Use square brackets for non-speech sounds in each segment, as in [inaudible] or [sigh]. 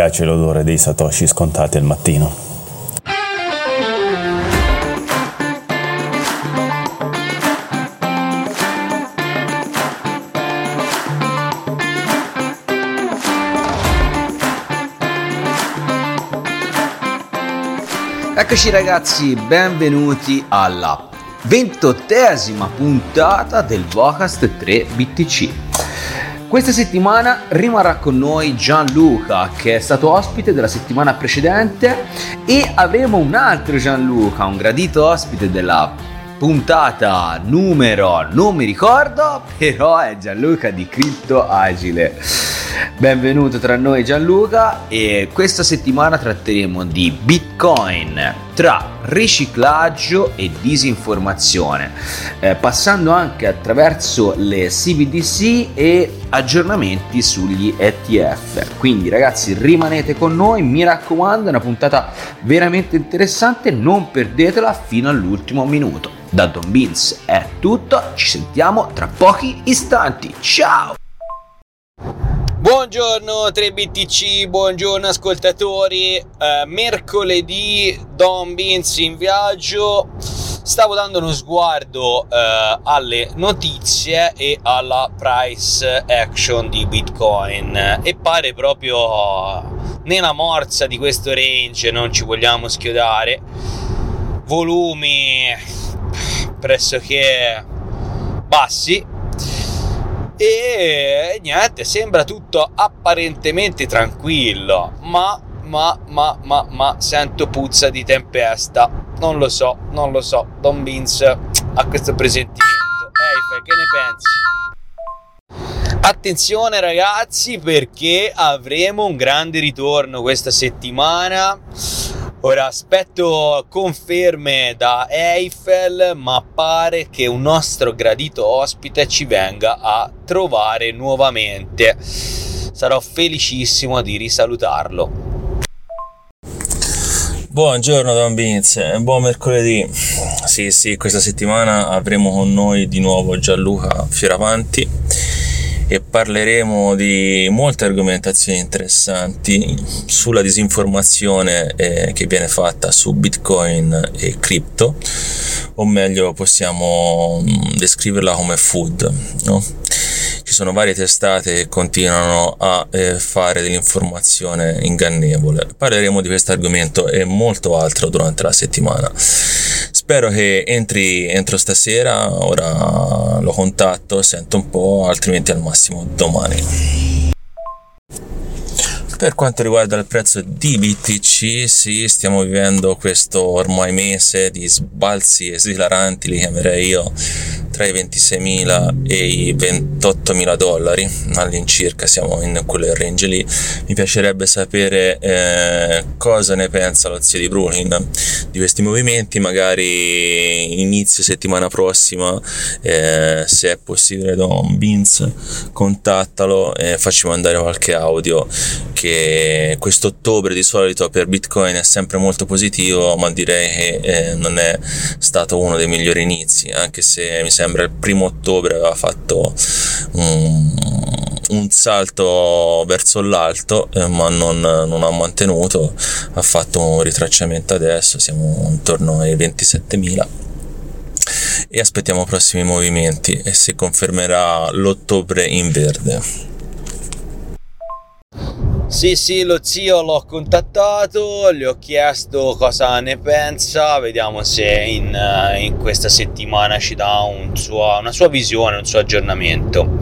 piace l'odore dei satoshi scontati al mattino. Eccoci ragazzi, benvenuti alla ventottesima puntata del Vocast 3 BTC. Questa settimana rimarrà con noi Gianluca che è stato ospite della settimana precedente e avremo un altro Gianluca, un gradito ospite della puntata numero non mi ricordo, però è Gianluca di Crypto Agile. Benvenuto tra noi Gianluca e questa settimana tratteremo di Bitcoin tra riciclaggio e disinformazione, eh, passando anche attraverso le CBDC e aggiornamenti sugli ETF. Quindi ragazzi rimanete con noi, mi raccomando, è una puntata veramente interessante, non perdetela fino all'ultimo minuto. Da Don Beans è tutto, ci sentiamo tra pochi istanti. Ciao! Buongiorno 3BTC, buongiorno ascoltatori. Eh, mercoledì Don Beans in viaggio. Stavo dando uno sguardo eh, alle notizie e alla price action di Bitcoin e pare proprio nella morsa di questo range, non ci vogliamo schiodare. Volumi pressoché bassi e niente, sembra tutto apparentemente tranquillo, ma, ma, ma, ma, ma, sento puzza di tempesta. Non lo so, non lo so. Don Vince a questo presentimento. Ehi, che ne pensi? Attenzione ragazzi perché avremo un grande ritorno questa settimana Ora aspetto conferme da Eiffel, ma pare che un nostro gradito ospite ci venga a trovare nuovamente. Sarò felicissimo di risalutarlo. Buongiorno Don Beans, buon mercoledì. Sì, sì, questa settimana avremo con noi di nuovo Gianluca Fioravanti e parleremo di molte argomentazioni interessanti sulla disinformazione eh, che viene fatta su Bitcoin e cripto, o meglio possiamo mm, descriverla come food. No? Ci sono varie testate che continuano a eh, fare dell'informazione ingannevole. Parleremo di questo argomento e molto altro durante la settimana. Spero che entri entro stasera, ora lo contatto, sento un po', altrimenti al massimo domani. Per quanto riguarda il prezzo di BTC, sì, stiamo vivendo questo ormai mese di sbalzi esilaranti, li chiamerei io, tra i 26.000 e i 28.000 dollari all'incirca, siamo in quel range lì. Mi piacerebbe sapere eh, cosa ne pensa lo zio di Brooklyn di questi movimenti, magari inizio settimana prossima, eh, se è possibile Don Beans, contattalo e facci mandare qualche audio che questo ottobre di solito per Bitcoin è sempre molto positivo, ma direi che eh, non è stato uno dei migliori inizi, anche se mi sembra il primo ottobre aveva fatto un, un salto verso l'alto, eh, ma non, non, ha mantenuto, ha fatto un ritracciamento adesso, siamo intorno ai 27.000 e aspettiamo prossimi movimenti e si confermerà l'ottobre in verde. Sì, sì, lo zio l'ho contattato, gli ho chiesto cosa ne pensa, vediamo se in, eh, in questa settimana ci dà un suo, una sua visione, un suo aggiornamento.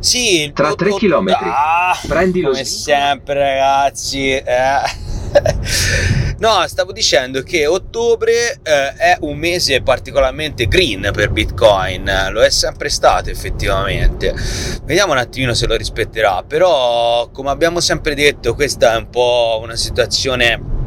Sì, tra 3 km. Ah, prendi lo Come sempre, ragazzi. Eh. [laughs] No, stavo dicendo che ottobre eh, è un mese particolarmente green per Bitcoin, lo è sempre stato effettivamente. Vediamo un attimino se lo rispetterà, però come abbiamo sempre detto questa è un po' una situazione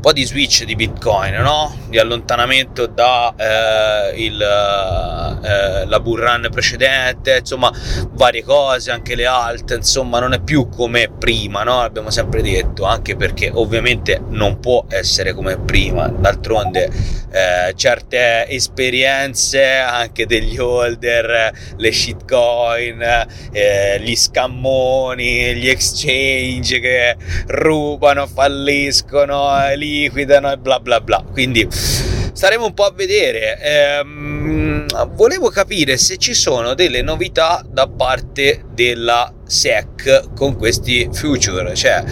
po' di switch di Bitcoin, no? di allontanamento da eh, eh, la bull run precedente, insomma varie cose, anche le alte, insomma non è più come prima, no? Abbiamo sempre detto, anche perché ovviamente non può essere come prima, d'altronde eh, certe esperienze anche degli holder, le shitcoin, eh, gli scammoni, gli exchange che rubano, falliscono, liquidano e bla bla bla. Quindi staremo un po' a vedere. Ehm, volevo capire se ci sono delle novità da parte della SEC con questi future, cioè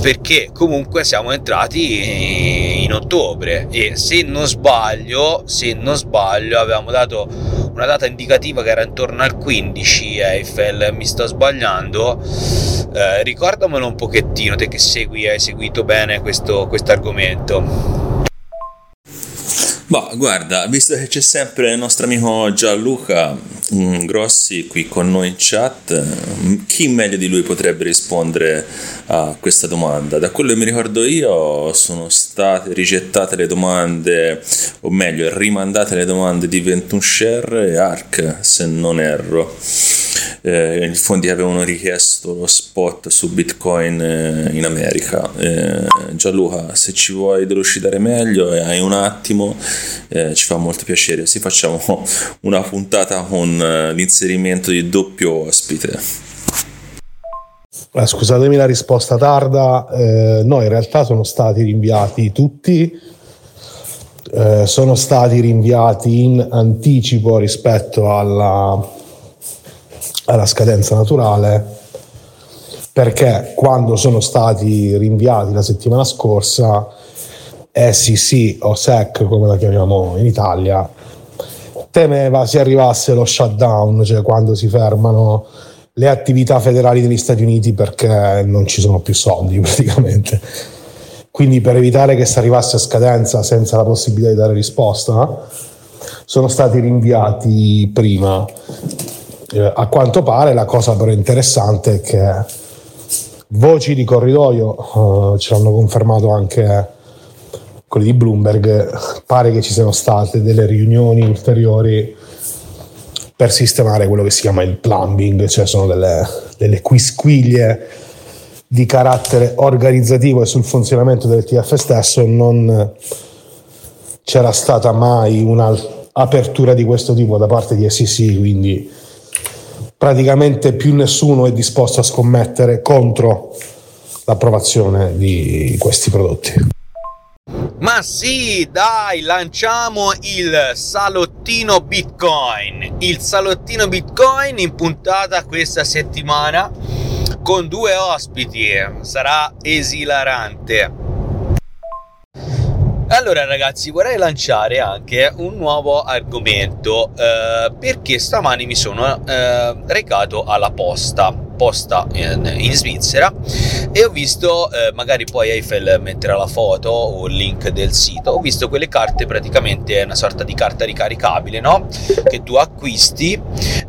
perché comunque siamo entrati in ottobre e se non sbaglio, se non sbaglio avevamo dato una data indicativa che era intorno al 15 Eiffel, mi sto sbagliando. Eh, ricordamelo un pochettino, te che segui, hai seguito bene questo argomento. Bah, guarda, visto che c'è sempre il nostro amico Gianluca Grossi qui con noi in chat, mm, chi meglio di lui potrebbe rispondere a questa domanda? Da quello che mi ricordo io sono state rigettate le domande, o meglio, rimandate le domande di 21 Share e Arc, se non erro eh, i fondi avevano richiesto lo spot su Bitcoin eh, in America. Eh, Gianluca, se ci vuoi delucidare meglio e hai un attimo, eh, ci fa molto piacere. Se facciamo [laughs] una puntata con eh, l'inserimento di doppio ospite. Eh, scusatemi la risposta tarda, eh, no, in realtà sono stati rinviati tutti, eh, sono stati rinviati in anticipo rispetto alla, alla scadenza naturale perché quando sono stati rinviati la settimana scorsa SEC o SEC come la chiamiamo in Italia temeva si arrivasse lo shutdown cioè quando si fermano le attività federali degli Stati Uniti perché non ci sono più soldi [laughs] praticamente. Quindi per evitare che si arrivasse a scadenza senza la possibilità di dare risposta sono stati rinviati prima. Eh, a quanto pare la cosa però interessante è che voci di corridoio, eh, ce l'hanno confermato anche quelli di Bloomberg, pare che ci siano state delle riunioni ulteriori per sistemare quello che si chiama il plumbing, cioè sono delle, delle quisquiglie di carattere organizzativo e sul funzionamento del TF stesso non c'era stata mai un'apertura di questo tipo da parte di SEC, quindi praticamente più nessuno è disposto a scommettere contro l'approvazione di questi prodotti. Ma sì, dai, lanciamo il salottino Bitcoin. Il salottino Bitcoin in puntata questa settimana con due ospiti. Sarà esilarante. Allora ragazzi vorrei lanciare anche un nuovo argomento eh, perché stamani mi sono eh, recato alla posta posta in, in Svizzera e ho visto, eh, magari poi Eiffel metterà la foto o il link del sito, ho visto quelle carte praticamente una sorta di carta ricaricabile, no? Che tu acquisti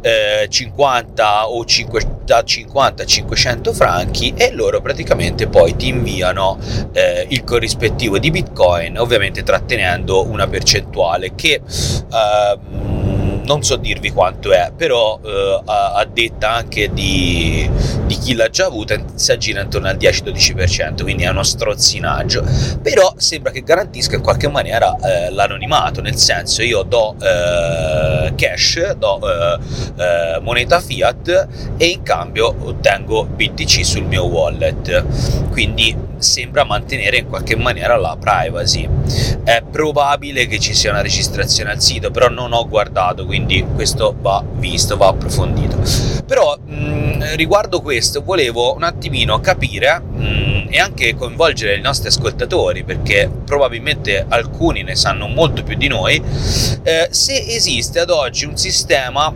eh, 50 o 5, da 50 a 500 franchi e loro praticamente poi ti inviano eh, il corrispettivo di Bitcoin, ovviamente trattenendo una percentuale che ehm, non so dirvi quanto è, però eh, a, a, detta anche di, di, chi l'ha già avuta si aggira intorno al 10-12%, quindi è uno strozzinaggio. Però sembra che garantisca in qualche maniera eh, l'anonimato, nel senso io do eh, cash, do eh, eh, moneta fiat e in cambio ottengo BTC sul mio wallet. Quindi sembra mantenere in qualche maniera la privacy. È probabile che ci sia una registrazione al sito, però non ho guardato, quindi questo va visto, va approfondito. Però mh, riguardo questo volevo un attimino capire mh, e anche coinvolgere i nostri ascoltatori, perché probabilmente alcuni ne sanno molto più di noi, eh, se esiste ad oggi un sistema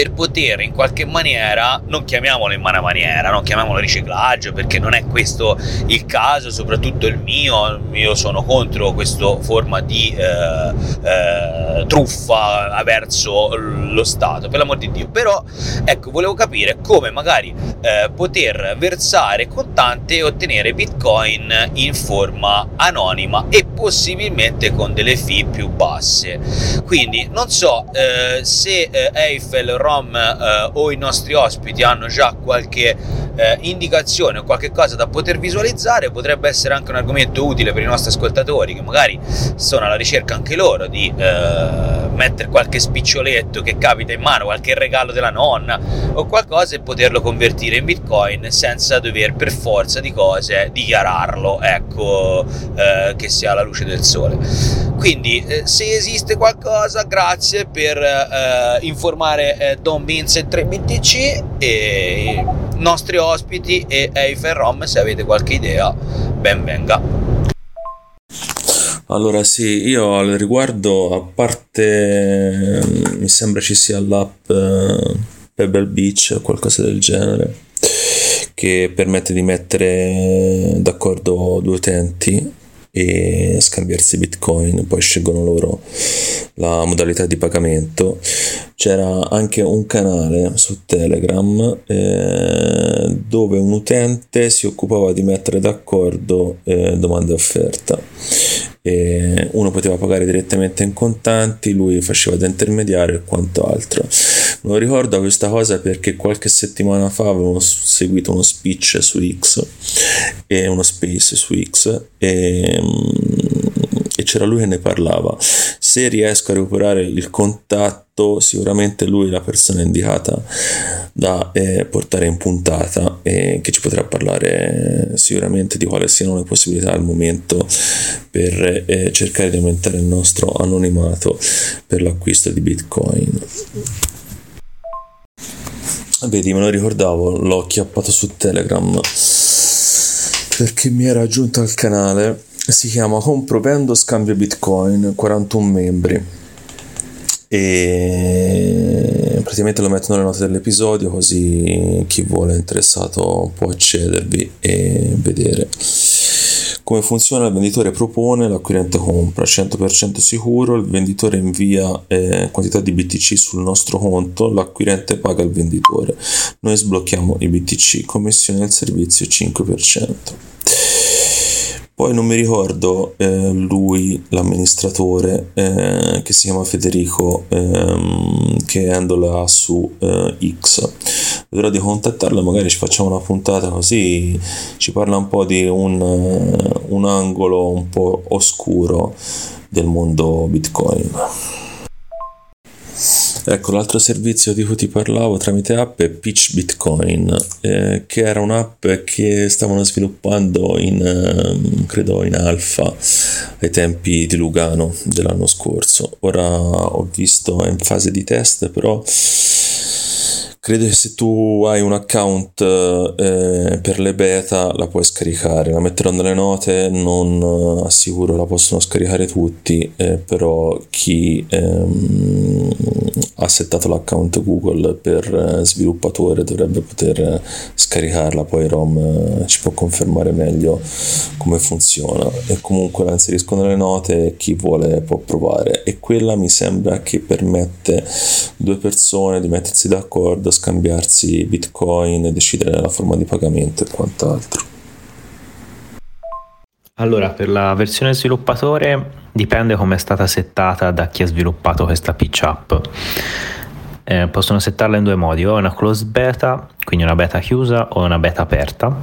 per poter in qualche maniera, non chiamiamolo in mana maniera, non chiamiamolo riciclaggio perché non è questo il caso, soprattutto il mio, io sono contro questa forma di eh, eh, truffa verso lo Stato, per l'amor di Dio, però ecco, volevo capire come magari eh, poter versare contante e ottenere bitcoin in forma anonima e possibilmente con delle fee più basse. Quindi non so eh, se eh, Eiffel Rom eh, o i nostri ospiti hanno già qualche eh, indicazione o qualche cosa da poter visualizzare, potrebbe essere anche un argomento utile per i nostri ascoltatori che magari sono alla ricerca anche loro di eh, mettere qualche spiccioletto che capita in mano, qualche regalo della nonna o qualcosa e poterlo convertire in bitcoin senza dover per forza di cose dichiararlo, ecco, eh, che sia alla luce del sole. Quindi eh, se esiste qualcosa, grazie per eh, informare eh, Don Vincent 3BTC e nostri ospiti e Eiffel Rom se avete qualche idea, ben venga. Allora sì, io al riguardo, a parte mi sembra ci sia l'app eh, Pebble Beach o qualcosa del genere che permette di mettere d'accordo due utenti e scambiarsi bitcoin poi scelgono loro la modalità di pagamento. C'era anche un canale su telegram eh, dove un utente si occupava di mettere d'accordo eh, domanda e offerta. E uno poteva pagare direttamente in contanti lui faceva da intermediario e quanto altro non ricordo questa cosa perché qualche settimana fa avevo seguito uno speech su X e uno space su X e, e c'era lui che ne parlava. Se riesco a recuperare il contatto, sicuramente lui è la persona indicata da eh, portare in puntata e che ci potrà parlare sicuramente di quali siano le possibilità al momento per eh, cercare di aumentare il nostro anonimato per l'acquisto di bitcoin. Vedi, me lo ricordavo, l'ho chiappato su Telegram perché mi era aggiunto al canale. Si chiama Compro, Vendo, Scambio Bitcoin, 41 membri. E praticamente lo metto nelle note dell'episodio così chi vuole interessato può accedervi e vedere. Come funziona? Il venditore propone, l'acquirente compra 100% sicuro, il venditore invia eh, quantità di BTC sul nostro conto, l'acquirente paga il venditore. Noi sblocchiamo i BTC, commissione del servizio 5%. Poi non mi ricordo eh, lui, l'amministratore, eh, che si chiama Federico, ehm, che handla su eh, X. Vedrò di contattarlo, magari ci facciamo una puntata così ci parla un po' di un, un angolo un po' oscuro del mondo Bitcoin. Ecco, l'altro servizio di cui ti parlavo tramite app è Pitch Bitcoin, eh, che era un'app che stavano sviluppando in, eh, credo, in alfa ai tempi di Lugano dell'anno scorso. Ora ho visto, è in fase di test, però credo che se tu hai un account eh, per le beta la puoi scaricare. La metterò nelle note non assicuro la possono scaricare tutti eh, però chi ehm, ha settato l'account google per eh, sviluppatore dovrebbe poter scaricarla. Poi rom eh, ci può confermare meglio come funziona. E comunque la inserisco nelle note chi vuole può provare. E quella mi sembra che permette due persone di mettersi d'accordo scambiarsi bitcoin e decidere la forma di pagamento e quant'altro. Allora, per la versione sviluppatore dipende come è stata settata da chi ha sviluppato questa pitch app. Eh, possono settarla in due modi, o una closed beta, quindi una beta chiusa, o una beta aperta.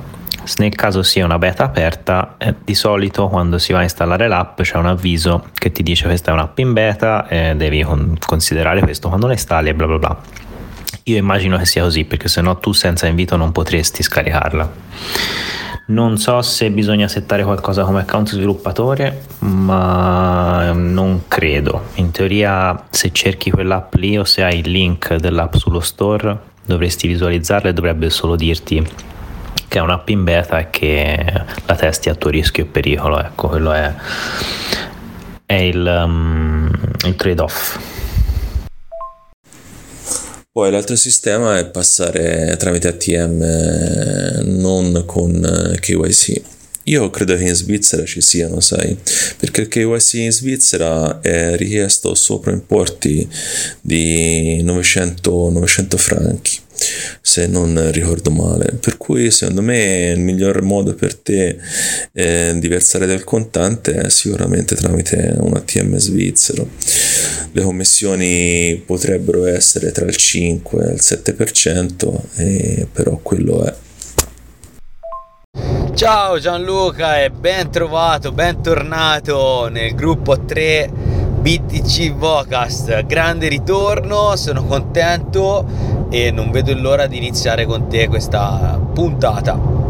Se nel caso sia una beta aperta, eh, di solito quando si va a installare l'app c'è un avviso che ti dice questa è un'app in beta e devi con- considerare questo quando la installi e bla bla bla. Io immagino che sia così perché se no tu senza invito non potresti scaricarla. Non so se bisogna settare qualcosa come account sviluppatore, ma non credo. In teoria se cerchi quell'app lì o se hai il link dell'app sullo store dovresti visualizzarla e dovrebbe solo dirti che è un'app in beta e che la testi a tuo rischio e pericolo. Ecco, quello è, è il, um, il trade-off. Poi l'altro sistema è passare tramite ATM eh, non con eh, KYC. Io credo che in Svizzera ci siano, sai, perché il KYC in Svizzera è richiesto sopra importi di 900, 900 franchi se non ricordo male. Per cui secondo me il miglior modo per te eh, di versare del contante è sicuramente tramite un ATM svizzero. Le commissioni potrebbero essere tra il 5 e il 7%, e però quello è. Ciao Gianluca e ben trovato, bentornato nel gruppo 3 BTC Vocast. Grande ritorno, sono contento e non vedo l'ora di iniziare con te questa puntata.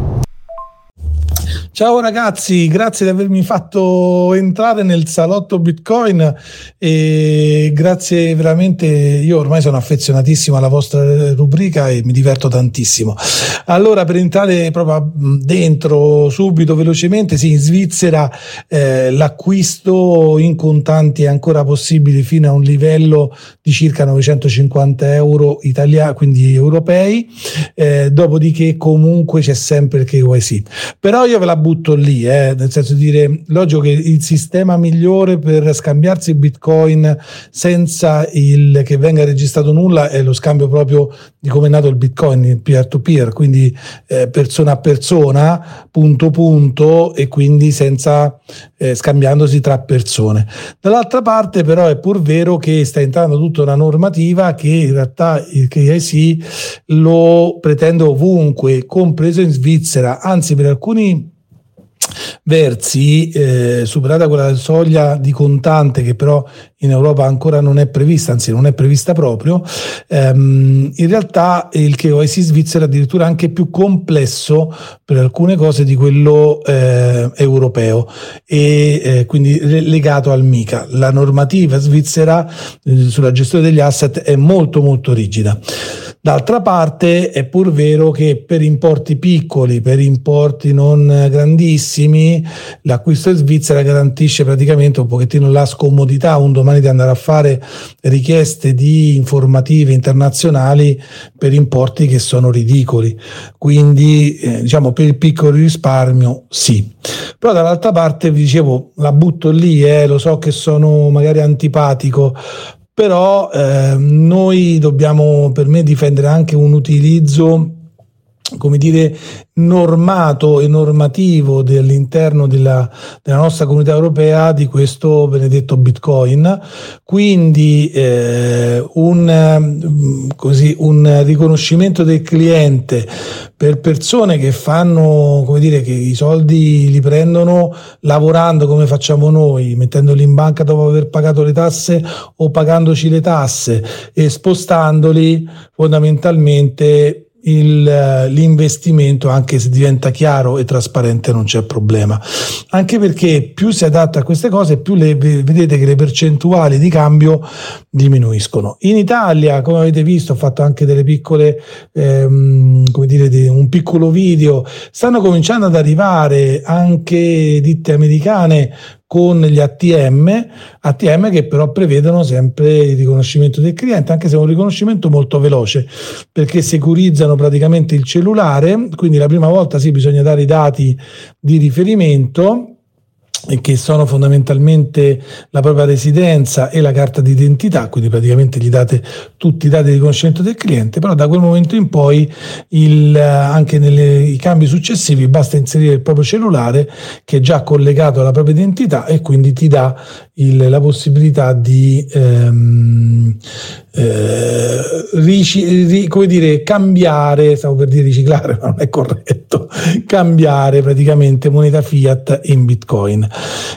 Ciao ragazzi, grazie di avermi fatto entrare nel salotto Bitcoin e grazie veramente, io ormai sono affezionatissimo alla vostra rubrica e mi diverto tantissimo. Allora, per entrare proprio dentro subito, velocemente, sì, in Svizzera eh, l'acquisto in contanti è ancora possibile fino a un livello di circa 950 euro italiani, quindi europei, eh, dopodiché comunque c'è sempre il KYC. Però io ve la butto lì, eh, nel senso di dire, logico che il sistema migliore per scambiarsi bitcoin senza il, che venga registrato nulla è lo scambio proprio di come è nato il bitcoin, peer to peer, quindi eh, persona a persona, punto punto e quindi senza eh, scambiandosi tra persone. Dall'altra parte però è pur vero che sta entrando tutta una normativa che in realtà il KIC lo pretende ovunque, compreso in Svizzera, anzi per alcuni versi, eh, superata quella soglia di contante che però in Europa ancora non è prevista, anzi non è prevista proprio, ehm, in realtà il KYC svizzero è addirittura anche più complesso per alcune cose di quello eh, europeo e eh, quindi legato al MICA. La normativa svizzera eh, sulla gestione degli asset è molto molto rigida. D'altra parte è pur vero che per importi piccoli, per importi non grandissimi, l'acquisto in Svizzera garantisce praticamente un pochettino la scomodità un domani di andare a fare richieste di informative internazionali per importi che sono ridicoli. Quindi eh, diciamo per il piccolo risparmio sì. Però dall'altra parte vi dicevo, la butto lì, eh, lo so che sono magari antipatico, però eh, noi dobbiamo per me difendere anche un utilizzo come dire, normato e normativo all'interno della, della, nostra comunità europea di questo benedetto Bitcoin. Quindi eh, un, così, un riconoscimento del cliente per persone che fanno, come dire, che i soldi li prendono lavorando come facciamo noi, mettendoli in banca dopo aver pagato le tasse o pagandoci le tasse e spostandoli fondamentalmente il, l'investimento, anche se diventa chiaro e trasparente, non c'è problema. Anche perché più si adatta a queste cose, più le, vedete che le percentuali di cambio diminuiscono. In Italia, come avete visto, ho fatto anche delle piccole, ehm, come dire, un piccolo video, stanno cominciando ad arrivare anche ditte americane con gli ATM, ATM che però prevedono sempre il riconoscimento del cliente, anche se è un riconoscimento molto veloce, perché securizzano praticamente il cellulare, quindi la prima volta sì bisogna dare i dati di riferimento che sono fondamentalmente la propria residenza e la carta d'identità, quindi praticamente gli date tutti i dati di riconoscimento del cliente, però da quel momento in poi il, anche nei cambi successivi basta inserire il proprio cellulare che è già collegato alla propria identità e quindi ti dà il, la possibilità di ehm, eh, rici, ri, come dire, cambiare, stavo per dire riciclare, [laughs] ma non è corretto, cambiare praticamente moneta fiat in bitcoin,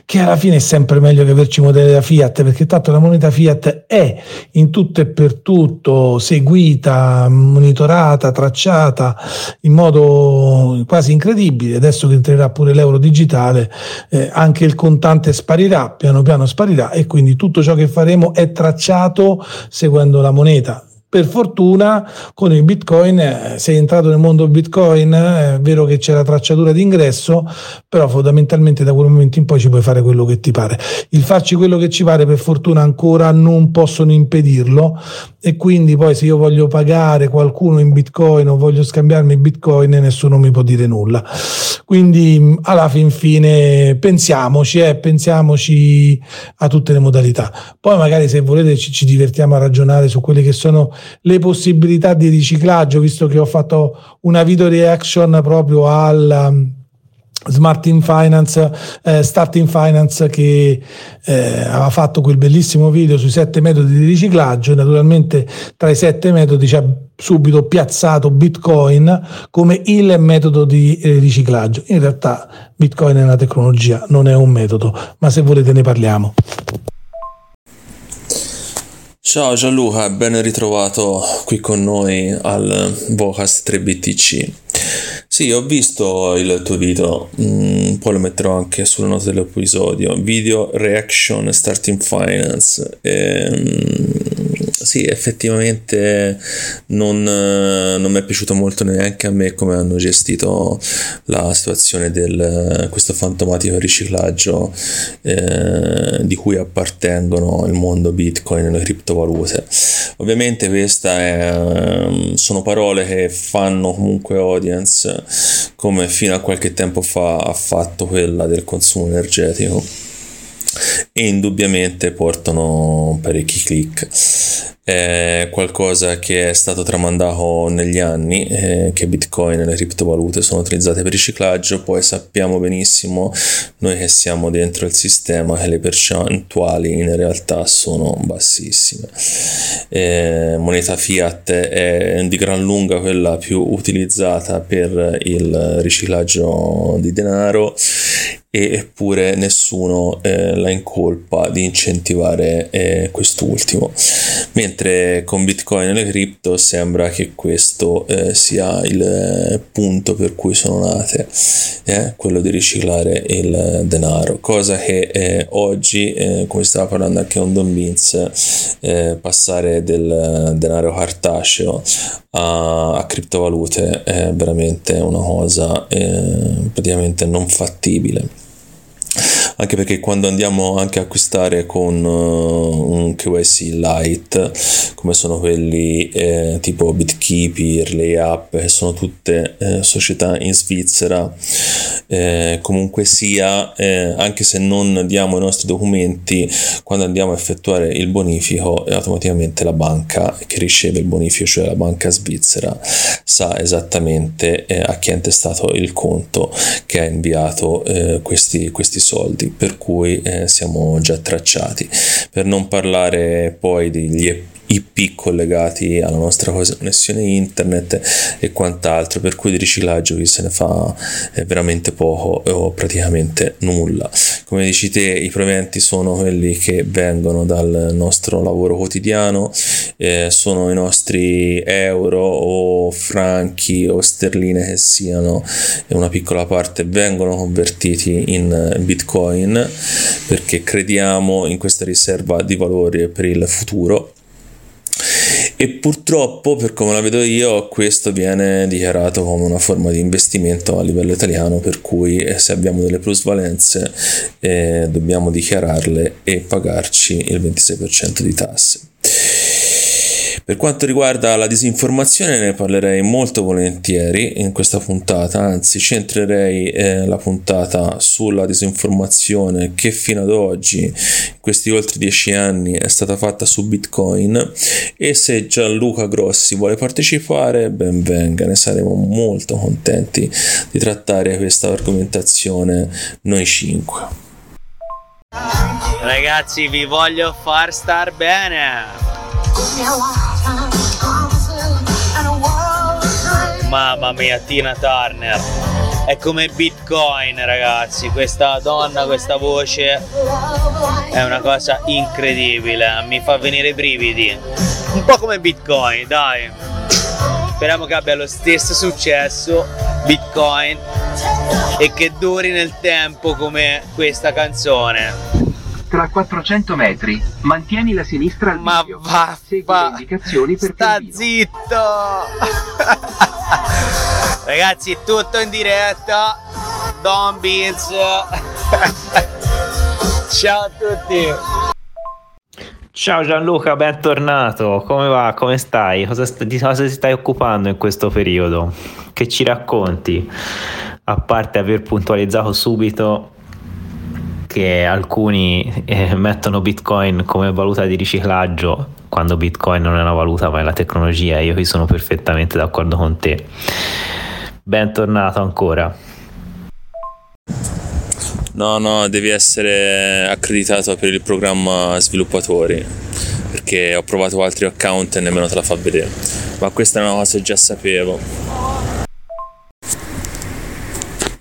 che alla fine è sempre meglio che averci moneta fiat, perché tanto la moneta fiat è in tutto e per tutto seguita, monitorata, tracciata in modo quasi incredibile. Adesso che entrerà pure l'euro digitale, eh, anche il contante sparirà, piano piano sparirà e quindi tutto ciò che faremo è tracciato seguendo la moneta Per fortuna con il Bitcoin eh, sei entrato nel mondo Bitcoin, eh, è vero che c'è la tracciatura d'ingresso, però fondamentalmente da quel momento in poi ci puoi fare quello che ti pare. Il farci quello che ci pare per fortuna ancora non possono impedirlo e quindi poi se io voglio pagare qualcuno in Bitcoin o voglio scambiarmi Bitcoin nessuno mi può dire nulla. Quindi alla fin fine pensiamoci, eh, pensiamoci a tutte le modalità. Poi magari se volete ci, ci divertiamo a ragionare su quelle che sono le possibilità di riciclaggio, visto che ho fatto una video reaction proprio al um, Smart in Finance, eh, Start in Finance che eh, aveva fatto quel bellissimo video sui sette metodi di riciclaggio. Naturalmente tra i sette metodi c'è subito piazzato Bitcoin come il metodo di eh, riciclaggio. In realtà Bitcoin è una tecnologia, non è un metodo, ma se volete ne parliamo. Ciao Gianluca, ben ritrovato qui con noi al Vocast 3BTC. Sì, ho visto il tuo video, mm, poi lo metterò anche sulle note dell'episodio. Video reaction starting finance. Ehm, sì, effettivamente non, non mi è piaciuto molto neanche a me come hanno gestito la situazione di questo fantomatico riciclaggio eh, di cui appartengono il mondo Bitcoin e le criptovalute. Ovviamente queste ehm, sono parole che fanno comunque audience come fino a qualche tempo fa ha fatto quella del consumo energetico e indubbiamente portano parecchi click è qualcosa che è stato tramandato negli anni, eh, che Bitcoin e le criptovalute sono utilizzate per riciclaggio, poi sappiamo benissimo noi che siamo dentro il sistema che le percentuali in realtà sono bassissime. Eh, moneta fiat è di gran lunga quella più utilizzata per il riciclaggio di denaro eppure nessuno eh, la incolpa di incentivare eh, quest'ultimo mentre con bitcoin e le cripto sembra che questo eh, sia il eh, punto per cui sono nate eh, quello di riciclare il denaro cosa che eh, oggi come stava parlando anche con Don Vince passare del denaro cartaceo a, a criptovalute è veramente una cosa praticamente non fattibile anche perché quando andiamo anche a acquistare con uh, un KYC light come sono quelli eh, tipo BitKeeper, Layup che sono tutte eh, società in Svizzera eh, comunque sia eh, anche se non diamo i nostri documenti quando andiamo a effettuare il bonifico automaticamente la banca che riceve il bonifico cioè la banca svizzera sa esattamente eh, a chi è intestato il conto che ha inviato eh, questi, questi soldi per cui eh, siamo già tracciati. Per non parlare poi degli IP collegati alla nostra connessione internet e quant'altro, per cui di riciclaggio chi se ne fa è veramente poco o praticamente nulla. Come dici te, i proventi sono quelli che vengono dal nostro lavoro quotidiano, eh, sono i nostri euro o franchi o sterline che siano, una piccola parte vengono convertiti in bitcoin perché crediamo in questa riserva di valori per il futuro e purtroppo, per come la vedo io, questo viene dichiarato come una forma di investimento a livello italiano, per cui eh, se abbiamo delle plusvalenze eh, dobbiamo dichiararle e pagarci il 26% di tasse. Per quanto riguarda la disinformazione ne parlerei molto volentieri in questa puntata, anzi centrerei eh, la puntata sulla disinformazione che fino ad oggi, in questi oltre dieci anni, è stata fatta su Bitcoin e se Gianluca Grossi vuole partecipare, ben venga, ne saremo molto contenti di trattare questa argomentazione noi cinque. Ragazzi, vi voglio far star bene. Mamma mia, Tina Turner. È come Bitcoin, ragazzi. Questa donna, questa voce è una cosa incredibile. Mi fa venire i brividi. Un po' come Bitcoin, dai. Speriamo che abbia lo stesso successo Bitcoin e che duri nel tempo come questa canzone. Tra 400 metri, mantieni la sinistra al Ma va, Segui va. le indicazioni per Sta cammino. zitto! [laughs] Ragazzi, tutto in diretta. Don Beans. [laughs] Ciao a tutti. Ciao Gianluca, bentornato. Come va? Come stai? Cosa st- di cosa ti stai occupando in questo periodo? Che ci racconti? A parte aver puntualizzato subito che alcuni eh, mettono Bitcoin come valuta di riciclaggio quando Bitcoin non è una valuta ma è la tecnologia, io qui sono perfettamente d'accordo con te. Bentornato ancora. No, no, devi essere accreditato per il programma sviluppatori perché ho provato altri account e nemmeno te la fa vedere. Ma questa è una cosa che già sapevo.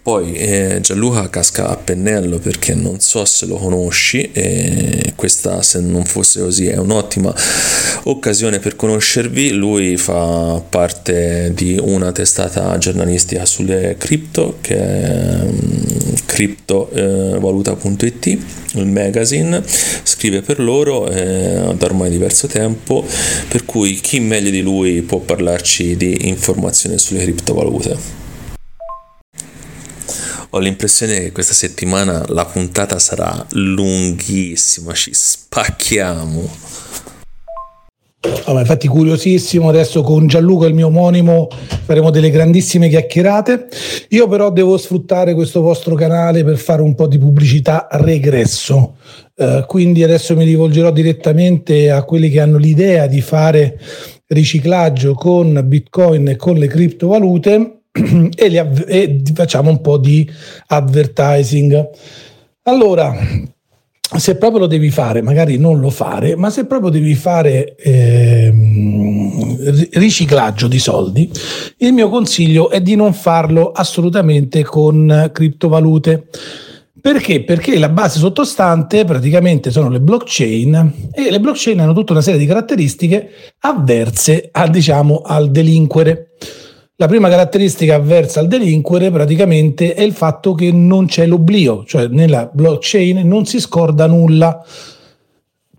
Poi eh, Gianluca casca a pennello perché non so se lo conosci e questa se non fosse così è un'ottima occasione per conoscervi. Lui fa parte di una testata giornalistica sulle cripto che è mm, criptovaluta.it, il magazine, scrive per loro eh, da ormai diverso tempo, per cui chi meglio di lui può parlarci di informazioni sulle criptovalute. Ho l'impressione che questa settimana la puntata sarà lunghissima, ci spacchiamo. Ma infatti curiosissimo, adesso con Gianluca, il mio omonimo, faremo delle grandissime chiacchierate. Io però devo sfruttare questo vostro canale per fare un po' di pubblicità regresso. Eh, quindi adesso mi rivolgerò direttamente a quelli che hanno l'idea di fare riciclaggio con Bitcoin e con le criptovalute [clears throat] e, av- e facciamo un po' di advertising. Allora, se proprio lo devi fare, magari non lo fare, ma se proprio devi fare ehm, riciclaggio di soldi, il mio consiglio è di non farlo assolutamente con criptovalute. Perché? Perché la base sottostante praticamente sono le blockchain e le blockchain hanno tutta una serie di caratteristiche avverse a, diciamo, al delinquere. La prima caratteristica avversa al delinquere praticamente è il fatto che non c'è l'oblio, cioè nella blockchain non si scorda nulla.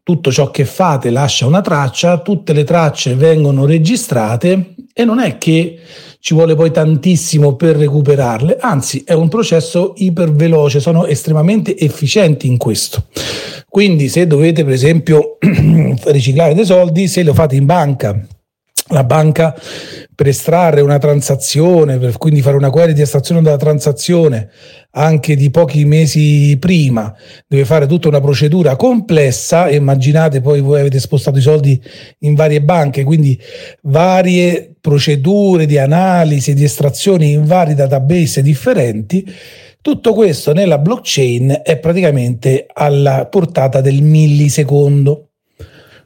Tutto ciò che fate lascia una traccia, tutte le tracce vengono registrate e non è che ci vuole poi tantissimo per recuperarle, anzi è un processo iperveloce, sono estremamente efficienti in questo. Quindi se dovete per esempio [clears throat] riciclare dei soldi, se lo fate in banca, la banca per estrarre una transazione, per quindi fare una query di estrazione della transazione anche di pochi mesi prima, deve fare tutta una procedura complessa. Immaginate poi voi avete spostato i soldi in varie banche, quindi varie procedure di analisi e di estrazione in vari database differenti. Tutto questo nella blockchain è praticamente alla portata del millisecondo.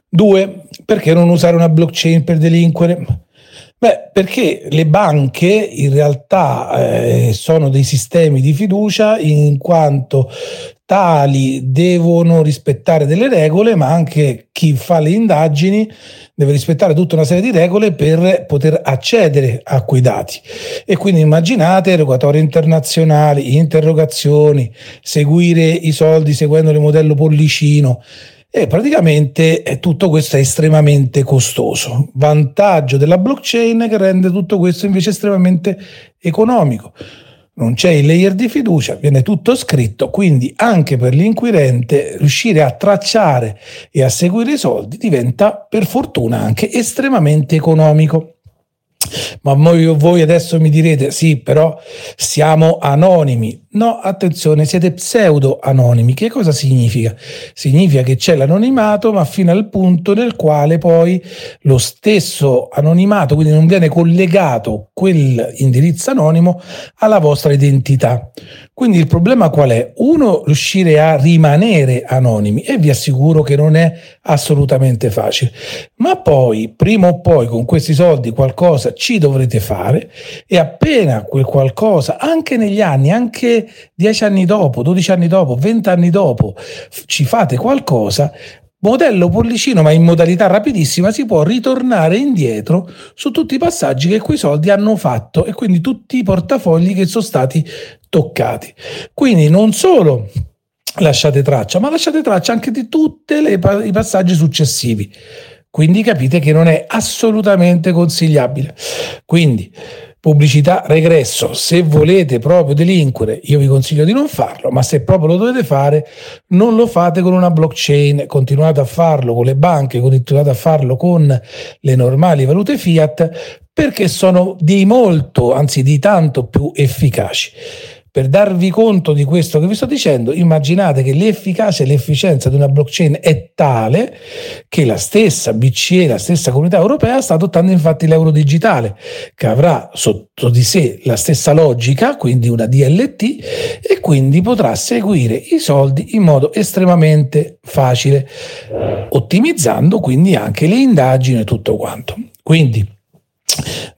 Due, perché non usare una blockchain per delinquere? Beh, perché le banche in realtà eh, sono dei sistemi di fiducia in quanto tali devono rispettare delle regole, ma anche chi fa le indagini deve rispettare tutta una serie di regole per poter accedere a quei dati. E quindi immaginate rogatorie internazionali, interrogazioni, seguire i soldi seguendo il modello pollicino. E praticamente eh, tutto questo è estremamente costoso. Vantaggio della blockchain che rende tutto questo invece estremamente economico. Non c'è il layer di fiducia, viene tutto scritto, quindi anche per l'inquirente riuscire a tracciare e a seguire i soldi diventa per fortuna anche estremamente economico. Ma voi, voi adesso mi direte, sì, però siamo anonimi. No, attenzione, siete pseudo anonimi. Che cosa significa? Significa che c'è l'anonimato, ma fino al punto nel quale poi lo stesso anonimato, quindi non viene collegato quell'indirizzo anonimo alla vostra identità. Quindi il problema qual è? Uno, riuscire a rimanere anonimi e vi assicuro che non è assolutamente facile. Ma poi, prima o poi, con questi soldi qualcosa ci dovrete fare e appena quel qualcosa, anche negli anni, anche dieci anni dopo, 12 anni dopo, 20 anni dopo, ci fate qualcosa, modello pollicino ma in modalità rapidissima si può ritornare indietro su tutti i passaggi che quei soldi hanno fatto e quindi tutti i portafogli che sono stati toccati. Quindi non solo lasciate traccia, ma lasciate traccia anche di tutti i passaggi successivi. Quindi capite che non è assolutamente consigliabile. Quindi pubblicità regresso, se volete proprio delinquere, io vi consiglio di non farlo, ma se proprio lo dovete fare, non lo fate con una blockchain, continuate a farlo con le banche, continuate a farlo con le normali valute fiat, perché sono di molto, anzi di tanto più efficaci. Per darvi conto di questo che vi sto dicendo, immaginate che l'efficacia e l'efficienza di una blockchain è tale che la stessa BCE, la stessa comunità europea sta adottando infatti l'euro digitale, che avrà sotto di sé la stessa logica, quindi una DLT, e quindi potrà seguire i soldi in modo estremamente facile, ottimizzando quindi anche le indagini e tutto quanto. Quindi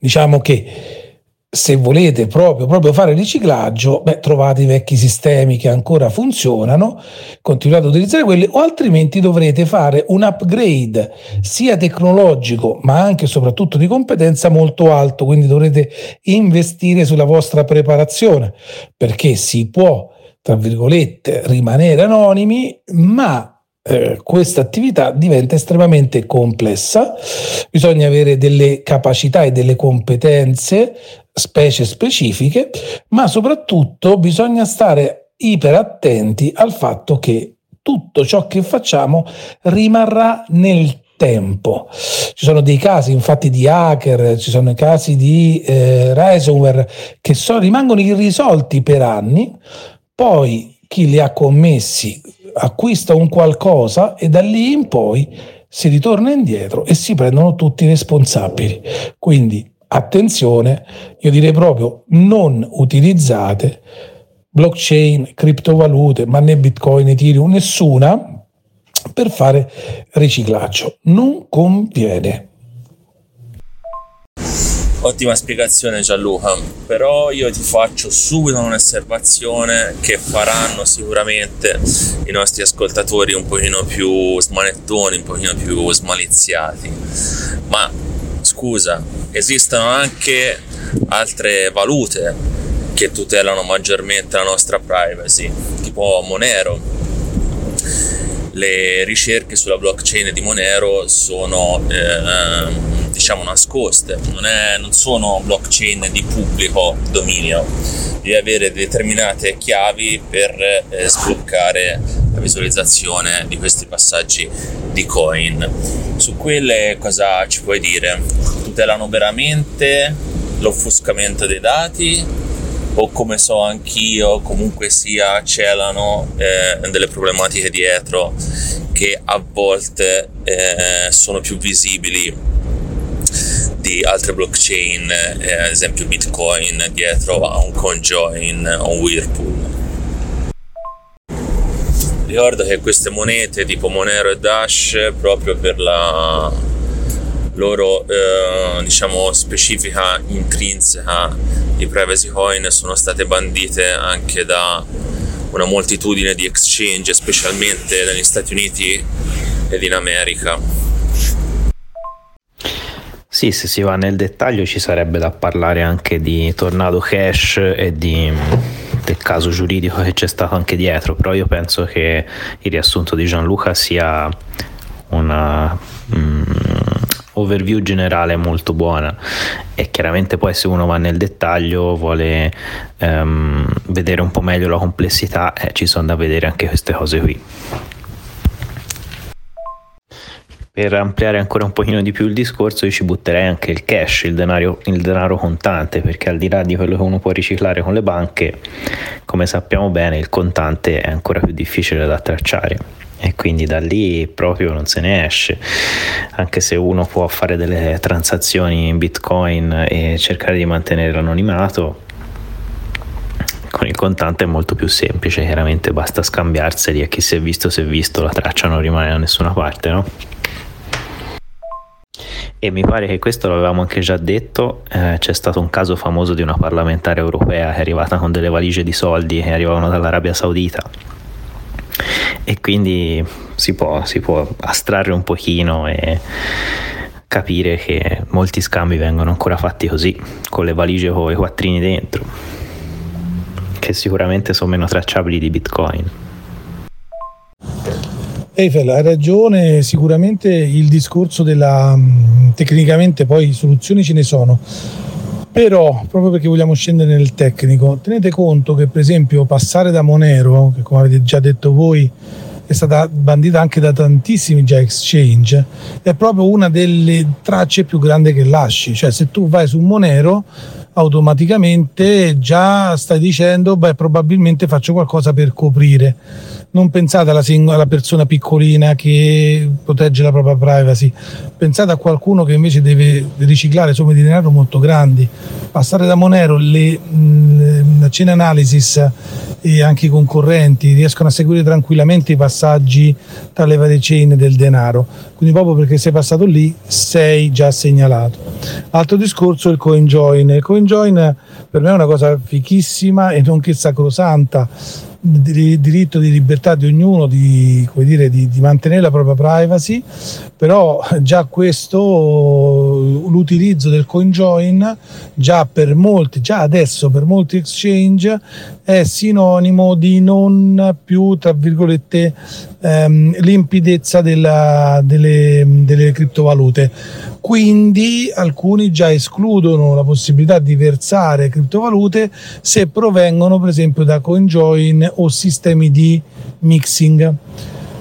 diciamo che se volete proprio, proprio fare riciclaggio, beh, trovate i vecchi sistemi che ancora funzionano, continuate ad utilizzare quelli, o altrimenti dovrete fare un upgrade sia tecnologico ma anche e soprattutto di competenza molto alto, quindi dovrete investire sulla vostra preparazione, perché si può, tra virgolette, rimanere anonimi, ma eh, questa attività diventa estremamente complessa, bisogna avere delle capacità e delle competenze, specie specifiche, ma soprattutto bisogna stare iper attenti al fatto che tutto ciò che facciamo rimarrà nel tempo. Ci sono dei casi infatti di hacker, ci sono i casi di eh, ransomware che so, rimangono irrisolti per anni, poi chi li ha commessi acquista un qualcosa e da lì in poi si ritorna indietro e si prendono tutti i responsabili. Quindi attenzione, io direi proprio non utilizzate blockchain, criptovalute, ma né bitcoin, ethereum, nessuna per fare riciclaggio. Non conviene. Ottima spiegazione Gianluca, però io ti faccio subito un'osservazione che faranno sicuramente i nostri ascoltatori un pochino più smanettoni, un pochino più smaliziati. Ma scusa, esistono anche altre valute che tutelano maggiormente la nostra privacy, tipo Monero. Le ricerche sulla blockchain di Monero sono eh, diciamo nascoste, non, è, non sono blockchain di pubblico dominio, devi avere determinate chiavi per eh, sbloccare la visualizzazione di questi passaggi di coin. Su quelle cosa ci puoi dire? Tutelano veramente l'offuscamento dei dati o come so anch'io comunque sia celano eh, delle problematiche dietro che a volte eh, sono più visibili di altre blockchain, eh, ad esempio Bitcoin dietro a un conjoin o un Whirlpool. Ricordo che queste monete tipo Monero e Dash, proprio per la loro eh, diciamo specifica intrinseca di privacy coin, sono state bandite anche da una moltitudine di exchange, specialmente negli Stati Uniti ed in America. Sì, se si va nel dettaglio ci sarebbe da parlare anche di Tornado Cash e di, del caso giuridico che c'è stato anche dietro, però io penso che il riassunto di Gianluca sia una um, overview generale molto buona e chiaramente poi se uno va nel dettaglio vuole um, vedere un po' meglio la complessità eh, ci sono da vedere anche queste cose qui. per ampliare ancora un pochino di più il discorso io ci butterei anche il cash, il denaro, il denaro, contante, perché al di là di quello che uno può riciclare con le banche, come sappiamo bene il contante è ancora più difficile da tracciare e quindi da lì proprio non se ne esce, anche se uno può fare delle transazioni in bitcoin e cercare di mantenere l'anonimato. Con il contante è molto più semplice, chiaramente basta scambiarseli e chi si è visto si è visto, la traccia non rimane da nessuna parte, no? E mi pare che questo l'avevamo anche già detto, eh, c'è stato un caso famoso di una parlamentare europea che è arrivata con delle valigie di soldi che arrivavano dall'Arabia Saudita e quindi si può, si può astrarre un pochino e capire che molti scambi vengono ancora fatti così, con le valigie con i quattrini dentro, che sicuramente sono meno tracciabili di Bitcoin. Eiffel ha ragione, sicuramente il discorso della tecnicamente poi soluzioni ce ne sono. Però, proprio perché vogliamo scendere nel tecnico, tenete conto che per esempio passare da Monero, che come avete già detto voi è stata bandita anche da tantissimi già exchange, è proprio una delle tracce più grandi che lasci. Cioè se tu vai su Monero automaticamente già stai dicendo beh probabilmente faccio qualcosa per coprire non pensate alla, sing- alla persona piccolina che protegge la propria privacy, pensate a qualcuno che invece deve riciclare somme di denaro molto grandi. Passare da Monero, le, mh, la chain analysis e anche i concorrenti riescono a seguire tranquillamente i passaggi tra le varie chain del denaro. Quindi proprio perché sei passato lì sei già segnalato. Altro discorso è il CoinJoin. Il CoinJoin per me è una cosa fichissima e nonché sacrosanta diritto di libertà di ognuno di, dire, di, di, mantenere la propria privacy, però già questo, l'utilizzo del CoinJoin, già per molti, già adesso per molti exchange è sinonimo di non più, tra virgolette, ehm, limpidezza della, delle, delle criptovalute. Quindi alcuni già escludono la possibilità di versare criptovalute se provengono per esempio da CoinJoin o sistemi di mixing.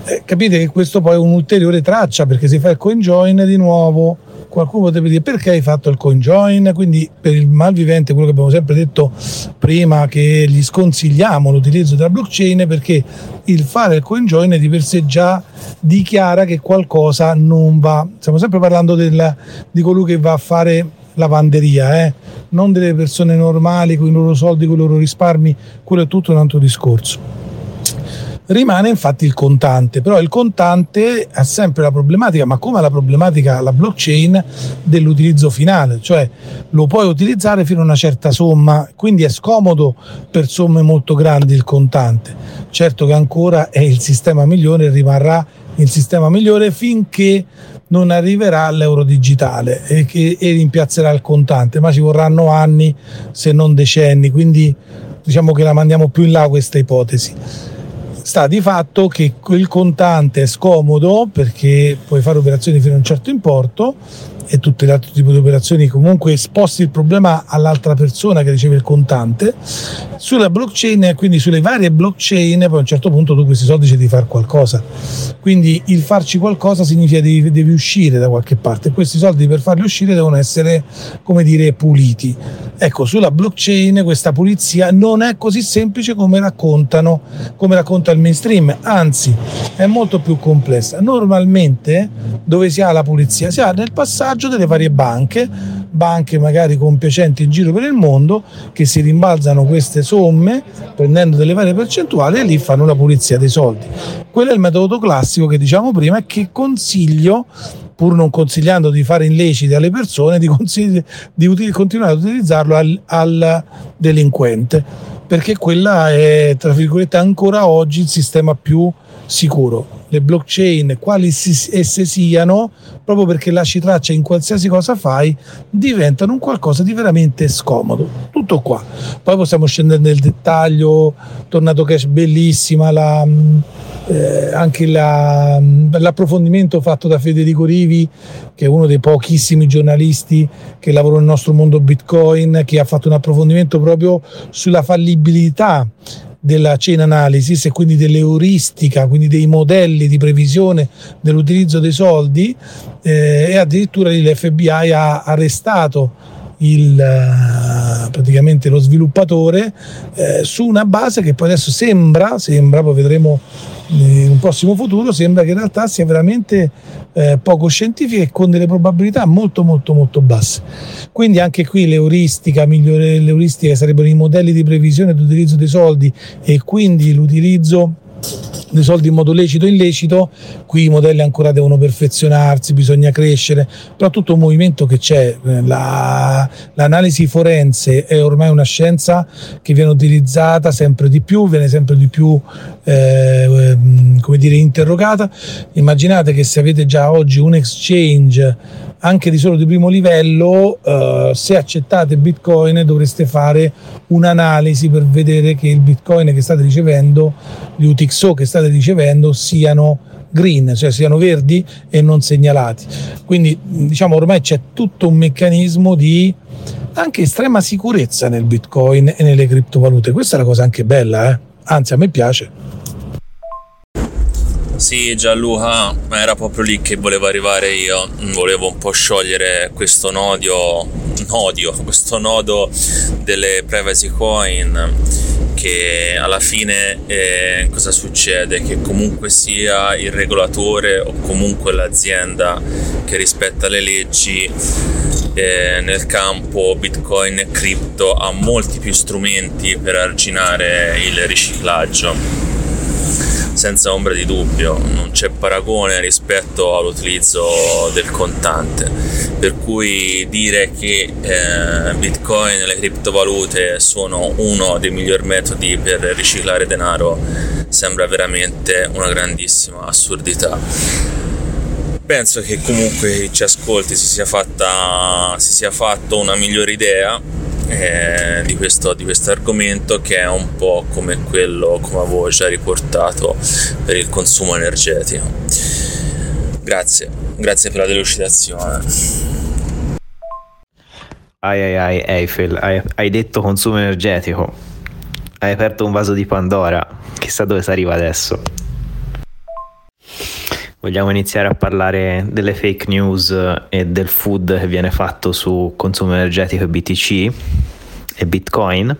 Eh, capite che questo poi è un'ulteriore traccia perché se fai il CoinJoin di nuovo qualcuno potrebbe dire perché hai fatto il coin join quindi per il malvivente quello che abbiamo sempre detto prima che gli sconsigliamo l'utilizzo della blockchain perché il fare il coin join di per sé già dichiara che qualcosa non va stiamo sempre parlando del, di colui che va a fare lavanderia, eh? non delle persone normali con i loro soldi, con i loro risparmi, quello è tutto un altro discorso. Rimane infatti il contante, però il contante ha sempre la problematica, ma come la problematica la blockchain dell'utilizzo finale, cioè lo puoi utilizzare fino a una certa somma, quindi è scomodo per somme molto grandi il contante. Certo che ancora è il sistema migliore rimarrà il sistema migliore finché non arriverà l'euro digitale e che e rimpiazzerà il contante, ma ci vorranno anni se non decenni, quindi diciamo che la mandiamo più in là questa ipotesi sta di fatto che quel contante è scomodo perché puoi fare operazioni fino a un certo importo e tutte le altre tipi di operazioni comunque sposti il problema all'altra persona che riceve il contante sulla blockchain quindi sulle varie blockchain poi a un certo punto tu questi soldi ci devi fare qualcosa. Quindi il farci qualcosa significa devi, devi uscire da qualche parte. Questi soldi per farli uscire devono essere come dire puliti. Ecco sulla blockchain questa pulizia non è così semplice come raccontano come racconta il mainstream anzi è molto più complessa. Normalmente dove si ha la pulizia? Si ha nel passaggio monitoraggio delle varie banche, banche magari compiacenti in giro per il mondo, che si rimbalzano queste somme prendendo delle varie percentuali e lì fanno la pulizia dei soldi. Quello è il metodo classico che diciamo prima e che consiglio pur non consigliando di fare illeciti alle persone, di, di util- continuare ad utilizzarlo al, al delinquente, perché quella è, tra virgolette, ancora oggi il sistema più sicuro. Le blockchain, quali esse siano, proprio perché lasci traccia in qualsiasi cosa fai, diventano un qualcosa di veramente scomodo. Tutto qua. Poi possiamo scendere nel dettaglio, tornato cash bellissima, la, eh, anche la, l'approfondimento fatto da Federico Rivi, che è uno dei pochissimi giornalisti che lavora nel nostro mondo Bitcoin, che ha fatto un approfondimento proprio sulla fallibilità della chain analysis e quindi dell'euristica, quindi dei modelli di previsione dell'utilizzo dei soldi eh, e addirittura l'FBI ha arrestato il, eh, praticamente lo sviluppatore eh, su una base che poi adesso sembra, sembra poi vedremo in un prossimo futuro sembra che in realtà sia veramente eh, poco scientifica e con delle probabilità molto molto molto basse. Quindi anche qui l'euristica, migliore, l'euristica sarebbero i modelli di previsione di utilizzo dei soldi e quindi l'utilizzo dei soldi in modo lecito o illecito, qui i modelli ancora devono perfezionarsi, bisogna crescere, però tutto un movimento che c'è, eh, la, l'analisi forense è ormai una scienza che viene utilizzata sempre di più, viene sempre di più eh, come dire, interrogata. Immaginate che se avete già oggi un exchange anche di solo di primo livello, eh, se accettate Bitcoin dovreste fare un'analisi per vedere che il Bitcoin che state ricevendo, gli UTXO che state ricevendo siano green, cioè siano verdi e non segnalati. Quindi diciamo ormai c'è tutto un meccanismo di anche estrema sicurezza nel Bitcoin e nelle criptovalute. Questa è la cosa anche bella, eh? Anzi a me piace. Sì, Gianluca, ma era proprio lì che volevo arrivare io. Volevo un po' sciogliere questo nodio, nodio, [laughs] questo nodo delle privacy coin che alla fine eh, cosa succede? Che comunque sia il regolatore o comunque l'azienda che rispetta le leggi eh, nel campo Bitcoin e cripto ha molti più strumenti per arginare il riciclaggio senza ombra di dubbio, non c'è paragone rispetto all'utilizzo del contante, per cui dire che eh, Bitcoin e le criptovalute sono uno dei migliori metodi per riciclare denaro sembra veramente una grandissima assurdità. Penso che comunque chi ci ascolti si sia, fatta, si sia fatto una migliore idea eh, di, questo, di questo argomento che è un po' come quello come avevo già riportato per il consumo energetico. Grazie, grazie per la delucidazione. Ai ai ai Eiffel, hai, hai detto consumo energetico. Hai aperto un vaso di Pandora. Chissà dove si arriva adesso. Vogliamo iniziare a parlare delle fake news e del food che viene fatto su consumo energetico e BTC e Bitcoin?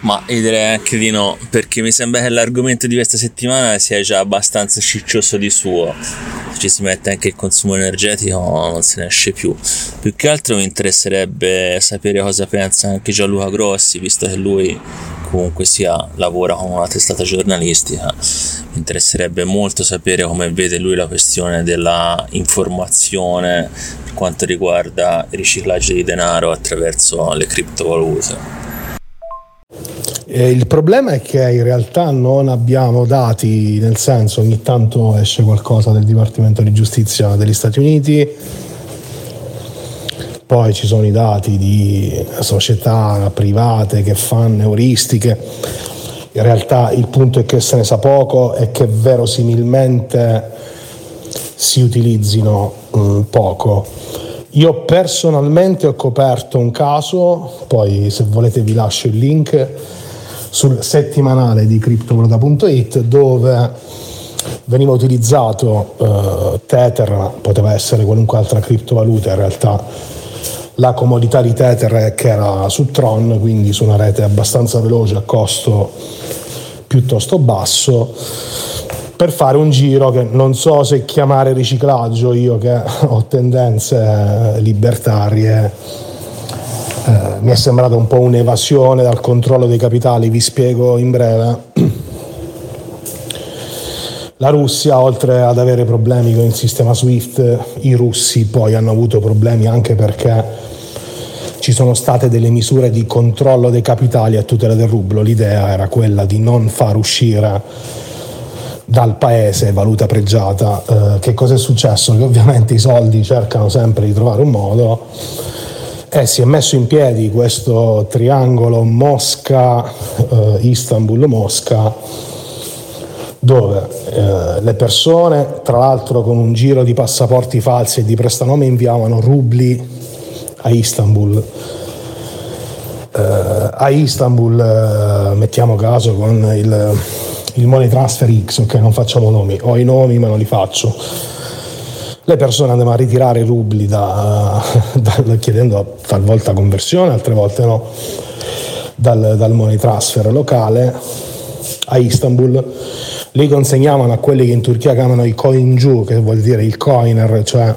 Ma io direi anche di no, perché mi sembra che l'argomento di questa settimana sia già abbastanza ciccioso di suo. Ci si mette anche il consumo energetico non se ne esce più. Più che altro mi interesserebbe sapere cosa pensa anche Gianluca Grossi, visto che lui comunque sia lavora con una testata giornalistica mi interesserebbe molto sapere come vede lui la questione della informazione per quanto riguarda il riciclaggio di denaro attraverso le criptovalute eh, il problema è che in realtà non abbiamo dati, nel senso ogni tanto esce qualcosa del Dipartimento di Giustizia degli Stati Uniti, poi ci sono i dati di società private che fanno euristiche. In realtà il punto è che se ne sa poco e che verosimilmente si utilizzino um, poco. Io personalmente ho coperto un caso, poi se volete vi lascio il link sul settimanale di criptovaluta.it dove veniva utilizzato uh, Tether, poteva essere qualunque altra criptovaluta in realtà la comodità di Tether è che era su Tron, quindi su una rete abbastanza veloce a costo piuttosto basso, per fare un giro che non so se chiamare riciclaggio, io che [laughs] ho tendenze libertarie. Eh, mi è sembrata un po' un'evasione dal controllo dei capitali, vi spiego in breve. [clears throat] La Russia, oltre ad avere problemi con il sistema SWIFT, i russi poi hanno avuto problemi anche perché ci sono state delle misure di controllo dei capitali a tutela del rublo, l'idea era quella di non far uscire dal paese valuta pregiata. Eh, che cosa è successo? Che ovviamente i soldi cercano sempre di trovare un modo e si è messo in piedi questo triangolo Mosca-Istanbul-Mosca eh, dove eh, le persone, tra l'altro con un giro di passaporti falsi e di prestanome, inviavano rubli a Istanbul. Uh, a Istanbul, mettiamo caso con il, il money transfer X, ok, non facciamo nomi, ho i nomi ma non li faccio. Le persone andavano a ritirare i rubli da, [laughs] da, chiedendo talvolta conversione, altre volte no, dal, dal money transfer locale a Istanbul. Li consegnavano a quelli che in Turchia chiamano i coin giù, che vuol dire il coiner, cioè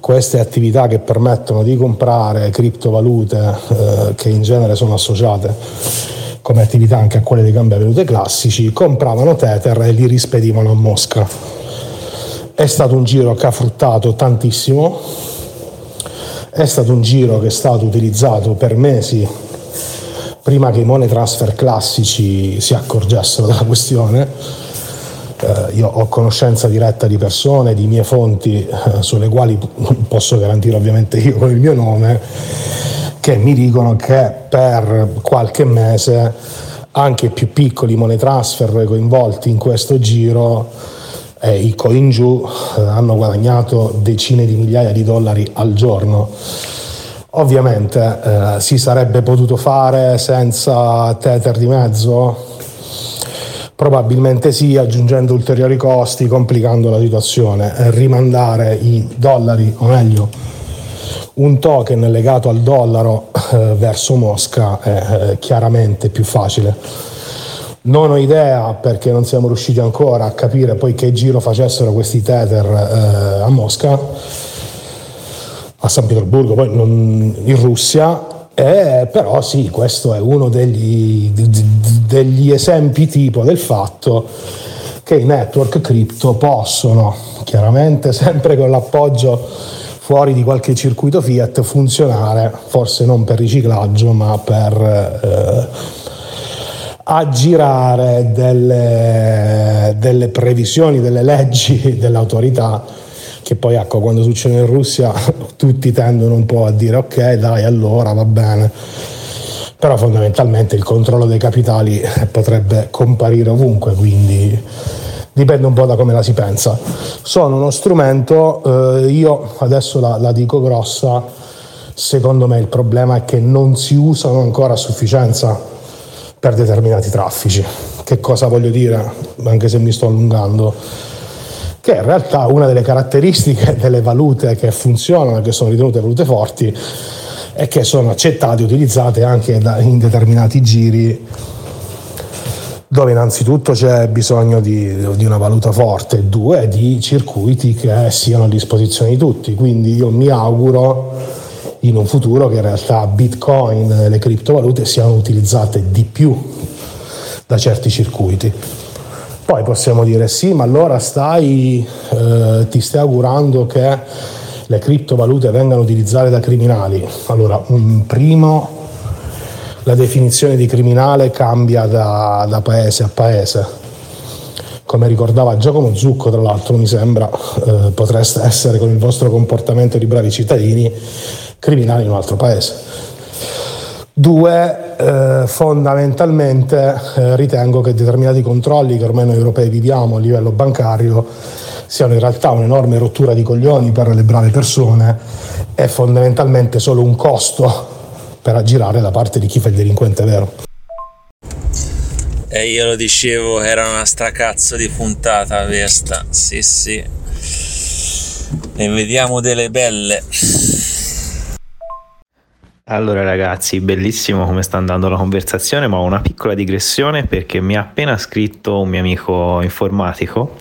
queste attività che permettono di comprare criptovalute eh, che in genere sono associate come attività anche a quelle dei cambiavalute classici, compravano Tether e li rispedivano a Mosca. È stato un giro che ha fruttato tantissimo, è stato un giro che è stato utilizzato per mesi prima che i money transfer classici si accorgessero della questione. Eh, io ho conoscenza diretta di persone, di mie fonti, eh, sulle quali posso garantire ovviamente io con il mio nome, che mi dicono che per qualche mese anche i più piccoli money transfer coinvolti in questo giro eh, i coin giù eh, hanno guadagnato decine di migliaia di dollari al giorno. Ovviamente eh, si sarebbe potuto fare senza tether di mezzo? Probabilmente sì, aggiungendo ulteriori costi, complicando la situazione. Rimandare i dollari, o meglio, un token legato al dollaro eh, verso Mosca è eh, chiaramente più facile. Non ho idea perché non siamo riusciti ancora a capire poi che giro facessero questi tether eh, a Mosca, a San Pietroburgo, poi non, in Russia, eh, però sì, questo è uno degli, degli esempi tipo del fatto che i network cripto possono, chiaramente sempre con l'appoggio fuori di qualche circuito fiat, funzionare, forse non per riciclaggio, ma per... Eh, aggirare delle, delle previsioni, delle leggi [laughs] dell'autorità che poi ecco quando succede in Russia [laughs] tutti tendono un po' a dire ok dai allora va bene. Però fondamentalmente il controllo dei capitali [laughs] potrebbe comparire ovunque quindi dipende un po' da come la si pensa sono uno strumento eh, io adesso la, la dico grossa secondo me il problema è che non si usano ancora a sufficienza per determinati traffici. Che cosa voglio dire, anche se mi sto allungando? Che in realtà una delle caratteristiche [laughs] delle valute che funzionano, che sono ritenute valute forti, è che sono accettate e utilizzate anche in determinati giri dove innanzitutto c'è bisogno di, di, una valuta forte, due di circuiti che siano a disposizione di tutti. Quindi io mi auguro in un futuro che in realtà Bitcoin e le criptovalute siano utilizzate di più da certi circuiti. Poi possiamo dire sì, ma allora stai, eh, ti stai augurando che le criptovalute vengano utilizzate da criminali. Allora, un primo, la definizione di criminale cambia da, da paese a paese come ricordava Giacomo Zucco, tra l'altro mi sembra, eh, potreste essere con il vostro comportamento di bravi cittadini criminali in un altro paese. Due, eh, fondamentalmente eh, ritengo che determinati controlli che ormai noi europei viviamo a livello bancario siano in realtà un'enorme rottura di coglioni per le brave persone e fondamentalmente solo un costo per aggirare da parte di chi fa il delinquente vero. E io lo dicevo, era una stracazzo di puntata questa, sì sì. Ne vediamo delle belle. Allora ragazzi, bellissimo come sta andando la conversazione, ma ho una piccola digressione perché mi ha appena scritto un mio amico informatico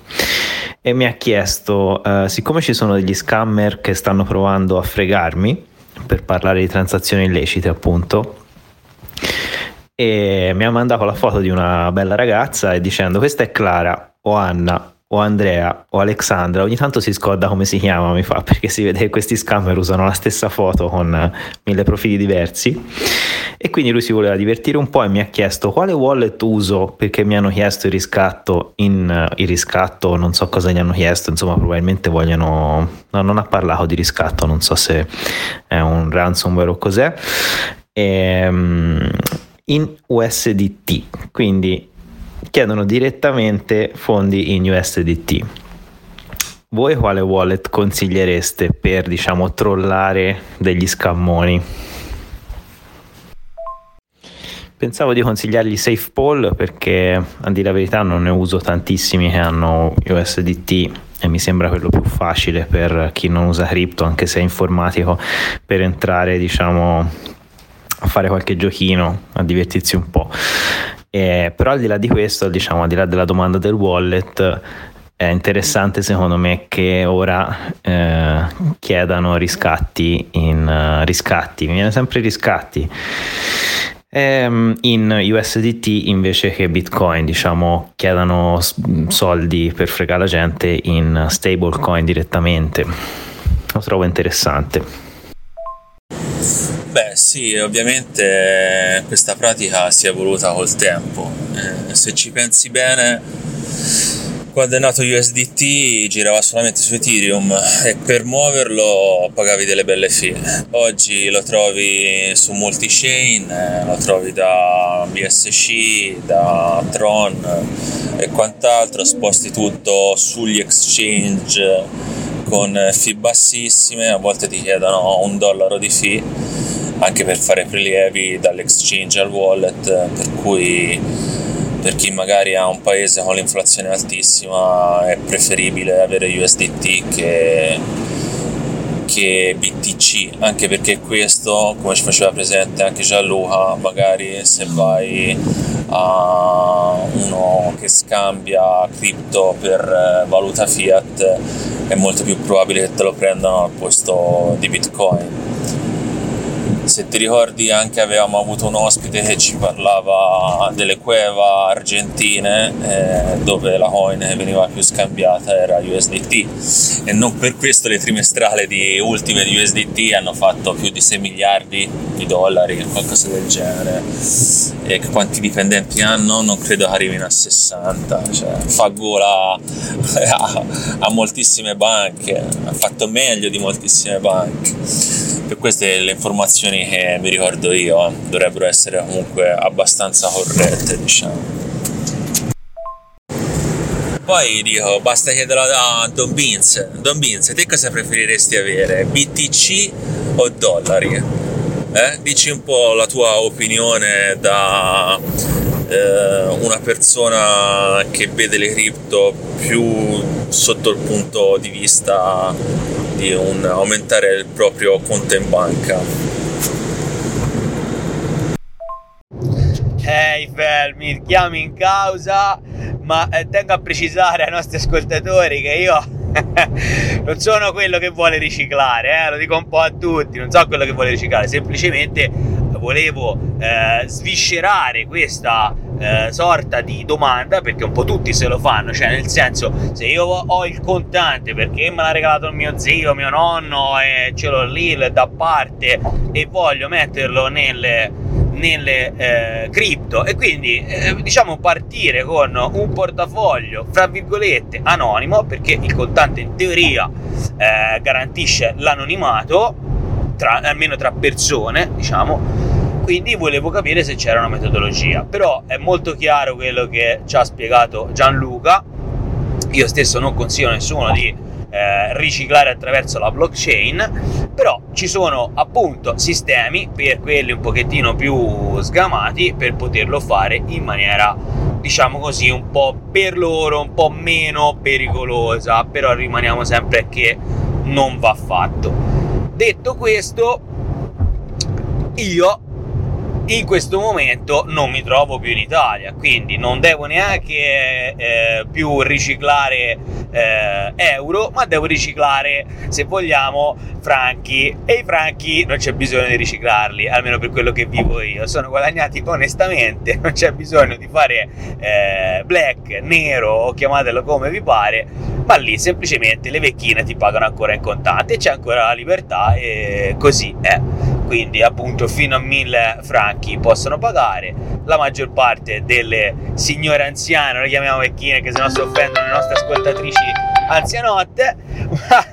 e mi ha chiesto, uh, siccome ci sono degli scammer che stanno provando a fregarmi per parlare di transazioni illecite appunto, e mi ha mandato la foto di una bella ragazza e dicendo questa è Clara o Anna o Andrea o Alexandra, ogni tanto si scorda come si chiama, mi fa, [laughs] perché si vede che questi scammer usano la stessa foto con mille profili diversi. E quindi lui si voleva divertire un po' e mi ha chiesto quale wallet uso perché mi hanno chiesto il riscatto in il riscatto, non so cosa gli hanno chiesto, insomma, probabilmente vogliono no, non ha parlato di riscatto, non so se è un ransomware o cos'è. E, ehm, in USDT, quindi chiedono direttamente fondi in USDT. Voi quale wallet consigliereste per, diciamo, trollare degli scammoni? Pensavo di consigliargli SafePol perché a dire la verità non ne uso tantissimi che hanno USDT e mi sembra quello più facile per chi non usa cripto, anche se è informatico, per entrare diciamo a fare qualche giochino, a divertirsi un po'. Eh, però al di là di questo, diciamo, al di là della domanda del wallet, è interessante secondo me che ora eh, chiedano riscatti in uh, riscatti, mi viene sempre riscatti ehm, in USDT invece che Bitcoin, diciamo, chiedano soldi per fregare la gente in stablecoin direttamente. Lo trovo interessante. Vabbè, sì, ovviamente questa pratica si è evoluta col tempo. Eh, se ci pensi bene, quando è nato USDT girava solamente su Ethereum e per muoverlo pagavi delle belle fee. Oggi lo trovi su multi-chain, eh, lo trovi da BSC, da Tron e quant'altro, sposti tutto sugli exchange con fee bassissime, a volte ti chiedono un dollaro di fee anche per fare prelievi dall'exchange al wallet, per cui per chi magari ha un paese con l'inflazione altissima è preferibile avere USDT che, che BTC, anche perché questo, come ci faceva presente anche Gianluca, magari se vai a uno che scambia cripto per valuta fiat è molto più probabile che te lo prendano al posto di Bitcoin se ti ricordi anche avevamo avuto un ospite che ci parlava delle cueva argentine eh, dove la coin che veniva più scambiata era USDT e non per questo le trimestrali di ultime di USDT hanno fatto più di 6 miliardi di dollari qualcosa del genere. E quanti dipendenti hanno? non credo che arrivino a 60 cioè, fa gola [laughs] a, a moltissime banche ha fatto meglio di moltissime banche per queste le informazioni che mi ricordo io eh, dovrebbero essere comunque abbastanza corrette diciamo. Poi dico basta chiederlo a Don Beans Don Beans te cosa preferiresti avere? BTC o dollari? Eh? dici un po' la tua opinione da eh, una persona che vede le cripto più sotto il punto di vista di un, aumentare il proprio conto in banca. Ehi hey, mi chiami in causa, ma eh, tengo a precisare ai nostri ascoltatori che io [laughs] non sono quello che vuole riciclare, eh, lo dico un po' a tutti, non so quello che vuole riciclare, semplicemente volevo eh, sviscerare questa eh, sorta di domanda perché un po' tutti se lo fanno, cioè nel senso se io ho il contante perché me l'ha regalato mio zio, mio nonno e ce l'ho lì da parte e voglio metterlo nelle nelle eh, cripto e quindi eh, diciamo partire con un portafoglio fra virgolette anonimo perché il contante in teoria eh, garantisce l'anonimato tra, almeno tra persone diciamo quindi volevo capire se c'era una metodologia. Però è molto chiaro quello che ci ha spiegato Gianluca. Io stesso non consiglio a nessuno di eh, riciclare attraverso la blockchain, però ci sono appunto sistemi per quelli un pochettino più sgamati per poterlo fare in maniera diciamo così un po' per loro un po' meno pericolosa, però rimaniamo sempre che non va fatto. Detto questo, io in questo momento non mi trovo più in Italia, quindi non devo neanche eh, più riciclare eh, euro, ma devo riciclare, se vogliamo, franchi. E i franchi non c'è bisogno di riciclarli, almeno per quello che vivo io. Sono guadagnati onestamente, non c'è bisogno di fare eh, black, nero o chiamatelo come vi pare, ma lì semplicemente le vecchine ti pagano ancora in contanti e c'è ancora la libertà e così è quindi appunto fino a 1000 franchi possono pagare. La maggior parte delle signore anziane, le chiamiamo vecchine che se no si offendono le nostre ascoltatrici anzianotte,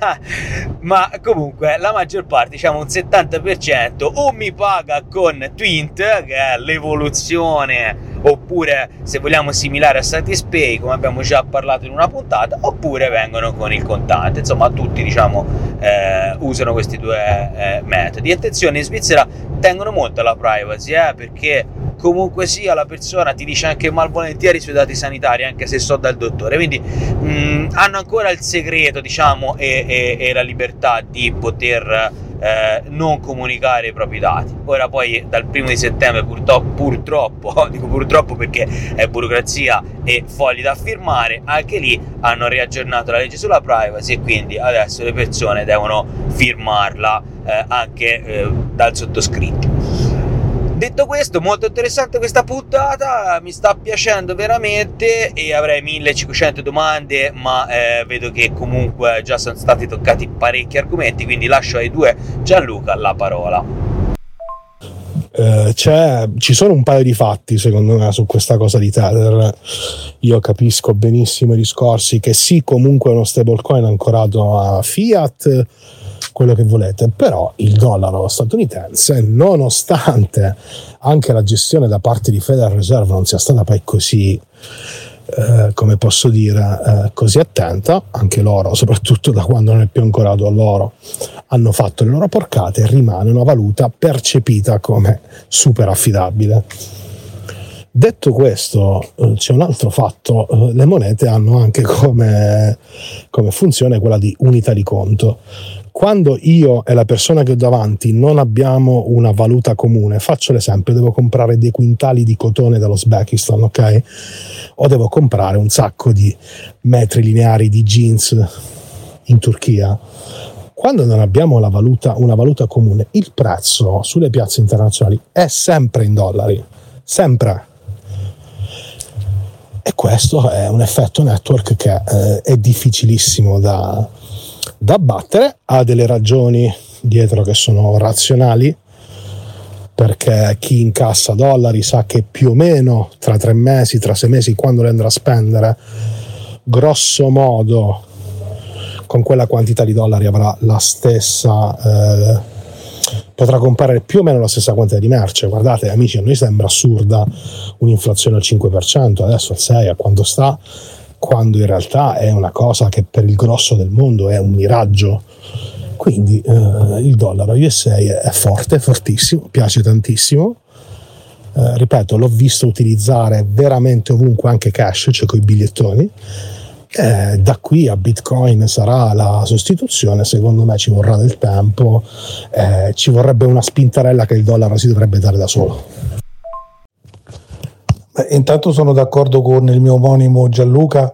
[laughs] ma comunque la maggior parte, diciamo un 70%, o mi paga con Twint, che è l'evoluzione oppure se vogliamo similare a Satispay come abbiamo già parlato in una puntata oppure vengono con il contante insomma tutti diciamo eh, usano questi due eh, metodi attenzione Svizzera tengono molto alla privacy eh, perché comunque sia la persona ti dice anche malvolentieri i suoi dati sanitari anche se so dal dottore. Quindi mh, mm, hanno ancora il segreto diciamo e, e, e la libertà di poter eh, non comunicare i propri dati. Ora poi dal primo di settembre purtroppo, purtroppo, [laughs] dico purtroppo perché è burocrazia e fogli da firmare, anche lì hanno riaggiornato la legge sulla privacy e quindi adesso le persone devono firmarla eh, anche eh, dal sottoscritto. Detto questo, molto interessante questa puntata, mi sta piacendo veramente e avrei 1500 domande, ma eh, vedo che comunque già sono stati toccati parecchi argomenti, quindi lascio ai due Gianluca la parola. Eh, ci sono un paio di fatti secondo me su questa cosa di Tether. Io capisco benissimo i discorsi che sì, comunque è uno stablecoin ancorato a fiat, quello che volete, però il dollaro statunitense, nonostante anche la gestione da parte di Federal Reserve non sia stata poi così eh, come posso dire, eh, così attenta, anche loro, [laughs] soprattutto da quando non è più ancorato a loro, hanno fatto le loro porcate e rimane una valuta percepita come super affidabile. Detto questo, eh, c'è un altro fatto, eh, le monete hanno anche come, come funzione quella di unità di conto quando io e la persona che ho davanti non abbiamo una valuta comune, faccio l'esempio, devo comprare dei quintali di cotone dall'Uzbekistan, ok? O devo comprare un sacco di metri lineari di jeans in Turchia. Quando non abbiamo valuta, una valuta comune, il prezzo sulle piazze internazionali è sempre in dollari, sempre. E questo è un effetto network che eh, è difficilissimo da, da battere, ha delle ragioni dietro che sono razionali, perché chi incassa dollari sa che più o meno tra tre mesi, tra sei mesi, quando le andrà a spendere, grosso modo con quella quantità di dollari avrà la stessa, eh, potrà comprare più o meno la stessa quantità di merce. Guardate, amici, a noi sembra assurda un'inflazione al 5%, adesso al 6%, a quanto sta? Quando in realtà è una cosa che per il grosso del mondo è un miraggio. Quindi eh, il dollaro USA è forte, fortissimo, piace tantissimo. Eh, ripeto, l'ho visto utilizzare veramente ovunque, anche cash, cioè con i bigliettoni. Eh, da qui a Bitcoin sarà la sostituzione, secondo me ci vorrà del tempo, eh, ci vorrebbe una spintarella che il dollaro si dovrebbe dare da solo. Beh, intanto sono d'accordo con il mio omonimo Gianluca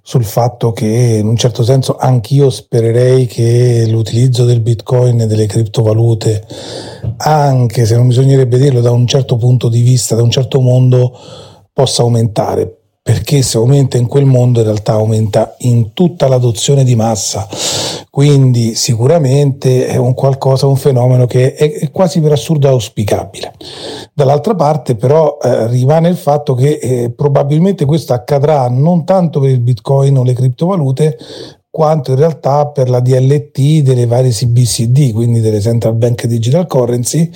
sul fatto che in un certo senso anch'io spererei che l'utilizzo del bitcoin e delle criptovalute, anche se non bisognerebbe dirlo da un certo punto di vista, da un certo mondo, possa aumentare perché se aumenta in quel mondo in realtà aumenta in tutta l'adozione di massa quindi sicuramente è un qualcosa, un fenomeno che è, quasi per assurdo auspicabile. Dall'altra parte però eh, rimane il fatto che eh, probabilmente questo accadrà non tanto per il bitcoin o le criptovalute, quanto in realtà per la DLT delle varie CBCD, quindi delle Central Bank Digital Currency,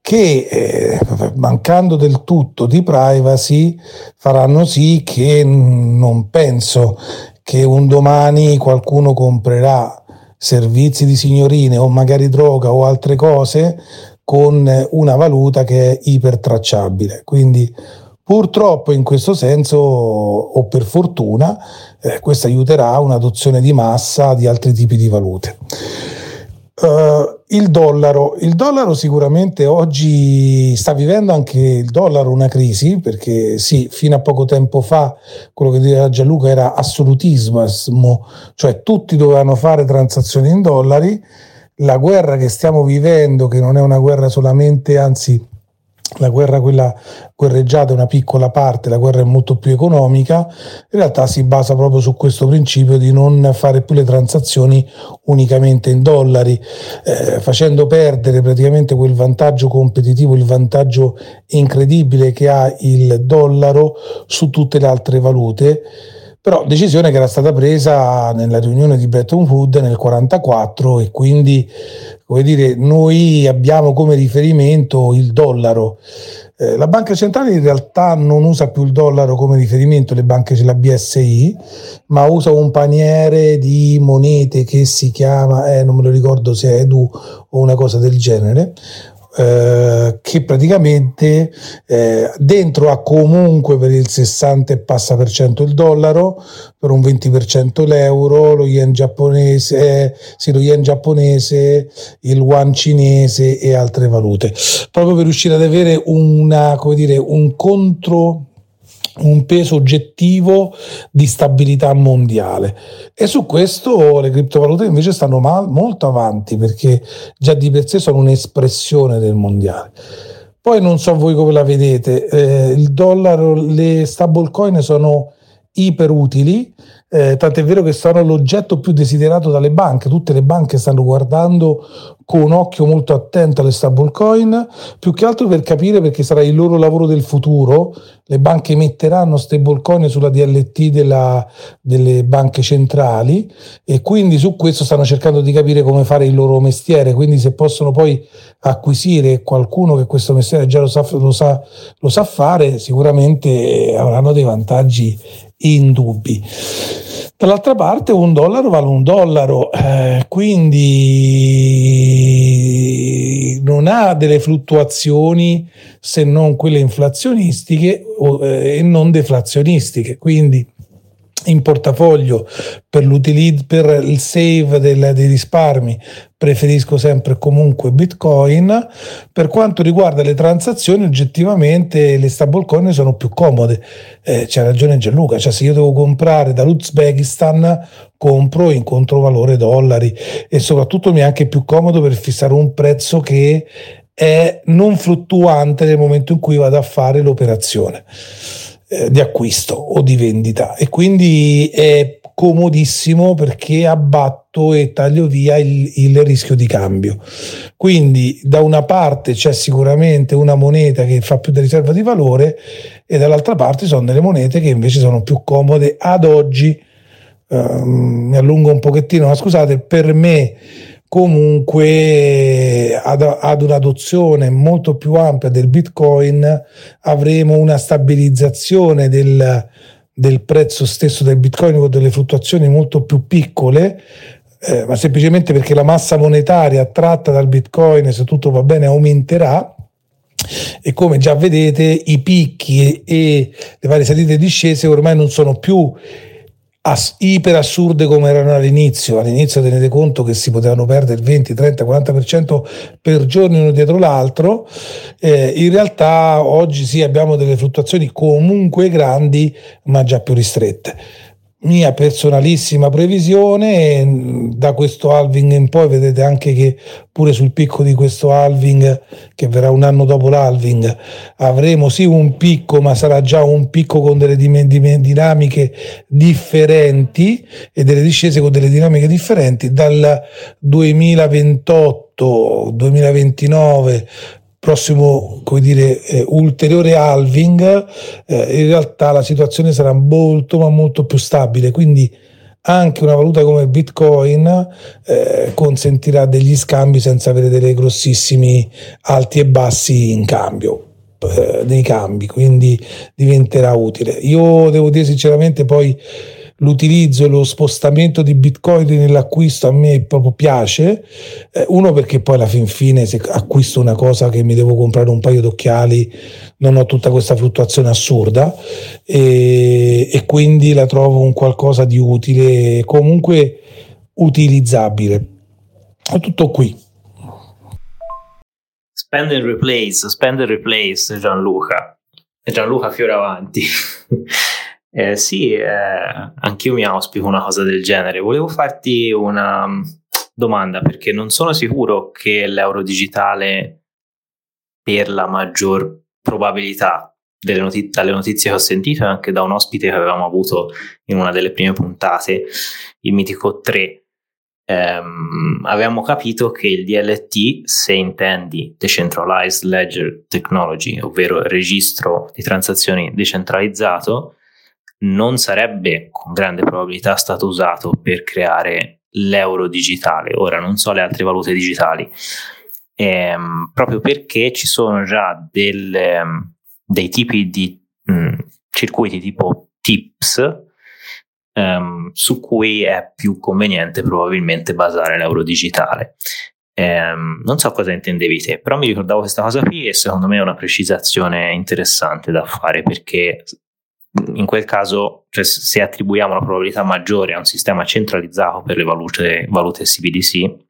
che eh, mancando del tutto di privacy faranno sì che non penso che un domani qualcuno comprerà servizi di signorine o magari droga o altre cose con una valuta che è ipertracciabile. Quindi purtroppo in questo senso, o per fortuna, eh, questo aiuterà un'adozione di massa di altri tipi di valute. Uh, il dollaro. Il dollaro sicuramente oggi sta vivendo anche il dollaro una crisi, perché sì, fino a poco tempo fa quello che diceva Gianluca era assolutismo, cioè tutti dovevano fare transazioni in dollari. La guerra che stiamo vivendo, che non è una guerra solamente, anzi la guerra quella guerreggiata è una piccola parte, la guerra è molto più economica, in realtà si basa proprio su questo principio di non fare più le transazioni unicamente in dollari, eh, facendo perdere praticamente quel vantaggio competitivo, il vantaggio incredibile che ha il dollaro su tutte le altre valute però decisione che era stata presa nella riunione di Bretton Woods nel 1944 e quindi come dire, noi abbiamo come riferimento il dollaro. Eh, la banca centrale in realtà non usa più il dollaro come riferimento, le banche ce la BSI, ma usa un paniere di monete che si chiama, eh, non me lo ricordo se è Edu o una cosa del genere, eh, che praticamente eh, dentro ha comunque per il 60 e passa per cento il dollaro, per un 20% l'euro, lo yen giapponese, sì, lo yen giapponese, il yuan cinese e altre valute, proprio per riuscire ad avere una, come dire, un contro un peso oggettivo di stabilità mondiale e su questo le criptovalute invece stanno mal, molto avanti perché già di per sé sono un'espressione del mondiale. Poi non so voi come la vedete, eh, il dollaro, le stablecoin sono iper utili, eh, tant'è vero che sono l'oggetto più desiderato dalle banche, tutte le banche stanno guardando con un occhio molto attento alle stablecoin, più che altro per capire perché sarà il loro lavoro del futuro. Le banche metteranno stablecoin sulla DLT della, delle banche centrali e quindi su questo stanno cercando di capire come fare il loro mestiere. Quindi se possono poi acquisire qualcuno che questo mestiere già lo sa, lo sa, lo sa fare, sicuramente avranno dei vantaggi indubbi. Dall'altra parte un dollaro vale un dollaro, eh, quindi non ha delle fluttuazioni se non quelle inflazionistiche eh, e non deflazionistiche. Quindi in portafoglio per, per il save del, dei risparmi preferisco sempre comunque bitcoin. Per quanto riguarda le transazioni oggettivamente le stablecoin sono più comode. Eh, c'ha ragione Gianluca cioè se io devo comprare dall'Uzbekistan compro in controvalore dollari e soprattutto mi è anche più comodo per fissare un prezzo che è non fluttuante nel momento in cui vado a fare l'operazione eh, di acquisto o di vendita e quindi è comodissimo perché abbatto e taglio via il, il, rischio di cambio. Quindi da una parte c'è sicuramente una moneta che fa più da riserva di valore e dall'altra parte sono delle monete che invece sono più comode ad oggi. Uh, mi allungo un pochettino, ma scusate, per me comunque ad, ad, un'adozione molto più ampia del bitcoin avremo una stabilizzazione del, del prezzo stesso del bitcoin con delle fluttuazioni molto più piccole eh, ma semplicemente perché la massa monetaria attratta dal bitcoin se tutto va bene aumenterà. E come già vedete i picchi e le varie salite e discese ormai non sono più as- iper assurde come erano all'inizio. All'inizio tenete conto che si potevano perdere il 20, 30, 40% per giorno uno dietro l'altro. Eh, in realtà oggi sì abbiamo delle fluttuazioni comunque grandi, ma già più ristrette mia personalissima previsione da questo halving in poi vedete anche che pure sul picco di questo halving che verrà un anno dopo l'halving avremo sì un picco ma sarà già un picco con delle dinamiche differenti e delle discese con delle dinamiche differenti dal 2028 2029 prossimo come dire, eh, ulteriore halving, eh, in realtà la situazione sarà molto ma molto più stabile. Quindi anche una valuta come Bitcoin eh, consentirà degli scambi senza avere dei grossissimi alti e bassi in cambio eh, nei cambi, quindi diventerà utile. Io devo dire sinceramente poi l'utilizzo e lo spostamento di bitcoin nell'acquisto a me proprio piace eh, uno perché poi alla fin fine se acquisto una cosa che mi devo comprare un paio d'occhiali non ho tutta questa fluttuazione assurda e, e quindi la trovo un qualcosa di utile comunque utilizzabile. È tutto qui. Spend and replace spend and replace Gianluca. Gianluca Fioravanti [laughs] Eh, sì, eh, anch'io mi auspico una cosa del genere. Volevo farti una mm, domanda perché non sono sicuro che l'euro digitale, per la maggior probabilità notiz- dalle notizie che ho sentito e anche da un ospite che avevamo avuto in una delle prime puntate, il mitico 3, ehm, avevamo capito che il DLT, se intendi Decentralized Ledger Technology, ovvero registro di transazioni decentralizzato, non sarebbe con grande probabilità stato usato per creare l'euro digitale. Ora non so le altre valute digitali, ehm, proprio perché ci sono già delle, ehm, dei tipi di mh, mm, circuiti tipo TIPS ehm, su cui è più conveniente probabilmente basare l'euro digitale. Um, non so cosa intendevi te, però mi ricordavo questa cosa qui e secondo me è una precisazione interessante da fare perché in quel caso, cioè, se attribuiamo una probabilità maggiore a un sistema centralizzato per le valute, valute CBDC,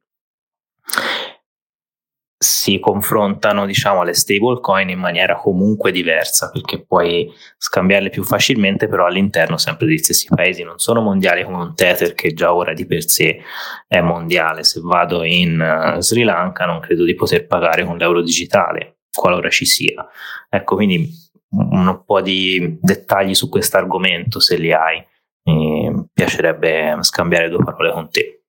si confrontano diciamo alle stablecoin in maniera comunque diversa perché puoi scambiarle più facilmente però all'interno sempre degli stessi paesi. Non sono mondiali come un Tether che già ora di per sé è mondiale. Se vado in uh, Sri Lanka non credo di poter pagare con l'euro digitale qualora ci sia. Ecco quindi un po' di dettagli su questo argomento se li hai. Mi piacerebbe scambiare due parole con te.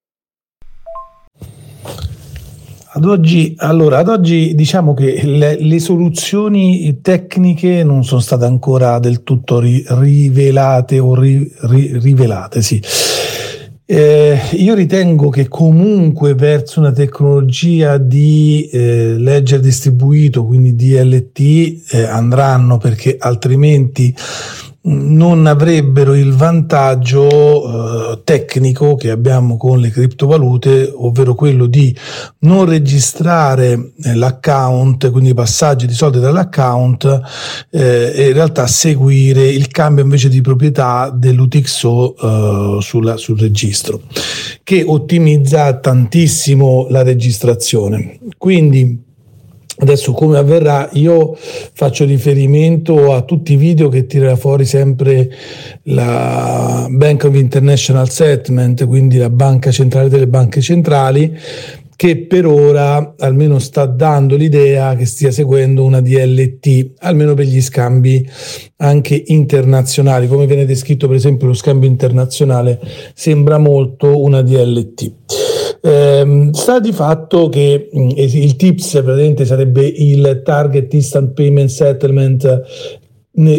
Ad oggi, allora, ad oggi diciamo che le, le, soluzioni tecniche non sono state ancora del tutto ri, rivelate o ri, ri, rivelate, sì. Eh, io ritengo che comunque verso una tecnologia di eh, ledger distribuito, quindi DLT, eh, andranno perché altrimenti non avrebbero il vantaggio eh, tecnico che abbiamo con le criptovalute, ovvero quello di non registrare eh, l'account, quindi i passaggi di soldi dall'account eh, e in realtà seguire il cambio invece di proprietà dell'UTXO eh, sulla, sul registro, che ottimizza tantissimo la registrazione. Quindi Adesso come avverrà? Io faccio riferimento a tutti i video che tira fuori sempre la Bank of International Settlement, quindi la banca centrale delle banche centrali, che per ora almeno sta dando l'idea che stia seguendo una DLT, almeno per gli scambi anche internazionali. Come viene descritto per esempio lo scambio internazionale, sembra molto una DLT. Eh, sta di fatto che mm, il TIPS praticamente sarebbe il Target Instant Payment Settlement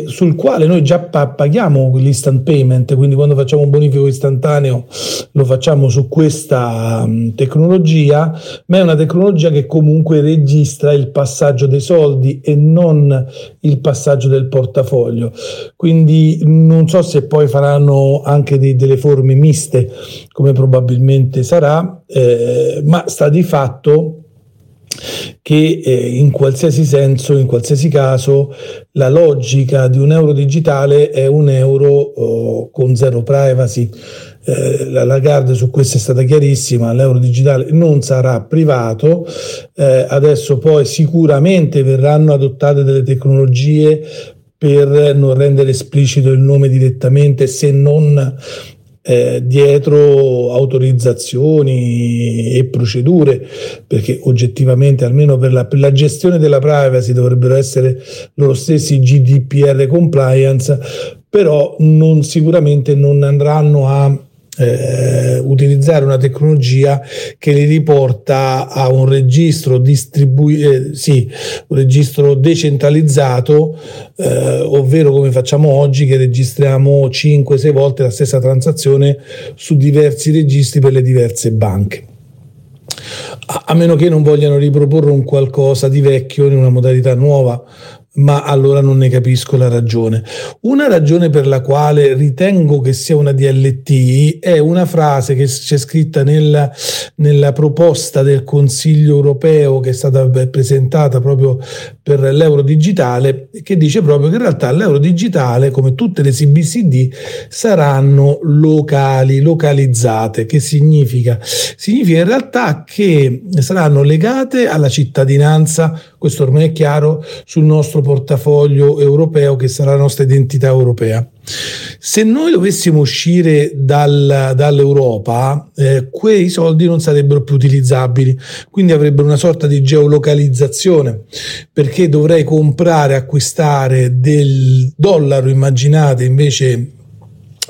sul quale noi già paghiamo l'instant payment, quindi quando facciamo un bonifico istantaneo lo facciamo su questa tecnologia, ma è una tecnologia che comunque registra il passaggio dei soldi e non il passaggio del portafoglio. Quindi non so se poi faranno anche dei, delle forme miste, come probabilmente sarà, eh, ma sta di fatto che eh, in qualsiasi senso, in qualsiasi caso, la logica di un euro digitale è un euro oh, con zero privacy. Eh, la Lagarde su questo è stata chiarissima, l'euro digitale non sarà privato, eh, adesso poi sicuramente verranno adottate delle tecnologie per non rendere esplicito il nome direttamente se non eh, dietro autorizzazioni e procedure, perché oggettivamente, almeno per la, per la, gestione della privacy, dovrebbero essere loro stessi GDPR compliance, però non, sicuramente non andranno a eh, utilizzare una tecnologia che li riporta a un registro distribuito, eh, sì, un registro decentralizzato, eh, ovvero come facciamo oggi che registriamo 5-6 volte la stessa transazione su diversi registri per le diverse banche. A meno che non vogliano riproporre un qualcosa di vecchio in una modalità nuova, ma allora non ne capisco la ragione. Una ragione per la quale ritengo che sia una DLT è una frase che c'è scritta nella, nella proposta del Consiglio europeo che è stata presentata proprio per l'euro digitale, che dice proprio che in realtà l'euro digitale, come tutte le CBCD, saranno locali, localizzate. Che significa? Significa in realtà che saranno legate alla cittadinanza, questo ormai è chiaro, sul nostro portafoglio europeo che sarà la nostra identità europea. Se noi dovessimo uscire dal, dall'Europa, eh, quei soldi non sarebbero più utilizzabili, quindi avrebbero una sorta di geolocalizzazione, perché dovrei comprare, acquistare del dollaro, immaginate invece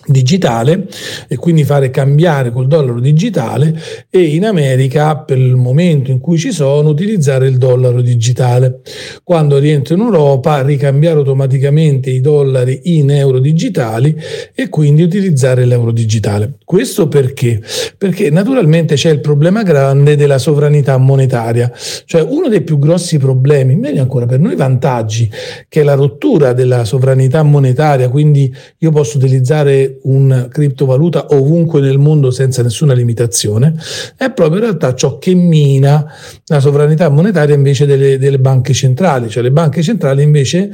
digitale e quindi fare cambiare col dollaro digitale e in America per il momento in cui ci sono utilizzare il dollaro digitale. Quando rientro in Europa ricambiare automaticamente i dollari in euro digitali e quindi utilizzare l'euro digitale. Questo perché? perché naturalmente c'è il problema grande della sovranità monetaria. Cioè uno dei più grossi problemi meglio ancora per noi vantaggi che è la rottura della sovranità monetaria quindi io posso utilizzare una criptovaluta ovunque nel mondo senza nessuna limitazione, è proprio in realtà ciò che mina la sovranità monetaria invece delle, delle banche centrali, cioè le banche centrali invece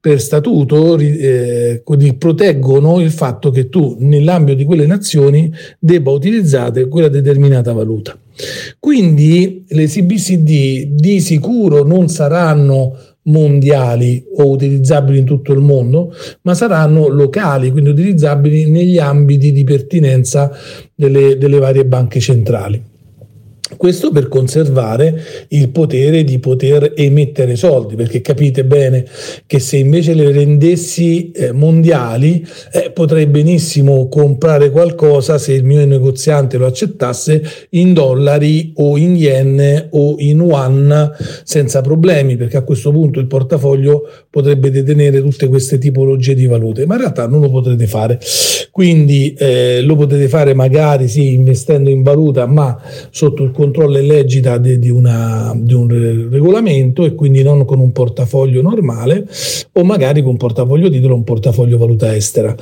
per statuto eh, proteggono il fatto che tu nell'ambito di quelle nazioni debba utilizzare quella determinata valuta. Quindi le CBCD di sicuro non saranno mondiali o utilizzabili in tutto il mondo, ma saranno locali, quindi utilizzabili negli ambiti di pertinenza delle, delle varie banche centrali. Questo per conservare il potere di poter emettere soldi, perché capite bene che se invece le rendessi eh, mondiali eh, potrei benissimo comprare qualcosa se il mio negoziante lo accettasse in dollari o in yen o in yuan senza problemi, perché a questo punto il portafoglio potrebbe detenere tutte queste tipologie di valute, ma in realtà non lo potrete fare. Quindi eh, lo potete fare magari sì investendo in valuta, ma sotto il controllo e l'egida di, di, una, di, un regolamento e quindi non con un portafoglio normale o magari con un portafoglio titolo o un portafoglio valuta estera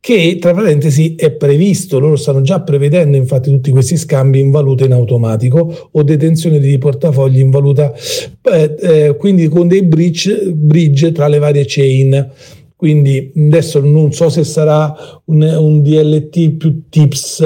che tra parentesi è previsto, loro stanno già prevedendo infatti tutti questi scambi in valuta in automatico o detenzione di portafogli in valuta, eh, eh, quindi con dei bridge, bridge tra le varie chain. Quindi adesso non so se sarà un, un DLT più tips,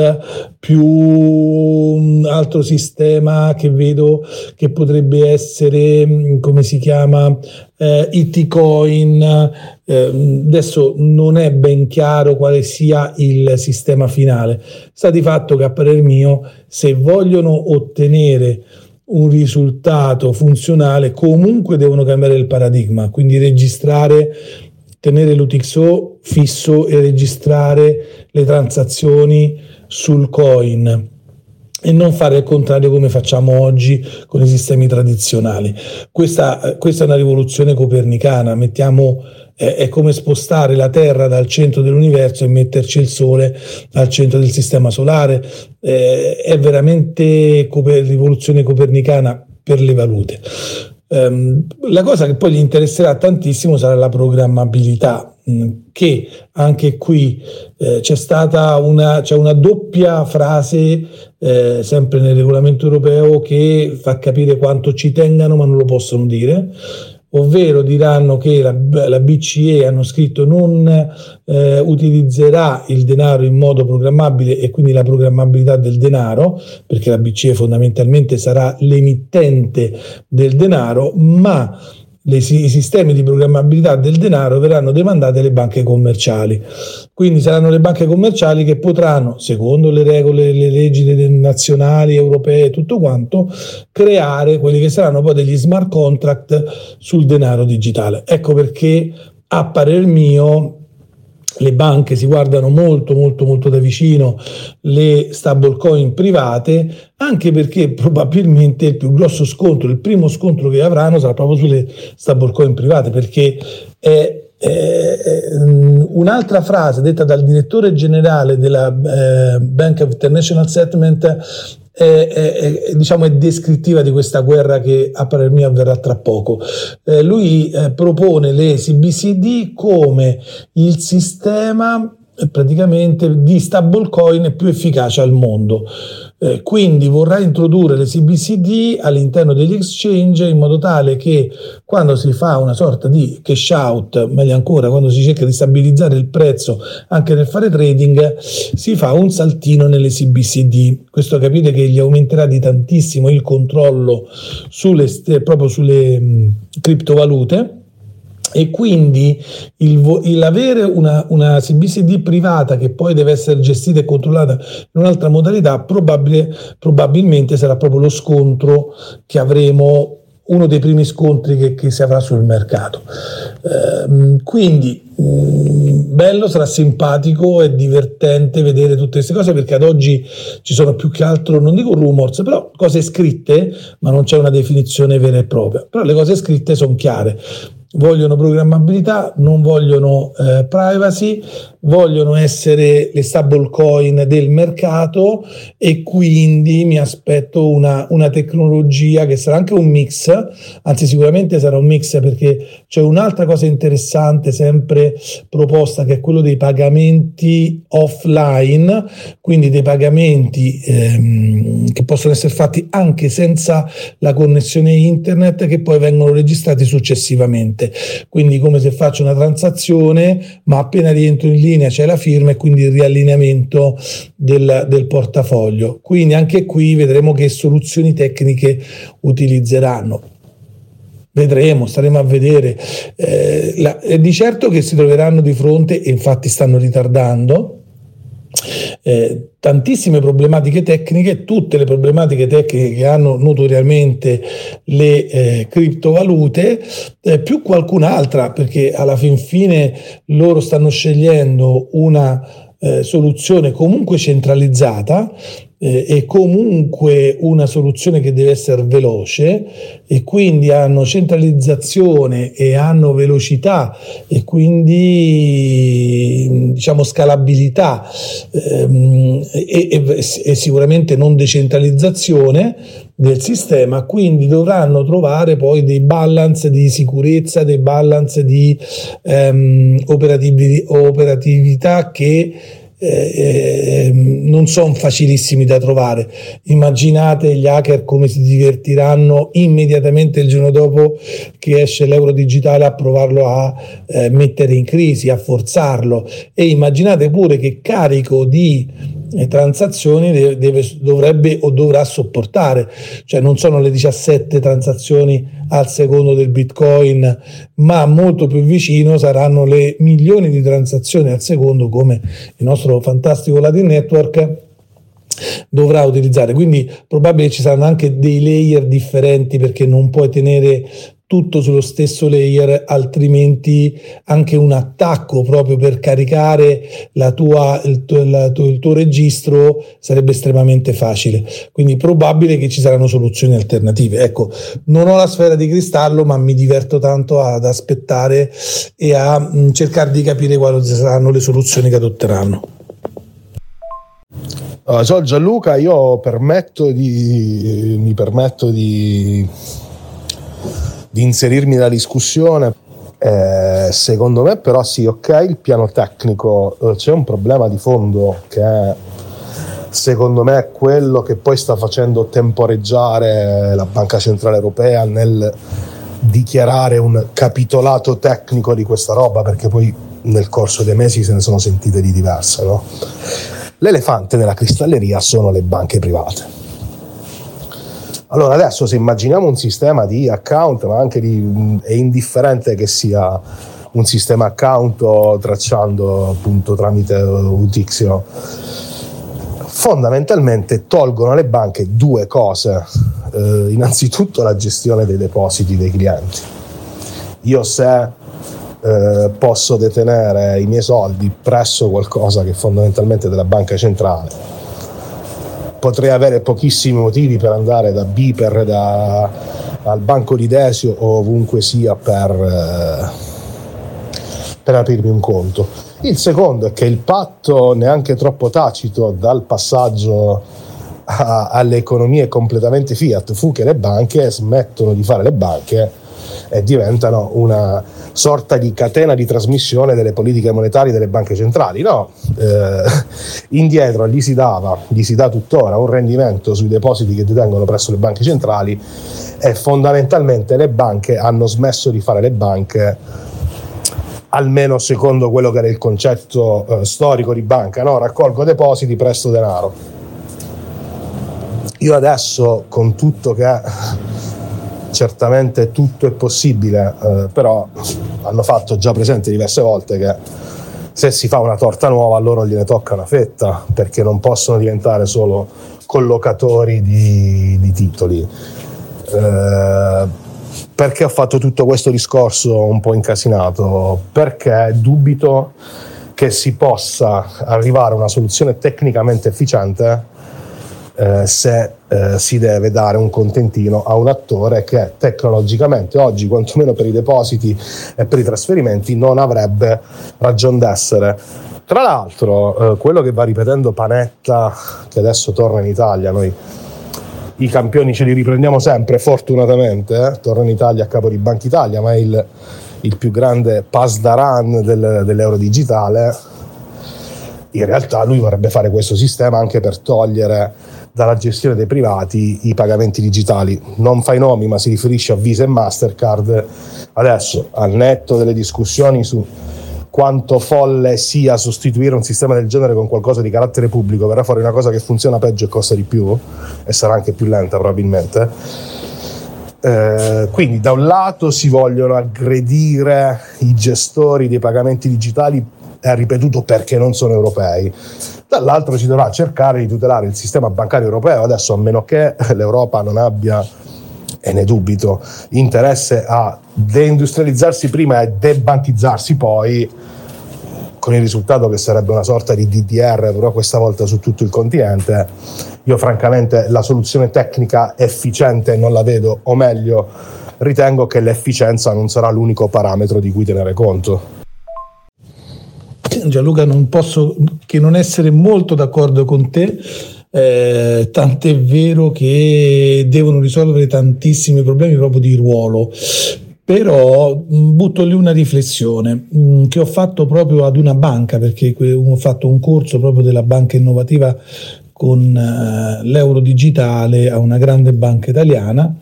più un altro sistema che vedo che potrebbe essere, come si chiama, eh, Itcoin. Eh, adesso non è ben chiaro quale sia il sistema finale. Sta di fatto che a parer mio, se vogliono ottenere un risultato funzionale, comunque devono cambiare il paradigma, quindi registrare tenere l'UTXO fisso e registrare le transazioni sul coin e non fare il contrario come facciamo oggi con i sistemi tradizionali. Questa, questa è una rivoluzione copernicana, mettiamo, è, è, come spostare la Terra dal centro dell'universo e metterci il Sole al centro del sistema solare, eh, è veramente coper- rivoluzione copernicana per le valute. Um, la cosa che poi gli interesserà tantissimo sarà la programmabilità, mh, mm, che anche qui eh, c'è stata una, c'è una doppia frase eh, sempre nel regolamento europeo che fa capire quanto ci tengano ma non lo possono dire ovvero diranno che la, la BCE hanno scritto non eh, utilizzerà il denaro in modo programmabile e quindi la programmabilità del denaro, perché la BCE fondamentalmente sarà l'emittente del denaro, ma le, i sistemi di programmabilità del denaro verranno demandati alle banche commerciali. Quindi saranno le banche commerciali che potranno, secondo le regole, le leggi nazionali, europee e tutto quanto, creare quelli che saranno poi degli smart contract sul denaro digitale. Ecco perché, a parer mio, le banche si guardano molto molto molto da vicino le stablecoin private anche perché [laughs] probabilmente il più grosso scontro, il primo scontro che avranno sarà proprio sulle stablecoin private perché è un'altra frase detta dal direttore generale della eh, Bank of International Settlement è, è, è, diciamo, è descrittiva di questa guerra che a parer mio avverrà tra poco. Eh, lui eh, propone le CBCD come il sistema eh, praticamente di stablecoin più efficace al mondo. Eh, quindi vorrà introdurre le CBCD all'interno degli exchange in modo tale che quando si fa una sorta di cash out, meglio ancora quando si cerca di stabilizzare il prezzo anche nel fare trading, si fa un saltino nelle CBCD. Questo capite che gli aumenterà di tantissimo il controllo sulle, proprio sulle mh, criptovalute e quindi il, il avere una, una, CBCD privata che poi deve essere gestita e controllata in un'altra modalità probabile, probabilmente sarà proprio lo scontro che avremo uno dei primi scontri che, che si avrà sul mercato. Eh, quindi mm, bello, sarà simpatico e divertente vedere tutte queste cose perché ad oggi ci sono più che altro, non dico rumors, però cose scritte, ma non c'è una definizione vera e propria. Però le cose scritte sono chiare vogliono programmabilità, non vogliono eh, privacy, vogliono essere le stablecoin del mercato e quindi mi aspetto una, una, tecnologia che sarà anche un mix, anzi sicuramente sarà un mix perché c'è un'altra cosa interessante sempre proposta che è quello dei pagamenti offline, quindi dei pagamenti ehm, che possono essere fatti anche senza la connessione internet che poi vengono registrati successivamente. Quindi come se faccio una transazione ma appena rientro in linea c'è la firma e quindi il riallineamento del, del portafoglio. Quindi anche qui vedremo che soluzioni tecniche utilizzeranno. Vedremo, staremo a vedere. Eh, la, di certo che si troveranno di fronte, e infatti stanno ritardando, eh, tantissime problematiche tecniche, tutte le problematiche tecniche che hanno notoriamente le eh, criptovalute, eh, più qualcun'altra, perché alla fin fine loro stanno scegliendo una eh, soluzione comunque centralizzata eh, e comunque una soluzione che deve essere veloce e quindi hanno centralizzazione e hanno velocità e quindi diciamo scalabilità. Ehm, e, e, e sicuramente non decentralizzazione del sistema, quindi dovranno trovare poi dei balance di sicurezza, dei balance di ehm, operatività che eh, ehm, non sono facilissimi da trovare. Immaginate gli hacker come si divertiranno immediatamente il giorno dopo che esce l'euro digitale a provarlo a eh, mettere in crisi, a forzarlo e immaginate pure che carico di transazioni deve, deve, dovrebbe o dovrà sopportare, cioè non sono le 17 transazioni al secondo del Bitcoin, ma molto più vicino saranno le milioni di transazioni al secondo come il nostro fantastico Latin Network dovrà utilizzare. Quindi probabilmente ci saranno anche dei layer differenti perché non puoi tenere tutto sullo stesso layer, altrimenti anche un attacco proprio per caricare tua, il, tuo, la, il tuo registro sarebbe estremamente facile. Quindi probabile che ci saranno soluzioni alternative. Ecco, non ho la sfera di cristallo, ma mi diverto tanto ad aspettare e a mh, mm, cercare di capire quali saranno le soluzioni che adotteranno. Uh, ciao Gianluca, io permetto di, mi permetto di di inserirmi nella discussione. Eh, secondo me però sì, ok, il piano tecnico eh, c'è un problema di fondo che è secondo me quello che poi sta facendo temporeggiare la Banca Centrale Europea nel dichiarare un capitolato tecnico di questa roba perché poi nel corso dei mesi se ne sono sentite di diverse. No? L'elefante nella cristalleria sono le banche private allora adesso se immaginiamo un sistema di account, ma anche di, è indifferente che sia un sistema account tracciando appunto tramite UTXO, fondamentalmente tolgono alle banche due cose. Eh, innanzitutto la gestione dei depositi dei clienti. Io se eh, posso detenere i miei soldi presso qualcosa che fondamentalmente è della banca centrale potrei avere pochissimi motivi per andare da Biper, da, al banco di Desio o ovunque sia per, eh, per aprirmi un conto. Il secondo è che il patto neanche troppo tacito dal passaggio a, alle economie completamente fiat fu che le banche smettono di fare le banche e diventano una sorta di catena di trasmissione delle politiche monetarie delle banche centrali. No, eh, indietro gli si dava, gli si dà tuttora un rendimento sui depositi che detengono presso le banche centrali e fondamentalmente le banche hanno smesso di fare le banche almeno secondo quello che era il concetto eh, storico di banca, no? raccolgo depositi, presto denaro. Io adesso con tutto che certamente tutto è possibile, eh, però hanno fatto già presente diverse volte che se si fa una torta nuova loro gliene tocca una fetta, perché non possono diventare solo collocatori di, di titoli. Eh, perché ho fatto tutto questo discorso un po' incasinato? Perché dubito che si possa arrivare a una soluzione tecnicamente efficiente eh, se eh, si deve dare un contentino a un attore che tecnologicamente oggi, quantomeno per i depositi e per i trasferimenti, non avrebbe ragion d'essere. Tra l'altro, eh, quello che va ripetendo Panetta, che adesso torna in Italia, noi i campioni ce li riprendiamo sempre, fortunatamente, eh? torna in Italia a capo di Banca Italia, ma è il, il più grande pasdaran del, dell'euro digitale. In realtà lui vorrebbe fare questo sistema anche per togliere dalla gestione dei privati i pagamenti digitali. Non fa i nomi, ma si riferisce a Visa e Mastercard. Adesso, al netto delle discussioni su quanto folle sia sostituire un sistema del genere con qualcosa di carattere pubblico, verrà fuori una cosa che funziona peggio e costa di più e sarà anche più lenta probabilmente. Eh, quindi da un lato si vogliono aggredire i gestori dei pagamenti digitali, è ripetuto perché non sono europei, dall'altro si dovrà cercare di tutelare il sistema bancario europeo, adesso a meno che l'Europa non abbia e ne dubito, interesse a deindustrializzarsi prima e debantizzarsi poi, con il risultato che sarebbe una sorta di DDR, però questa volta su tutto il continente. Io francamente la soluzione tecnica efficiente non la vedo, o meglio, ritengo che l'efficienza non sarà l'unico parametro di cui tenere conto. Gianluca, non posso che non essere molto d'accordo con te. Eh, tant'è vero che devono risolvere tantissimi problemi proprio di ruolo. Però butto lì una riflessione mh, che ho fatto proprio ad una banca, perché ho fatto un corso proprio della banca innovativa con uh, l'euro digitale a una grande banca italiana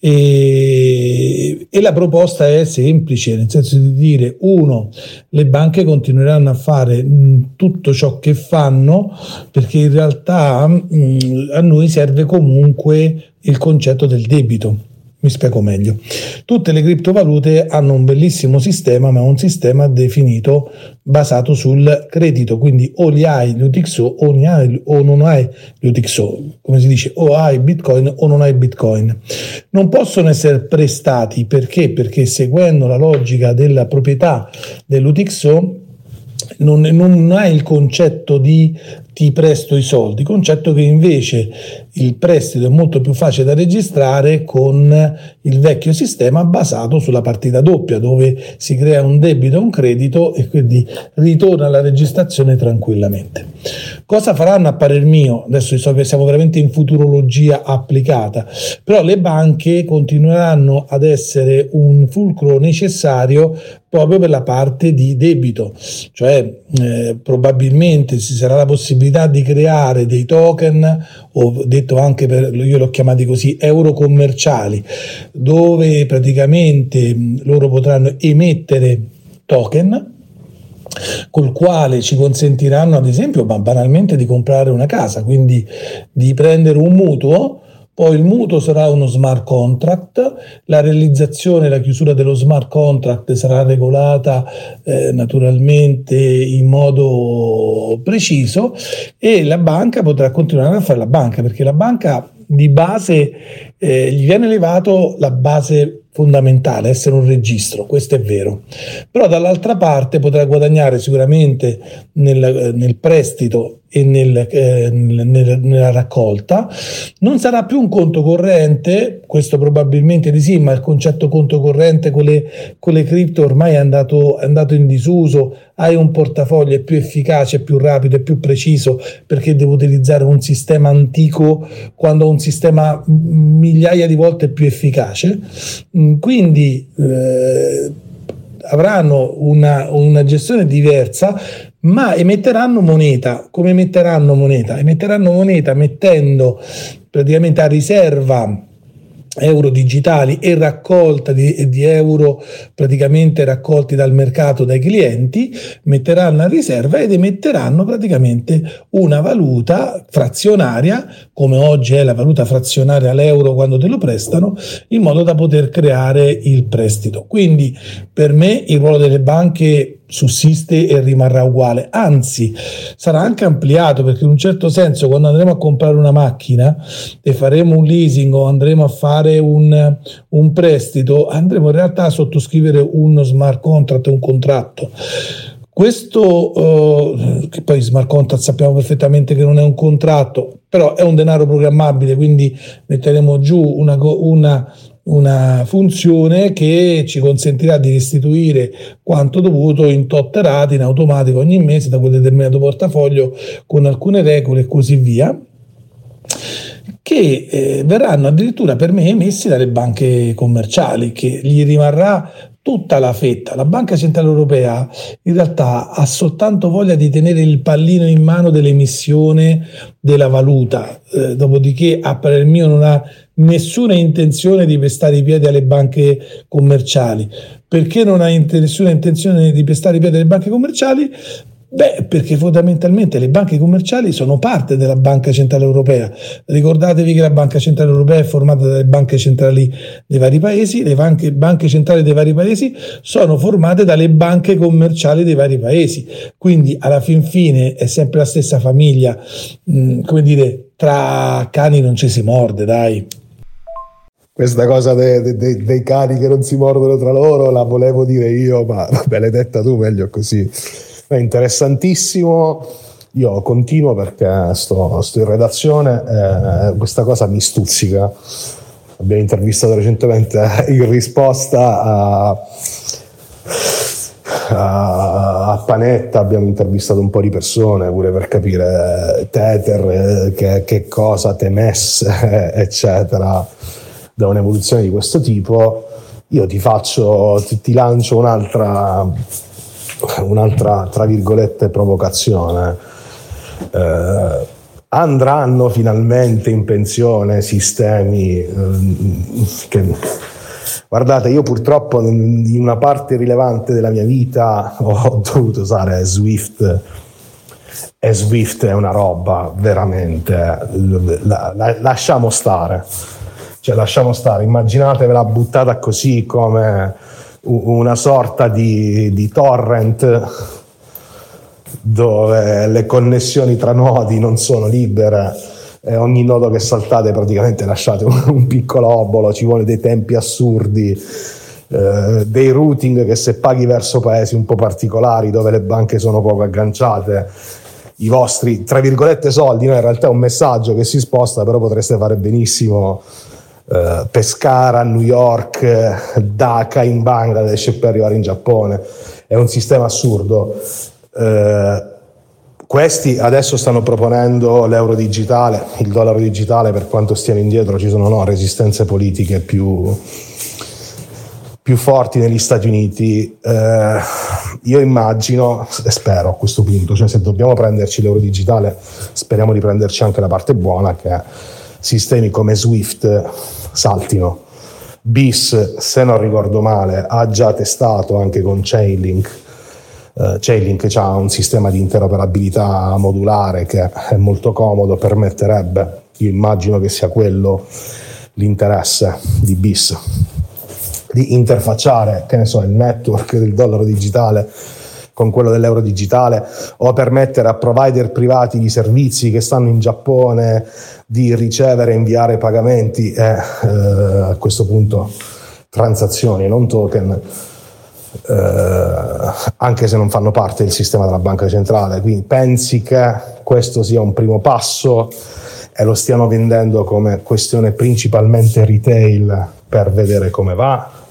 e, e, la proposta è semplice, nel senso di dire, uno, le banche continueranno a fare mh, tutto ciò che fanno perché in realtà mh, a noi serve comunque il concetto del debito mi spiego meglio. Tutte le criptovalute hanno un bellissimo sistema, ma un sistema definito basato sul credito, quindi o li hai gli UTXO o, hai, o non hai gli UTXO, come si dice, o hai Bitcoin o non hai Bitcoin. Non possono essere prestati perché? Perché seguendo la logica della proprietà dell'UTXO non, non hai il concetto di ti presto i soldi, concetto che invece il prestito è molto più facile da registrare con il vecchio sistema basato sulla partita doppia, dove si crea un debito e un credito e quindi ritorna la registrazione tranquillamente. Cosa faranno a parer mio? Adesso siamo veramente in futurologia applicata, però le banche continueranno ad essere un fulcro necessario proprio per la parte di debito, cioè eh, probabilmente ci sarà la possibilità di creare dei token, o detto anche per, io l'ho chiamati così, euro commerciali, dove praticamente loro potranno emettere token col quale ci consentiranno ad esempio banalmente di comprare una casa, quindi di prendere un mutuo poi il mutuo sarà uno smart contract, la realizzazione e la chiusura dello smart contract sarà regolata eh, naturalmente in modo preciso e la banca potrà continuare a fare la banca perché la banca di base eh, gli viene elevato la base fondamentale, essere un registro, questo è vero. Però dall'altra parte potrà guadagnare sicuramente nel, nel prestito nel, eh, nel, nella raccolta. Non sarà più un conto corrente, questo probabilmente di sì, ma il concetto conto corrente con le, con le cripto ormai è andato, è andato in disuso. Hai un portafoglio, è più efficace, è più rapido, è più preciso perché devo utilizzare un sistema antico quando un sistema migliaia di volte più efficace. Mm, quindi eh, avranno una, una gestione diversa, ma emetteranno moneta. Come emetteranno moneta? Emetteranno moneta mettendo praticamente a riserva euro digitali e raccolta di, di, euro praticamente raccolti dal mercato dai clienti metteranno a riserva ed emetteranno praticamente una valuta frazionaria come oggi è la valuta frazionaria l'euro quando te lo prestano in modo da poter creare il prestito quindi per me il ruolo delle banche sussiste e rimarrà uguale, anzi sarà anche ampliato perché in un certo senso quando andremo a comprare una macchina e faremo un leasing o andremo a fare un, un prestito, andremo in realtà a sottoscrivere uno smart contract, un contratto. Questo, uh, che poi smart contract sappiamo perfettamente che non è un contratto, però è un denaro programmabile, quindi metteremo giù una, una, una funzione che ci consentirà di restituire quanto dovuto in tot rate in automatico ogni mese da quel determinato portafoglio con alcune regole e così via che eh, verranno addirittura per me emessi dalle banche commerciali che gli rimarrà tutta la fetta. La Banca Centrale Europea in realtà ha soltanto voglia di tenere il pallino in mano dell'emissione della valuta, eh, dopodiché a parer mio non ha nessuna intenzione di pestare i piedi alle banche commerciali. Perché non ha nessuna intenzione di pestare i piedi alle banche commerciali? Beh, perché fondamentalmente le banche commerciali sono parte della Banca Centrale Europea. Ricordatevi che la Banca Centrale Europea è formata dalle banche centrali dei vari paesi, le banche, banche centrali dei vari paesi sono formate dalle banche commerciali dei vari paesi. Quindi alla fin fine è sempre la stessa famiglia, mh, mm, come dire, tra cani non ci si morde, dai. Questa cosa dei, dei, dei cani che non si mordono tra loro la volevo dire io, ma [laughs] vabbè, l'hai detta tu, meglio così. È interessantissimo. Io continuo perché sto, sto in redazione eh, questa cosa mi stuzzica. Abbiamo intervistato recentemente in risposta a, a, a, Panetta, abbiamo intervistato un po' di persone pure per capire Tether, che, che cosa, Temes, [laughs] eccetera, da un'evoluzione di questo tipo. Io ti faccio, ti, ti lancio un'altra [laughs] un'altra, tra virgolette, provocazione. Eh, andranno finalmente in pensione sistemi eh, che... Guardate, io purtroppo in una parte rilevante della mia vita ho [laughs] dovuto usare Swift e Swift è una roba veramente la, la, lasciamo stare cioè lasciamo stare immaginatevela buttata così come una sorta di, di torrent dove le connessioni tra nodi non sono libere e ogni nodo che saltate praticamente lasciate un, piccolo obolo, ci vuole dei tempi assurdi, eh, dei routing che se paghi verso paesi un po' particolari dove le banche sono poco agganciate, i vostri, tra virgolette, soldi, no? in realtà è un messaggio che si sposta, però potreste fare benissimo eh, Pescara New York, Dhaka in Bangladesh e poi arrivare in Giappone. È un sistema assurdo. Eh, questi adesso stanno proponendo l'euro digitale, il dollaro digitale, per quanto stiano indietro ci sono no, resistenze politiche più, più, forti negli Stati Uniti. Eh, io immagino, e spero a questo punto, cioè se dobbiamo prenderci l'euro digitale, speriamo di prenderci anche la parte buona che è sistemi come Swift saltino. BIS, se non ricordo male, ha già testato anche con Chainlink. Uh, Chainlink ha un sistema di interoperabilità modulare che è molto comodo, permetterebbe, io immagino che sia quello l'interesse di BIS, di interfacciare, che ne so, il network del dollaro digitale con quello dell'euro digitale o permettere a provider privati di servizi che stanno in Giappone di ricevere e inviare pagamenti e eh, a questo punto transazioni, non token, eh, anche se non fanno parte del sistema della banca centrale. Quindi pensi che questo sia un primo passo e lo stiano vendendo come questione principalmente retail per vedere come va?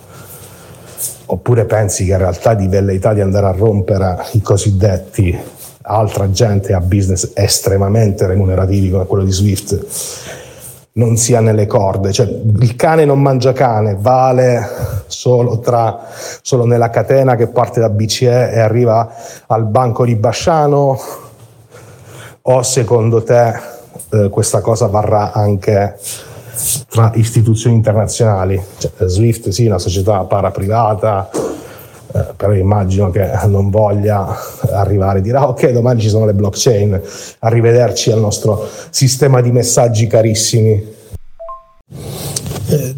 Oppure pensi che in realtà di velleità di andare a rompere i cosiddetti altra gente a business estremamente remunerativi come quello di Swift non sia nelle corde, cioè il cane non mangia cane, vale solo, tra, solo nella catena che parte da BCE e arriva al banco di Basciano o secondo te eh, questa cosa varrà anche tra istituzioni internazionali. Cioè, Swift sì, una società paraprivata, eh, però immagino che non voglia arrivare e dire ah, ok domani ci sono le blockchain, arrivederci al nostro sistema di messaggi carissimi.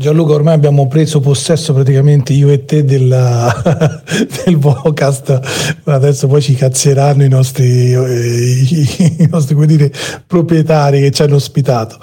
Gianluca, ormai abbiamo preso possesso praticamente io e te della, [laughs] del podcast, adesso poi ci cazzeranno i nostri, eh, i nostri dire, proprietari che ci hanno ospitato.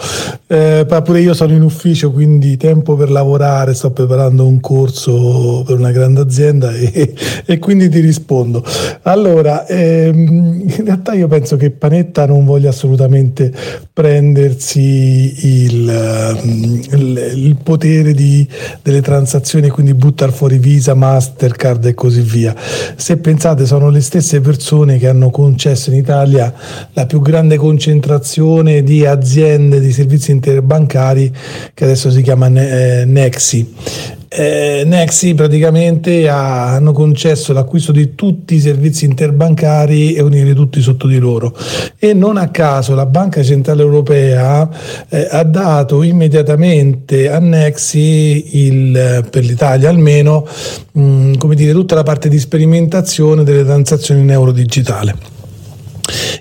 Eh, pure io sono in ufficio, quindi tempo per lavorare, sto preparando un corso per una grande azienda e, e quindi ti rispondo. Allora, ehm, in realtà io penso che Panetta non voglia assolutamente prendersi il, il, il potere di, delle transazioni quindi buttare fuori Visa, Mastercard e così via. Se pensate sono le stesse persone che hanno concesso in Italia la più grande concentrazione di aziende di servizi interbancari che adesso si chiama eh, Nexi eh, Nexi praticamente ha, hanno concesso l'acquisto di tutti i servizi interbancari e unire tutti sotto di loro e non a caso la Banca Centrale Europea eh, ha dato immediatamente a Nexi il, per l'Italia almeno mh, come dire, tutta la parte di sperimentazione delle transazioni in euro digitale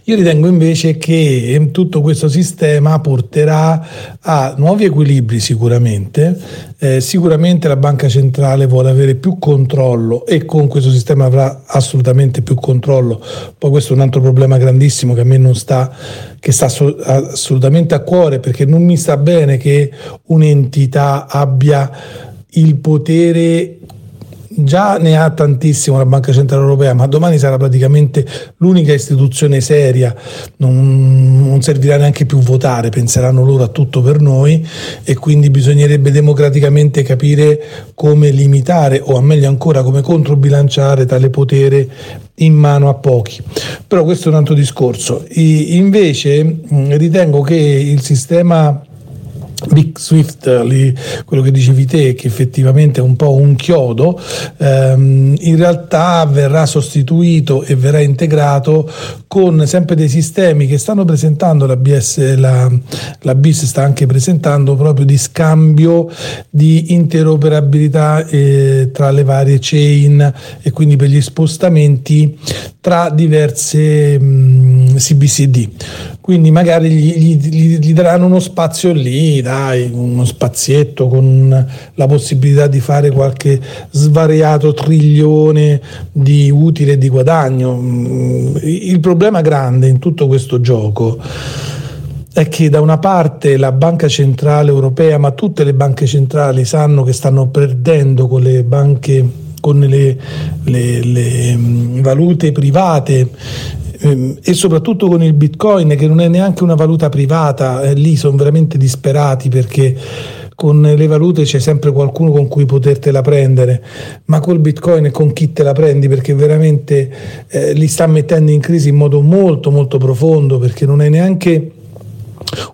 Io ritengo invece che tutto questo sistema porterà a nuovi equilibri sicuramente, eh, sicuramente la banca centrale vuole avere più controllo e con questo sistema avrà assolutamente più controllo, poi questo è un altro problema grandissimo che a me non sta, che sta assolutamente a cuore perché non mi sta bene che un'entità abbia il potere già ne ha tantissimo la Banca Centrale Europea, ma domani sarà praticamente l'unica istituzione seria, non, non, servirà neanche più votare, penseranno loro a tutto per noi e quindi bisognerebbe democraticamente capire come limitare o a meglio ancora come controbilanciare tale potere in mano a pochi. Però questo è un altro discorso. I, invece ritengo che il sistema Big Swift, lì, quello che dicevi te, che effettivamente è un po' un chiodo, ehm, in realtà verrà sostituito e verrà integrato con sempre dei sistemi che stanno presentando la BS, la, la BIS sta anche presentando proprio di scambio di interoperabilità eh, tra le varie chain e quindi per gli spostamenti tra diverse mh, mm, CBCD quindi magari gli, gli, gli, daranno uno spazio lì, dai, uno spazietto con la possibilità di fare qualche svariato trilione di utile e di guadagno. Mm, il problema grande in tutto questo gioco è che da una parte la Banca Centrale Europea, ma tutte le banche centrali sanno che stanno perdendo con le banche con le, le, le mm, valute private e soprattutto con il bitcoin che non è neanche una valuta privata, eh, lì sono veramente disperati perché con le valute c'è sempre qualcuno con cui potertela prendere, ma col bitcoin con chi te la prendi? Perché veramente eh, li sta mettendo in crisi in modo molto molto profondo perché non è neanche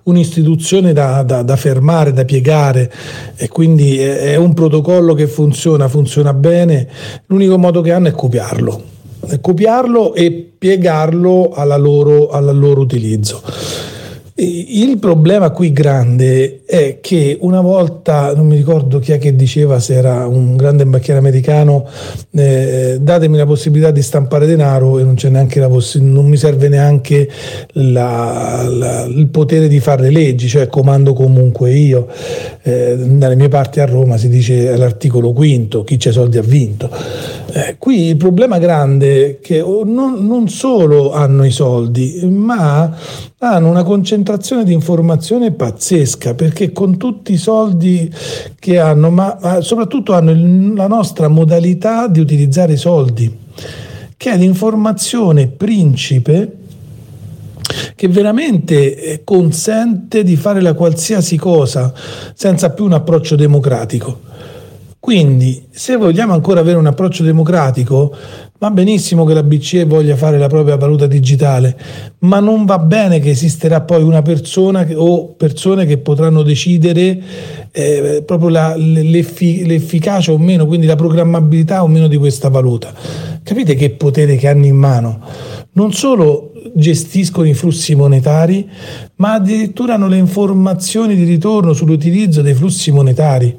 un'istituzione da, da, da, fermare, da piegare. E quindi è un protocollo che funziona, funziona bene, l'unico modo che hanno è copiarlo copiarlo e piegarlo alla loro, al loro utilizzo. Il problema qui grande è che una volta, non mi ricordo chi è che diceva se era un grande banchiere americano, eh, datemi la possibilità di stampare denaro e non possibilità, non mi serve neanche la, la, il potere di fare le leggi, cioè comando comunque io. Eh, dalle mie parti a Roma si dice all'articolo quinto, chi c'è soldi ha vinto. Eh, qui il problema grande è che non, non solo hanno i soldi, ma hanno una concentrazione di informazione pazzesca perché con tutti i soldi che hanno, ma, ma soprattutto hanno il, la nostra modalità di utilizzare i soldi, che è l'informazione principe che veramente eh, consente di fare la qualsiasi cosa senza più un approccio democratico. Quindi, se vogliamo ancora avere un approccio democratico, Va benissimo che la BCE voglia fare la propria valuta digitale, ma non va bene che esisterà poi una persona che, o persone che potranno decidere eh, proprio la, l'effic- l'efficacia o meno, quindi la programmabilità o meno di questa valuta. Capite che potere che hanno in mano? Non solo gestiscono i flussi monetari, ma addirittura hanno le informazioni di ritorno sull'utilizzo dei flussi monetari.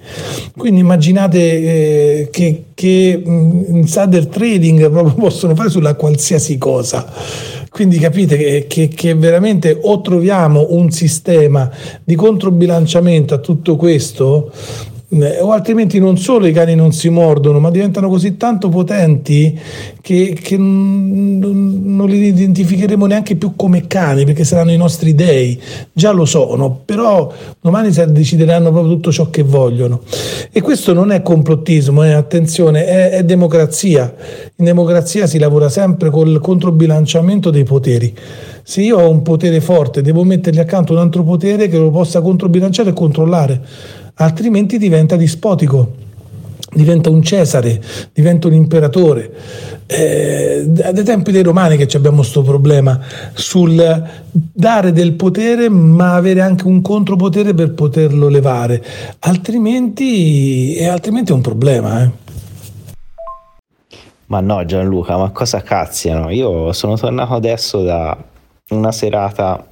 Quindi immaginate eh, che, che mm, insider trading [laughs] proprio possono fare sulla qualsiasi cosa. Quindi capite che, che, che, veramente o troviamo un sistema di controbilanciamento a tutto questo o altrimenti non solo i cani non si mordono, ma diventano così tanto potenti che, che non, li identificheremo neanche più come cani perché saranno i nostri dei, già lo sono, però domani decideranno proprio tutto ciò che vogliono. E questo non è complottismo, è, attenzione, è, è democrazia. In democrazia si lavora sempre col controbilanciamento dei poteri. Se io ho un potere forte, devo mettergli accanto un altro potere che lo possa controbilanciare e controllare altrimenti diventa dispotico diventa un Cesare, diventa un imperatore. Eh, dai tempi dei romani che abbiamo questo problema sul dare del potere ma avere anche un contropotere per poterlo levare, altrimenti, eh, altrimenti è un problema. Eh. Ma no Gianluca, ma cosa cazziano? Io sono tornato adesso da una serata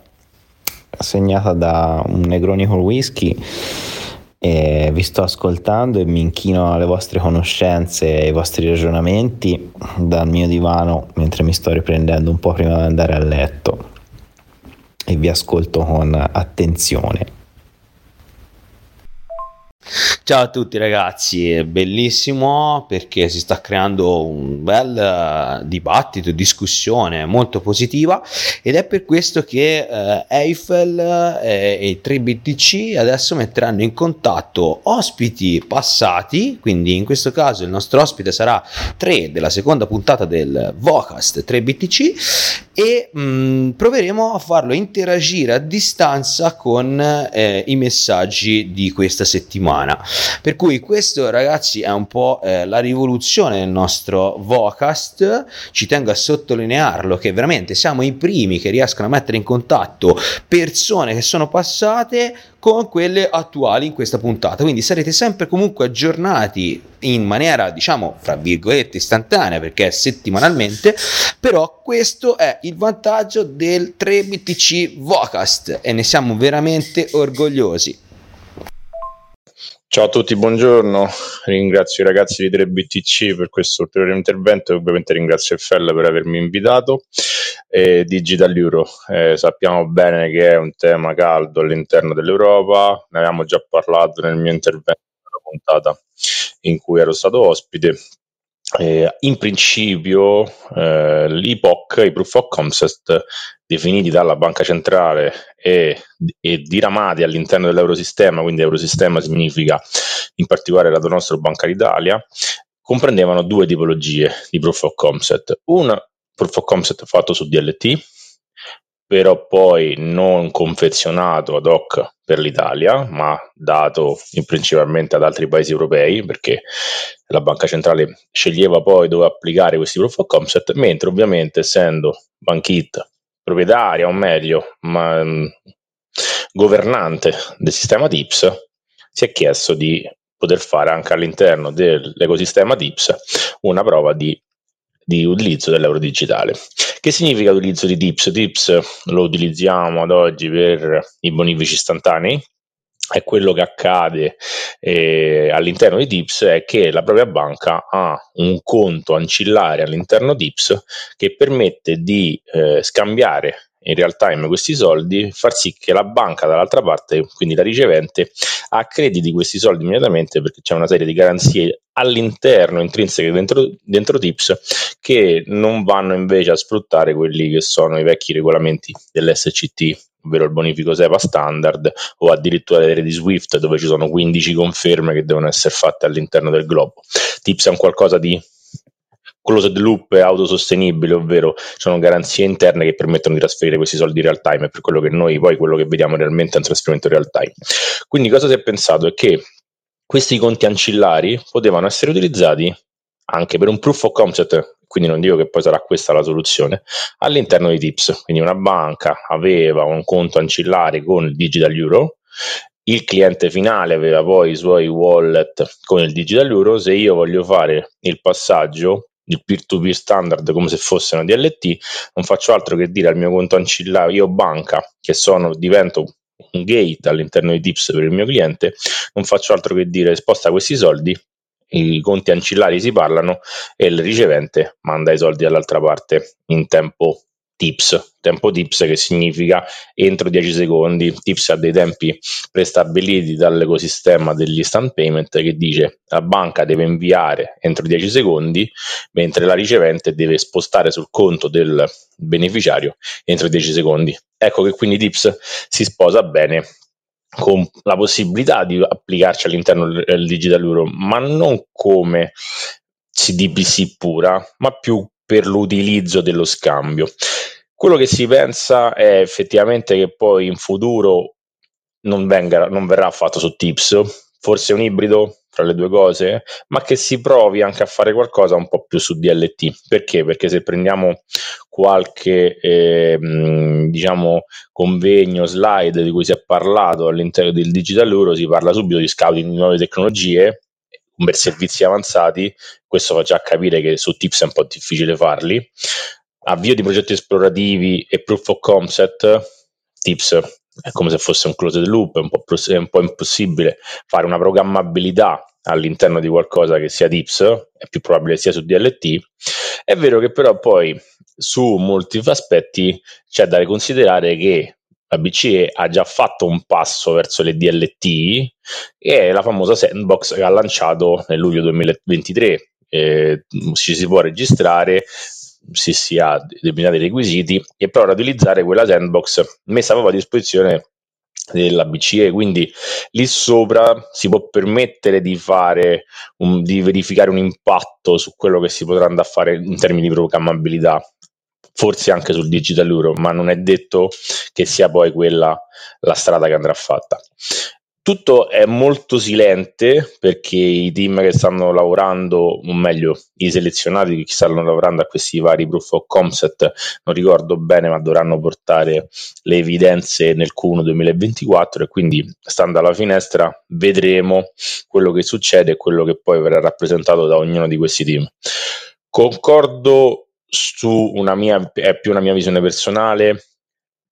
segnata da un Negroni col whisky e vi sto ascoltando e mi inchino alle vostre conoscenze e ai vostri ragionamenti dal mio divano mentre mi sto riprendendo un po' prima di andare a letto e vi ascolto con attenzione. Ciao a tutti ragazzi, è bellissimo perché si sta creando un bel uh, dibattito, discussione molto positiva ed è per questo che uh, Eiffel eh, e 3BTC adesso metteranno in contatto ospiti passati, quindi in questo caso il nostro ospite sarà 3 della seconda puntata del Vocast 3BTC e mh, mm, proveremo a farlo interagire a distanza con eh, i messaggi di questa settimana. Per cui questo ragazzi è un po' eh, la rivoluzione del nostro Vocast, ci tengo a sottolinearlo che veramente siamo i primi che riescono a mettere in contatto persone che sono passate con quelle attuali in questa puntata. Quindi sarete sempre comunque aggiornati in maniera, diciamo, fra virgolette, istantanea perché è settimanalmente, però questo è il vantaggio del 3BTC Vocast e ne siamo veramente orgogliosi. Ciao a tutti, buongiorno. Ringrazio i ragazzi di 3BTC per questo ulteriore intervento e ovviamente ringrazio FL per avermi invitato. E Digital Euro, eh, sappiamo bene che è un tema caldo all'interno dell'Europa, ne avevamo già parlato nel mio intervento nella puntata in cui ero stato ospite eh, in principio eh, l'IPOC, i proof of concept definiti dalla banca centrale e, e, diramati all'interno dell'eurosistema, quindi eurosistema significa in particolare la nostra Banca d'Italia, comprendevano due tipologie di proof of concept. Un proof of concept fatto su DLT, però poi non confezionato ad hoc per l'Italia, ma dato principalmente ad altri paesi europei, perché la banca centrale sceglieva poi dove applicare questi proof of concept, mentre ovviamente essendo Bankit proprietaria, o meglio, ma, mh, governante del sistema TIPS, si è chiesto di poter fare anche all'interno dell'ecosistema TIPS una prova di di utilizzo dell'euro digitale. Che significa l'utilizzo di TIPS? TIPS lo utilizziamo ad oggi per i bonifici istantanei, è quello che accade eh, all'interno di Tips è che la propria banca ha un conto ancillare all'interno di Tips che permette di eh, scambiare in real time questi soldi, far sì che la banca dall'altra parte, quindi la ricevente, accrediti questi soldi immediatamente perché c'è una serie di garanzie all'interno, intrinseche dentro, dentro Tips, che non vanno invece a sfruttare quelli che sono i vecchi regolamenti dell'SCT, ovvero il bonifico SEPA standard o addirittura le reti Swift dove ci sono 15 conferme che devono essere fatte all'interno del globo. Tips è un qualcosa di closed loop è autosostenibile, ovvero sono garanzie interne che permettono di trasferire questi soldi in real time, è per quello che noi poi quello che vediamo realmente è un trasferimento in real time. Quindi cosa si è pensato è che questi conti ancillari potevano essere utilizzati anche per un proof of concept, quindi non dico che poi sarà questa la soluzione, all'interno di Tips. Quindi una banca aveva un conto ancillare con il Digital Euro, il cliente finale aveva poi i suoi wallet con il Digital Euro, se io voglio fare il passaggio il peer-to-peer standard come se fosse una DLT, non faccio altro che dire al mio conto ancillare, io banca, che sono, divento un gate all'interno di Tips per il mio cliente, non faccio altro che dire sposta questi soldi, i conti ancillari si parlano e il ricevente manda i soldi dall'altra parte in tempo tips, tempo tips che significa entro 10 secondi, tips ha dei tempi prestabiliti dall'ecosistema degli instant payment che dice la banca deve inviare entro 10 secondi mentre la ricevente deve spostare sul conto del beneficiario entro 10 secondi. Ecco che quindi tips si sposa bene con la possibilità di applicarci all'interno del digital euro, ma non come CDBC pura, ma più per l'utilizzo dello scambio. Quello che si pensa è effettivamente che poi in futuro non, venga, non verrà fatto su Tips, forse un ibrido tra le due cose, ma che si provi anche a fare qualcosa un po' più su DLT. Perché? Perché se prendiamo qualche eh, diciamo convegno, slide di cui si è parlato all'interno del Digital Euro, si parla subito di scouting di nuove tecnologie per servizi avanzati, questo fa già capire che su Tips è un po' difficile farli. Avvio di progetti esplorativi e proof of concept, Tips è come se fosse un closed loop, è un po', è un po impossibile fare una programmabilità all'interno di qualcosa che sia DIPS, è più probabile sia su DLT. È vero che però poi su molti aspetti c'è da considerare che la BCE ha già fatto un passo verso le DLT e la famosa sandbox che ha lanciato nel luglio 2023. Eh, ci si può registrare se si ha determinati requisiti e provare ad utilizzare quella sandbox messa proprio a disposizione della BCE, quindi lì sopra si può permettere di fare un, di verificare un impatto su quello che si potrà andare a fare in termini di programmabilità forse anche sul digital euro, ma non è detto che sia poi quella la strada che andrà fatta. Tutto è molto silente perché i team che stanno lavorando, o meglio, i selezionati che stanno lavorando a questi vari proof of concept, non ricordo bene, ma dovranno portare le evidenze nel Q1 2024 e quindi stando alla finestra vedremo quello che succede e quello che poi verrà rappresentato da ognuno di questi team. Concordo su una mia, è più una mia visione personale,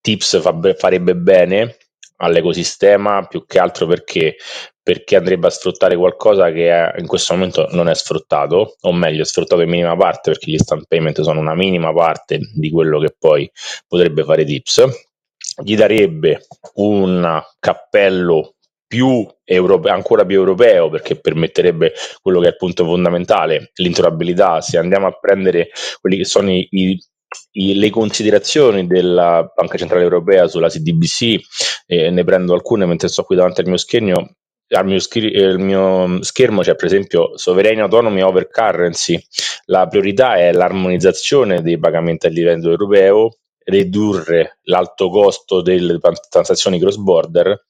Tips fa, farebbe bene all'ecosistema più che altro perché, perché andrebbe a sfruttare qualcosa che è, in questo momento non è sfruttato, o meglio è sfruttato in minima parte perché gli stand payment sono una minima parte di quello che poi potrebbe fare Tips. Gli darebbe un cappello più europeo, ancora più europeo perché permetterebbe quello che è il punto fondamentale, l'interabilità. Se andiamo a prendere quelli che sono i, i le considerazioni della Banca Centrale Europea sulla CDBC, eh, ne prendo alcune mentre sto qui davanti al mio schermo. Al mio, scri- eh, mio schermo c'è per esempio sovereign autonomy over currency. La priorità è l'armonizzazione dei pagamenti a livello europeo, ridurre l'alto costo delle transazioni cross border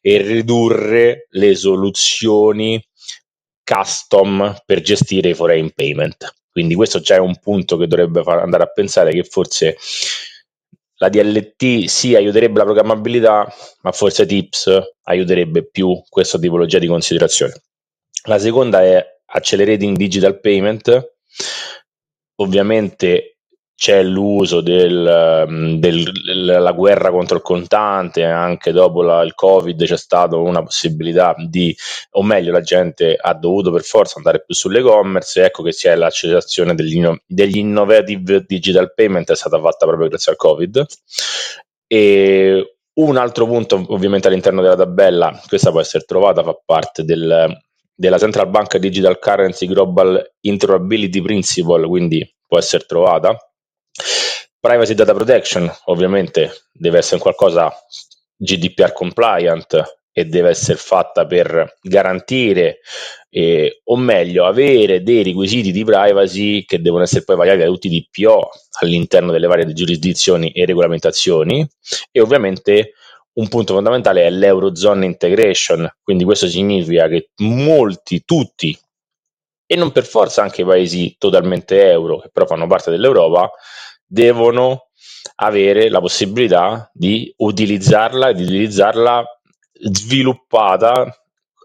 e ridurre le soluzioni custom per gestire i foreign payment. Quindi questo già è un punto che dovrebbe andare a pensare che forse la DLT sì aiuterebbe la programmabilità, ma forse Tips aiuterebbe più questa tipologia di considerazione. La seconda è Accelerating Digital Payment. Ovviamente c'è l'uso della del, guerra contro il contante, anche dopo la, il Covid c'è stata una possibilità di, o meglio, la gente ha dovuto per forza andare più sull'e-commerce, ecco che c'è l'accelerazione degli, degli innovative digital payment è stata fatta proprio grazie al Covid. E un altro punto, ovviamente all'interno della tabella, questa può essere trovata, fa parte del, della Central Bank Digital Currency Global Interoperability Principle, quindi può essere trovata Privacy Data Protection ovviamente deve essere qualcosa GDPR compliant e deve essere fatta per garantire eh, o meglio avere dei requisiti di privacy che devono essere poi variati da tutti i DPO all'interno delle varie giurisdizioni e regolamentazioni. E ovviamente un punto fondamentale è l'Eurozone integration, quindi questo significa che molti, tutti e non per forza anche i paesi totalmente euro che però fanno parte dell'Europa devono avere la possibilità di utilizzarla e di utilizzarla sviluppata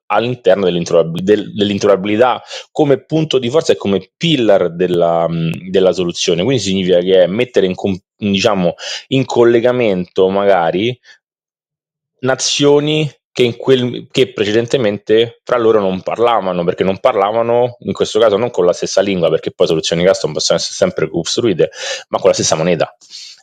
all'interno dell'interoperabilità come punto di forza e come pillar della, della soluzione. Quindi significa che è mettere in, diciamo, in collegamento magari nazioni che, quel, che, precedentemente fra loro non parlavano, perché non parlavano in questo caso non con la stessa lingua, perché poi soluzioni custom possono essere sempre costruite, ma con la stessa moneta.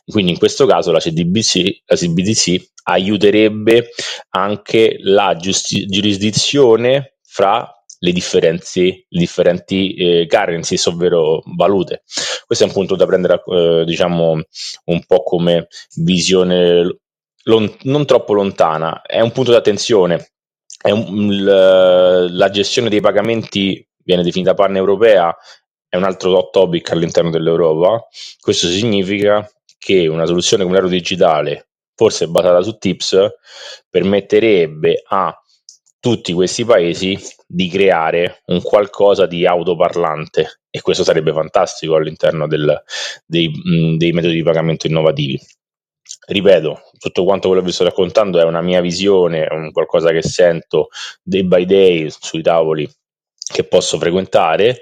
Quindi in questo caso la CDBC, la CBDC aiuterebbe anche la giusti- giurisdizione fra le, le differenti eh, currencies, ovvero valute. Questo è un punto da prendere, eh, diciamo, un po' come visione lon- non troppo lontana, è un punto d'attenzione. Un, l- la gestione dei pagamenti viene definita pan-europea, è un altro hot topic all'interno dell'Europa. Questo significa che una soluzione come l'euro digitale, forse basata su TIPS, permetterebbe a tutti questi paesi di creare un qualcosa di autoparlante e questo sarebbe fantastico all'interno del, dei, dei metodi di pagamento innovativi ripeto, tutto quanto quello che vi sto raccontando è una mia visione, è un qualcosa che sento day by day sui tavoli che posso frequentare.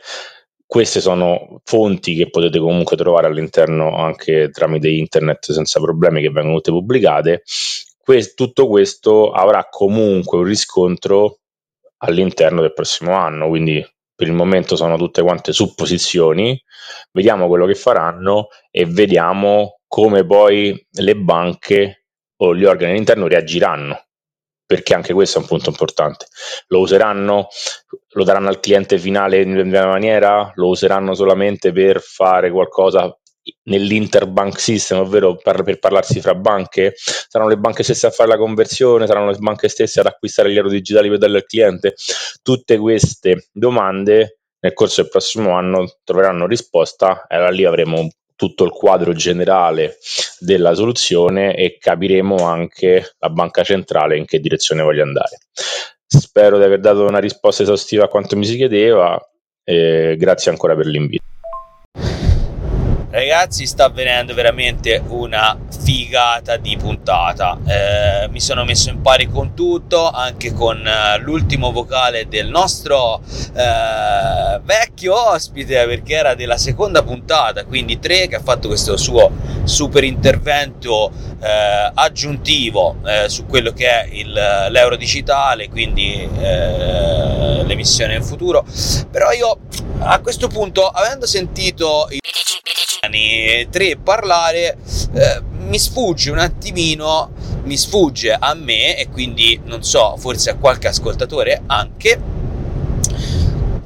Queste sono fonti che potete comunque trovare all'interno anche tramite internet senza problemi che vengono tutte pubblicate. que- tutto questo avrà comunque un riscontro all'interno del prossimo anno, quindi per il momento sono tutte quante supposizioni, vediamo quello che faranno e vediamo come poi le banche o gli organi all'interno reagiranno perché anche questo è un punto importante. Lo useranno, lo daranno al cliente finale in una maniera, lo useranno solamente per fare qualcosa nell'interbank system, ovvero per, per, parlarsi fra banche? Saranno le banche stesse a fare la conversione? Saranno le banche stesse ad acquistare gli euro digitali per darli al cliente? Tutte queste domande nel corso del prossimo anno troveranno risposta e allora lì avremo tutto il quadro generale della soluzione e capiremo anche la banca centrale in che direzione voglia andare. Spero di aver dato una risposta esaustiva a quanto mi si chiedeva grazie ancora per l'invito. Ragazzi, sta avvenendo veramente una figata di puntata. Eh, mi sono messo in pari con tutto, anche con eh, l'ultimo vocale del nostro eh, vecchio ospite, perché era della seconda puntata, quindi 3, che ha fatto questo suo super intervento eh, aggiuntivo eh, su quello che è il, l'euro digitale, quindi eh, l'emissione in futuro. Però io a questo punto, avendo sentito i 3 parlare eh, mi sfugge un attimino mi sfugge a me e quindi non so forse a qualche ascoltatore anche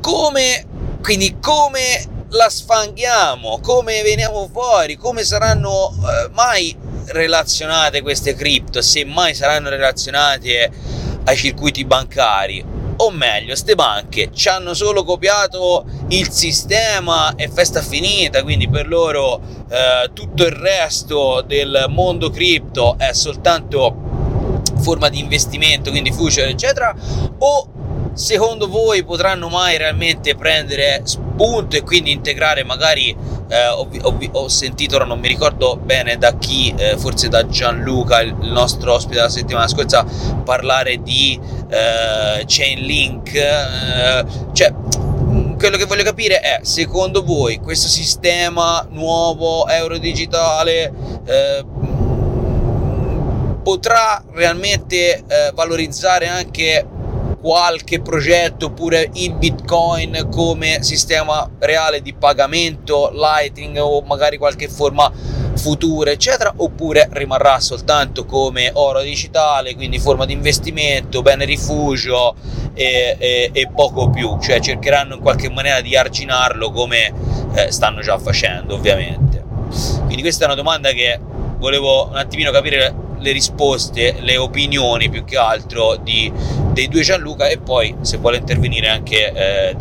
come quindi come la sfanghiamo come veniamo fuori come saranno eh, mai relazionate queste cripto se mai saranno relazionate ai circuiti bancari. O meglio, ste banche ci hanno solo copiato il sistema e festa finita, quindi per loro eh, tutto il resto del mondo cripto è soltanto forma di investimento, quindi future eccetera, o secondo voi potranno mai realmente prendere spunto e quindi integrare magari eh, ho, ho, ho, sentito ora non mi ricordo bene da chi eh, forse da Gianluca il nostro ospite della settimana scorsa parlare di eh, Chainlink eh, cioè quello che voglio capire è secondo voi questo sistema nuovo euro digitale eh, potrà realmente eh, valorizzare anche qualche progetto oppure il bitcoin come sistema reale di pagamento lightning o magari qualche forma futura eccetera oppure rimarrà soltanto come oro digitale quindi forma di investimento bene rifugio e, e, e poco più. Cioè cercheranno in qualche maniera di arginarlo come eh, stanno già facendo ovviamente. Quindi questa è una domanda che volevo un attimino capire le risposte, le opinioni più che altro di, dei due Gianluca e poi se vuole intervenire anche... Eh...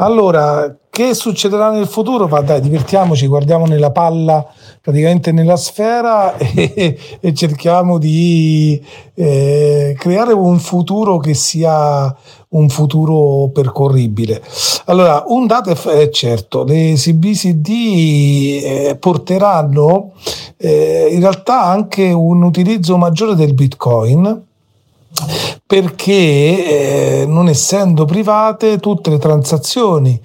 Allora, che succederà nel futuro? Ma dai, divertiamoci, guardiamo nella palla, praticamente nella sfera [laughs] e, e cerchiamo di eh, creare un futuro che sia un futuro percorribile. Allora, un dato è certo, le CBCD eh, porteranno eh, in realtà anche un utilizzo maggiore del Bitcoin perché eh, non essendo private tutte le transazioni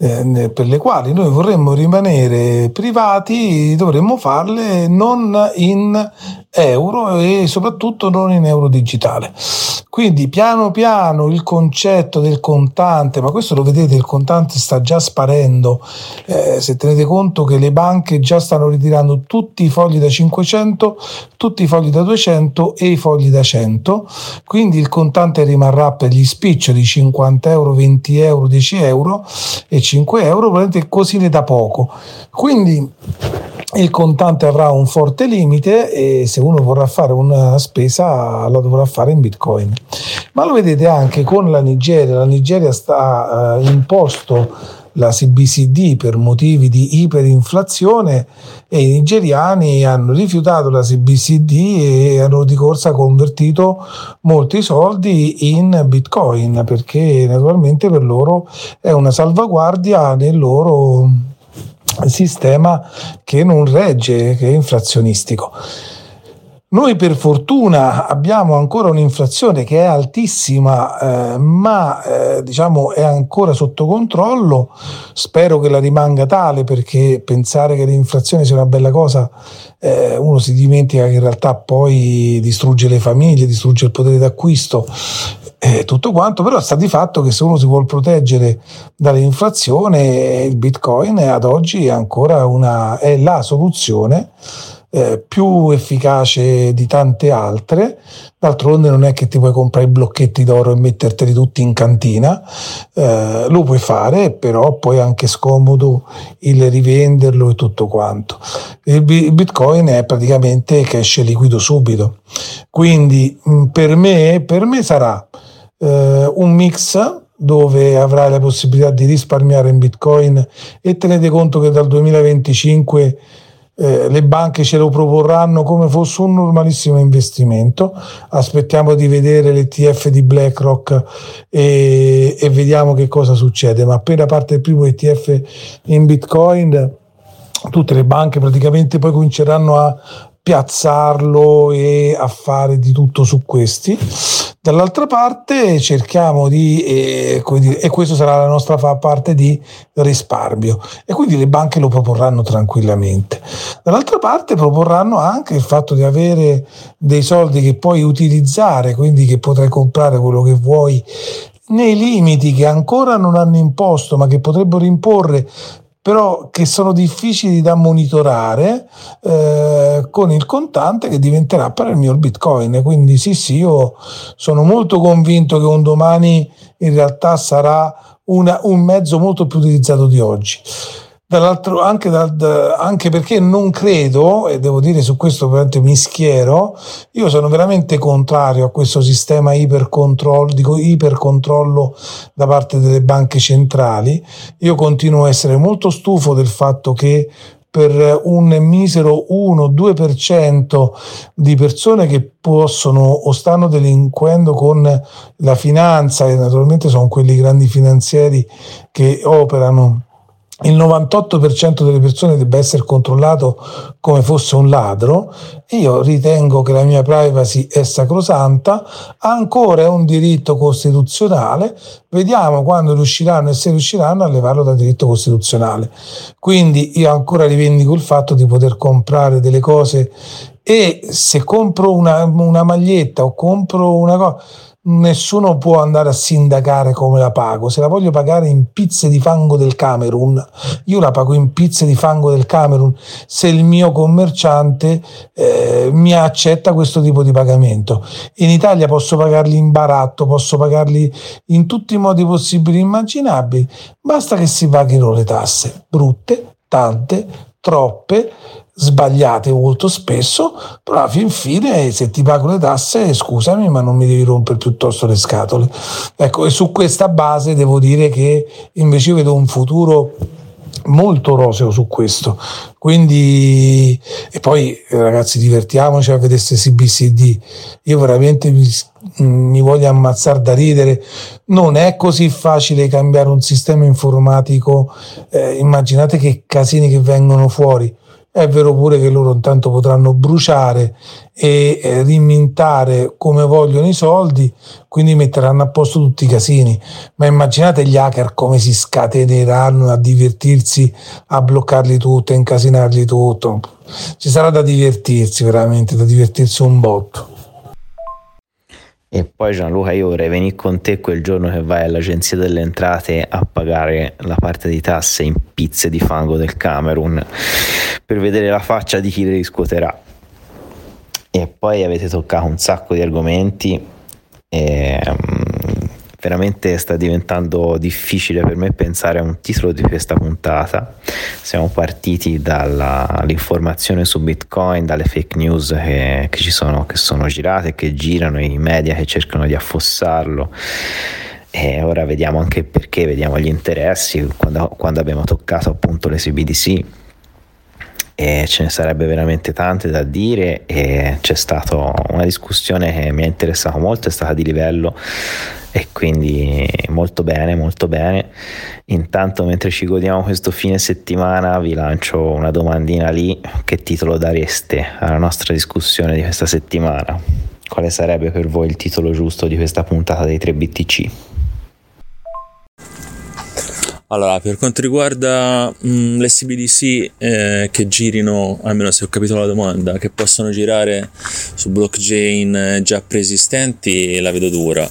eh, per le quali noi vorremmo rimanere privati dovremmo farle non in euro e soprattutto non in euro digitale. Quindi piano piano il concetto del contante, ma questo lo vedete, il contante sta già sparendo, eh, se tenete conto che le banche già stanno ritirando tutti i fogli da 500, tutti i fogli da 200 e i fogli da 100, quindi il contante rimarrà per gli spiccioli 50 euro, 20 euro, 10 euro e 5 euro, probabilmente così ne da poco. Quindi il contante avrà un forte limite e se uno vorrà fare una spesa la dovrà fare in bitcoin. Ma lo vedete anche con la Nigeria, la Nigeria sta eh, imposto la CBCD per motivi di iperinflazione e i nigeriani hanno rifiutato la CBCD e hanno di corsa convertito molti soldi in bitcoin perché naturalmente per loro è una salvaguardia nel loro sistema che non regge, che è inflazionistico. Noi per fortuna abbiamo ancora un'inflazione che è altissima, eh, ma eh, diciamo è ancora sotto controllo. Spero che la rimanga tale perché pensare che l'inflazione sia una bella cosa, eh, uno si dimentica che in realtà poi distrugge le famiglie, distrugge il potere d'acquisto e tutto quanto, però sta di fatto che se uno si vuole proteggere dall'inflazione, il Bitcoin ad oggi è ancora una, è la soluzione eh, più efficace di tante altre. D'altronde non è che ti puoi comprare i blocchetti d'oro e metterteli tutti in cantina, eh, lo puoi fare, però poi è anche scomodo il rivenderlo e tutto quanto. Il Bitcoin è praticamente cash liquido subito. Quindi mm, per me, per me sarà eh, un mix dove avrai la possibilità di risparmiare in Bitcoin e tenete conto che dal 2025 eh, le banche ce lo proporranno come fosse un normalissimo investimento. Aspettiamo di vedere l'ETF di BlackRock e, e vediamo che cosa succede. Ma appena parte il primo ETF in Bitcoin, tutte le banche praticamente poi cominceranno a piazzarlo e a fare di tutto su questi. Dall'altra parte cerchiamo di, eh, dire, e questo sarà la nostra parte di risparmio, e quindi le banche lo proporranno tranquillamente. Dall'altra parte proporranno anche il fatto di avere dei soldi che puoi utilizzare, quindi che potrai comprare quello che vuoi nei limiti che ancora non hanno imposto, ma che potrebbero imporre però che sono difficili da monitorare eh, con il contante che diventerà per il mio bitcoin. Quindi sì, sì, io sono molto convinto che un domani in realtà sarà una, un mezzo molto più utilizzato di oggi dall'altro anche, da, anche, perché non credo, e devo dire su questo veramente mi schiero, io sono veramente contrario a questo sistema ipercontrollo, dico ipercontrollo da parte delle banche centrali. Io continuo a essere molto stufo del fatto che per un misero 1-2% di persone che possono o stanno delinquendo con la finanza, e naturalmente sono quelli grandi finanzieri che operano il 98% delle persone debba essere controllato come fosse un ladro, io ritengo che la mia privacy è sacrosanta, ancora è un diritto costituzionale, vediamo quando riusciranno e se riusciranno a levarlo dal diritto costituzionale. Quindi io ancora rivendico il fatto di poter comprare delle cose e se compro una, una maglietta o compro una cosa nessuno può andare a sindacare come la pago. Se la voglio pagare in pizze di fango del Camerun, io la pago in pizze di fango del Camerun se il mio commerciante eh, mi accetta questo tipo di pagamento. In Italia posso pagarli in baratto, posso pagarli in tutti i modi possibili e immaginabili, basta che si paghino le tasse, brutte, tante, troppe, sbagliate molto spesso, però alla fin fine se ti pago le tasse scusami ma non mi devi rompere piuttosto le scatole. Ecco, e su questa base devo dire che invece vedo un futuro molto roseo su questo. Quindi, e poi ragazzi, divertiamoci a vedere queste CBCD. Io veramente mi, mi voglio ammazzare da ridere. Non è così facile cambiare un sistema informatico. Eh, immaginate che casini che vengono fuori è vero pure che loro intanto potranno bruciare e eh, rimintare come vogliono i soldi, quindi metteranno a posto tutti i casini. Ma immaginate gli hacker come si scateneranno a divertirsi, a bloccarli tutto, a incasinarli tutto. Ci sarà da divertirsi veramente, da divertirsi un botto. E poi Gianluca, io vorrei venire con te quel giorno che vai all'agenzia delle entrate a pagare la parte di tasse in pizze di fango del Camerun per vedere la faccia di chi le riscuoterà. E poi avete toccato un sacco di argomenti. E, um, veramente sta diventando difficile per me pensare a un titolo di questa puntata. Siamo partiti dall'informazione su Bitcoin, dalle fake news che, che ci sono, che sono girate, che girano, i media che cercano di affossarlo. E ora vediamo anche perché, vediamo gli interessi, quando, quando abbiamo toccato appunto le CBDC e ce ne sarebbe veramente tante da dire e c'è stata una discussione che mi ha interessato molto, è stata di livello e quindi molto bene, molto bene. Intanto mentre ci godiamo questo fine settimana vi lancio una domandina lì, che titolo dareste alla nostra discussione di questa settimana? Quale sarebbe per voi il titolo giusto di questa puntata dei 3 BTC? Allora, per quanto riguarda mh, le CBDC eh, che girino, almeno se ho capito la domanda, che possono girare su blockchain eh, già preesistenti, la vedo dura.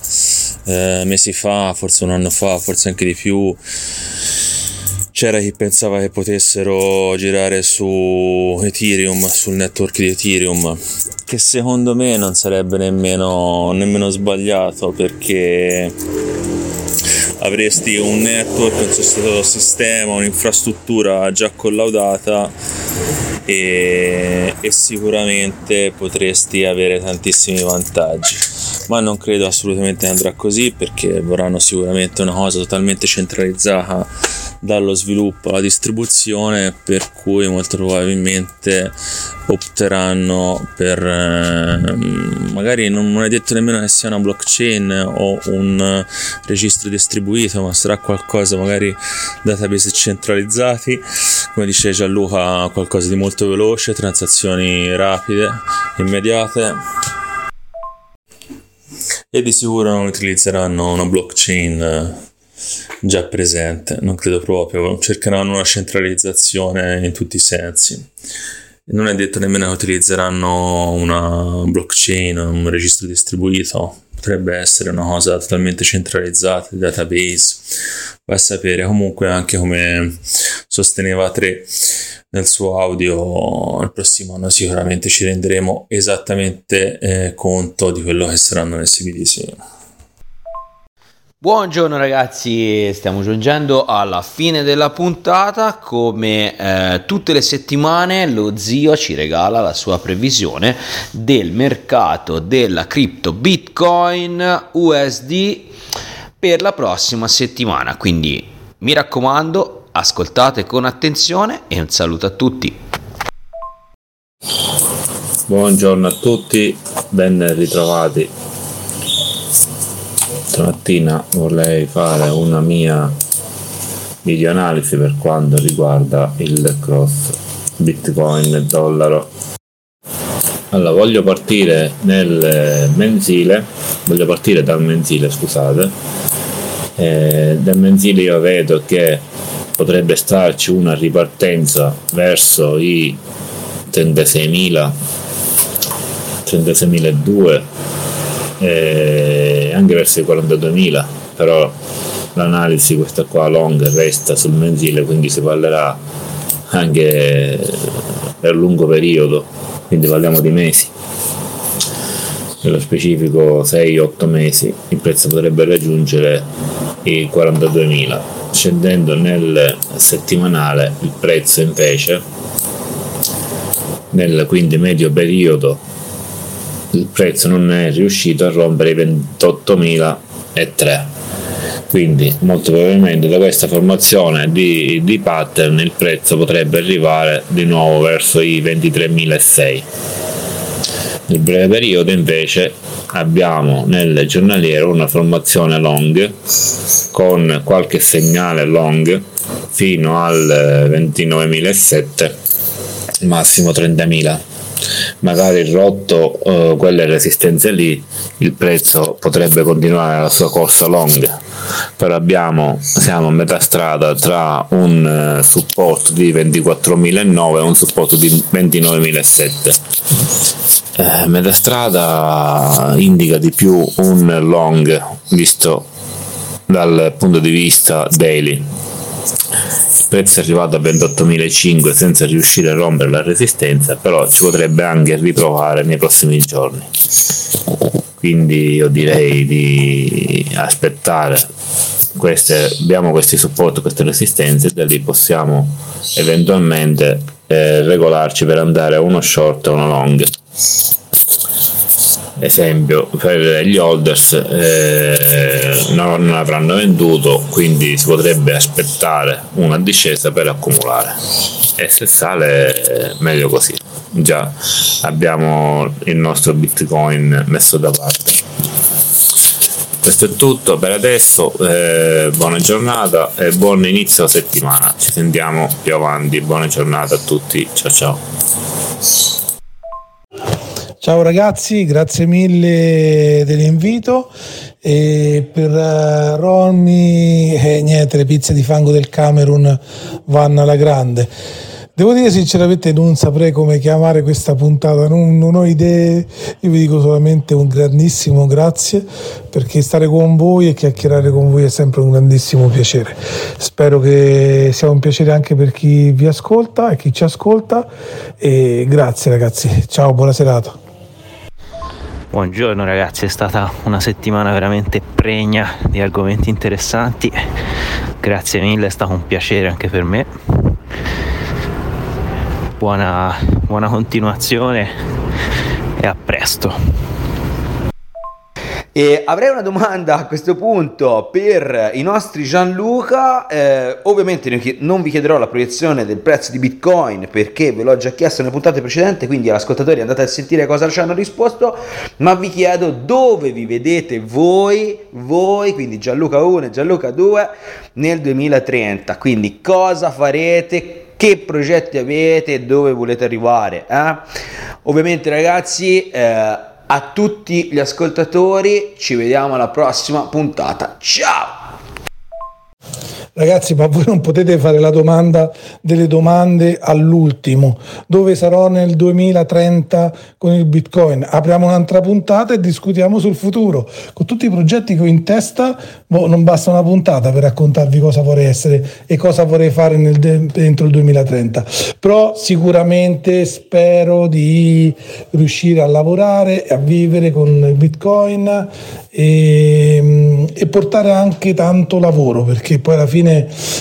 Eh, mesi fa, forse un anno fa, forse anche di più, c'era chi pensava che potessero girare su Ethereum, sul network di Ethereum, che secondo me non sarebbe nemmeno, nemmeno sbagliato perché avresti un network, un sistema, un'infrastruttura già collaudata e, e sicuramente potresti avere tantissimi vantaggi. Ma non credo assolutamente andrà così perché vorranno sicuramente una cosa totalmente centralizzata dallo sviluppo alla distribuzione per cui molto probabilmente opteranno per eh, magari non è detto nemmeno che sia una blockchain o un registro distribuito ma sarà qualcosa magari database centralizzati. Come dice Gianluca qualcosa di molto veloce transazioni rapide immediate. E di sicuro non utilizzeranno una blockchain già presente, non credo proprio, cercheranno una centralizzazione in tutti i sensi. Non è detto nemmeno che utilizzeranno una blockchain, un registro distribuito, potrebbe essere una cosa totalmente centralizzata, il database, va a sapere. Comunque anche come sosteneva 3 nel suo audio il prossimo anno sicuramente ci renderemo esattamente eh, conto di quello che saranno le CBDC. Buongiorno ragazzi, stiamo giungendo alla fine della puntata, come eh, tutte le settimane lo zio ci regala la sua previsione del mercato della cripto Bitcoin USD per la prossima settimana, quindi mi raccomando ascoltate con attenzione e un saluto a tutti. Buongiorno a tutti, ben ritrovati stamattina vorrei fare una mia videoanalisi per quanto riguarda il cross bitcoin e dollaro. Allora voglio partire nel mensile voglio partire dal mensile scusate. Eh, dal mensile io vedo che potrebbe starci una ripartenza verso i 36.000 36.200 eh, anche verso i 42.000 però l'analisi questa qua long resta sul mensile quindi si parlerà anche per lungo periodo quindi parliamo di mesi. Nello specifico 6-8 mesi il prezzo potrebbe raggiungere i 42.000 scendendo nel settimanale il prezzo invece nel quindi medio periodo il prezzo non è riuscito a rompere i 28.003 quindi molto probabilmente da questa formazione di, di pattern il prezzo potrebbe arrivare di nuovo verso i 23.006 nel breve periodo invece abbiamo nel giornaliero una formazione long con qualche segnale long fino al 29.007 massimo 30.000 magari rotto uh, quelle resistenze lì il prezzo potrebbe continuare la sua corsa long. Però abbiamo siamo a metà strada tra un uh, supporto di 24.009 e un supporto di 29.007 eh, metà strada indica di più un long visto dal punto di vista daily il prezzo è arrivato a 28.500 senza riuscire a rompere la resistenza però ci potrebbe anche riprovare nei prossimi giorni. Quindi io direi di aspettare queste, abbiamo questi supporti, queste resistenze e da lì possiamo eventualmente eh, regolarci per andare a uno short o uno long esempio per gli holders eh, non, avranno venduto quindi si potrebbe aspettare una discesa per accumulare. E se sale meglio così. Già abbiamo il nostro bitcoin messo da parte. Questo è tutto per adesso eh, buona giornata e buon inizio settimana. Ci sentiamo più avanti. Buona giornata a tutti. Ciao ciao Ciao ragazzi, grazie mille dell'invito. E per uh, Ronny, eh, niente, le pizze di fango del Camerun vanno alla grande. Devo dire sinceramente non saprei come chiamare questa puntata, non, non, ho idee, io vi dico solamente un grandissimo grazie perché stare con voi e chiacchierare con voi è sempre un grandissimo piacere. Spero che sia un piacere anche per chi vi ascolta e chi ci ascolta e grazie ragazzi, ciao, buona serata. Buongiorno ragazzi, è stata una settimana veramente pregna di argomenti interessanti. Grazie mille, è stato un piacere anche per me. Buona, buona continuazione e a presto. E avrei una domanda a questo punto per i nostri Gianluca. Eh, ovviamente non vi chiederò la proiezione del prezzo di Bitcoin perché ve l'ho già chiesto nelle puntate precedenti, quindi ascoltatori andate a sentire cosa ci hanno risposto, ma vi chiedo dove vi vedete voi, voi, quindi Gianluca 1 e Gianluca 2 nel 2030. Quindi cosa farete? Che progetti avete dove volete arrivare? Eh? Ovviamente ragazzi... Eh, a tutti gli ascoltatori, ci vediamo alla prossima puntata. Ciao! Ragazzi, ma voi non potete fare la domanda delle domande all'ultimo. Dove sarò nel 2030 con il Bitcoin? Apriamo un'altra puntata e discutiamo sul futuro. Con tutti i progetti che ho in testa, boh, non basta una puntata per raccontarvi cosa vorrei essere e cosa vorrei fare nel de- entro il 2030. Però sicuramente spero di riuscire a lavorare e a vivere con il Bitcoin e, e, portare anche tanto lavoro perché poi alla fine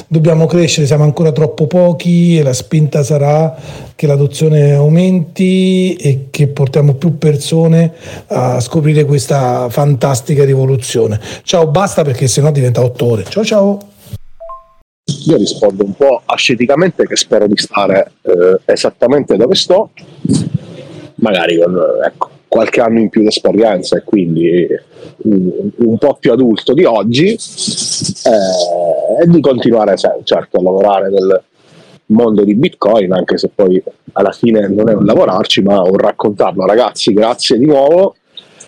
dobbiamo crescere, siamo ancora troppo pochi e la spinta sarà che l'adozione aumenti e che portiamo più persone a scoprire questa fantastica rivoluzione. Ciao, basta perché sennò diventa otto ore. Ciao ciao! Io rispondo un po' asceticamente che spero di stare eh, esattamente dove sto, magari con ecco, qualche anno in più di esperienza e quindi un, un po' più adulto di oggi eh, e di continuare certo a lavorare nel mondo di Bitcoin anche se poi alla fine non è un lavorarci ma un raccontarlo. Ragazzi grazie di nuovo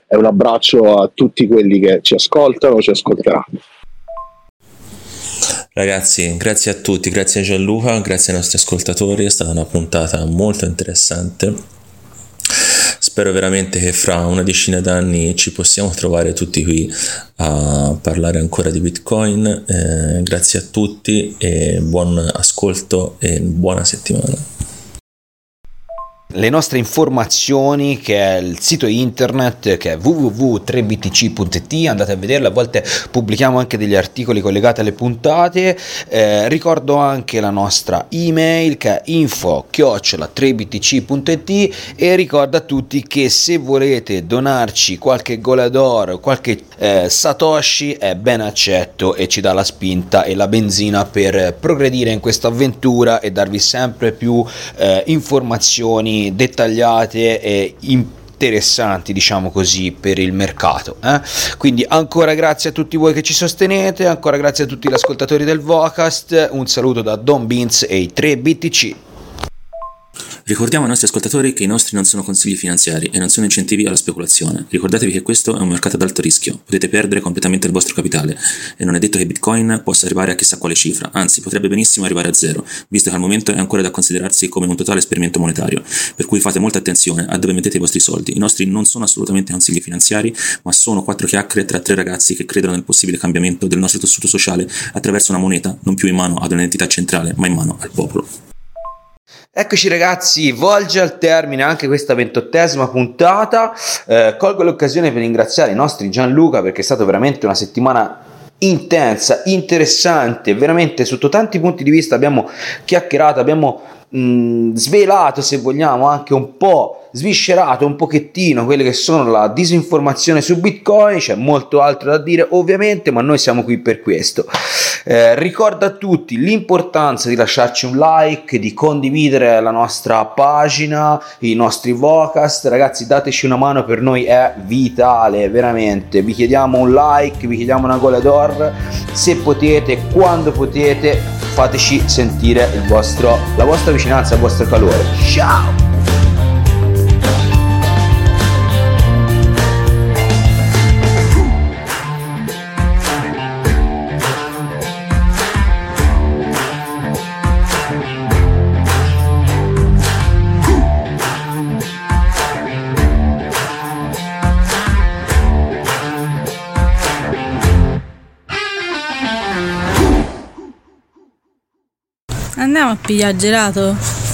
e un abbraccio a tutti quelli che ci ascoltano ci ascolteranno. Ragazzi, grazie a tutti, grazie a Gianluca, grazie ai nostri ascoltatori, è stata una puntata molto interessante spero veramente che fra una decina d'anni ci possiamo trovare tutti qui a parlare ancora di Bitcoin. Eh, grazie a tutti e buon ascolto e buona settimana le nostre informazioni che è il sito internet che è www.3btc.it andate a vederlo a volte pubblichiamo anche degli articoli collegati alle puntate. Eh, ricordo anche la nostra email che è info 3btc.it e ricordo a tutti che se volete donarci qualche golador qualche eh, satoshi è ben accetto e ci dà la spinta e la benzina per progredire in questa avventura e darvi sempre più eh, informazioni dettagliate e interessanti, diciamo così, per il mercato. Eh? Quindi ancora grazie a tutti voi che ci sostenete, ancora grazie a tutti gli ascoltatori del Vocast, un saluto da Don Beans e i 3 BTC. Ricordiamo ai nostri ascoltatori che i nostri non sono consigli finanziari e non sono incentivi alla speculazione. Ricordatevi che questo è un mercato ad alto rischio, potete perdere completamente il vostro capitale e non è detto che Bitcoin possa arrivare a chissà quale cifra, anzi potrebbe benissimo arrivare a zero, visto che al momento è ancora da considerarsi come un totale esperimento monetario, per cui fate molta attenzione a dove mettete i vostri soldi. I nostri non sono assolutamente consigli finanziari, ma sono quattro chiacchiere tra tre ragazzi che credono nel possibile cambiamento del nostro tessuto sociale attraverso una moneta non più in mano ad un'entità centrale, ma in mano al popolo. Eccoci ragazzi, volge al termine anche questa ventottesima puntata. Eh, colgo l'occasione per ringraziare i nostri Gianluca perché è stata veramente una settimana intensa, interessante, veramente sotto tanti punti di vista abbiamo chiacchierato, abbiamo mh, svelato se vogliamo anche un po' sviscerato un pochettino quelle che sono la disinformazione su Bitcoin, c'è molto altro da dire ovviamente, ma noi siamo qui per questo. Eh, ricordo a tutti l'importanza di lasciarci un like, di condividere la nostra pagina, i nostri vocast, ragazzi dateci una mano, per noi è vitale, veramente. Vi chiediamo un like, vi chiediamo una gola d'or, se potete, quando potete, fateci sentire vostro, la vostra vicinanza, il vostro calore. Ciao! Andiamo a pigliare gelato?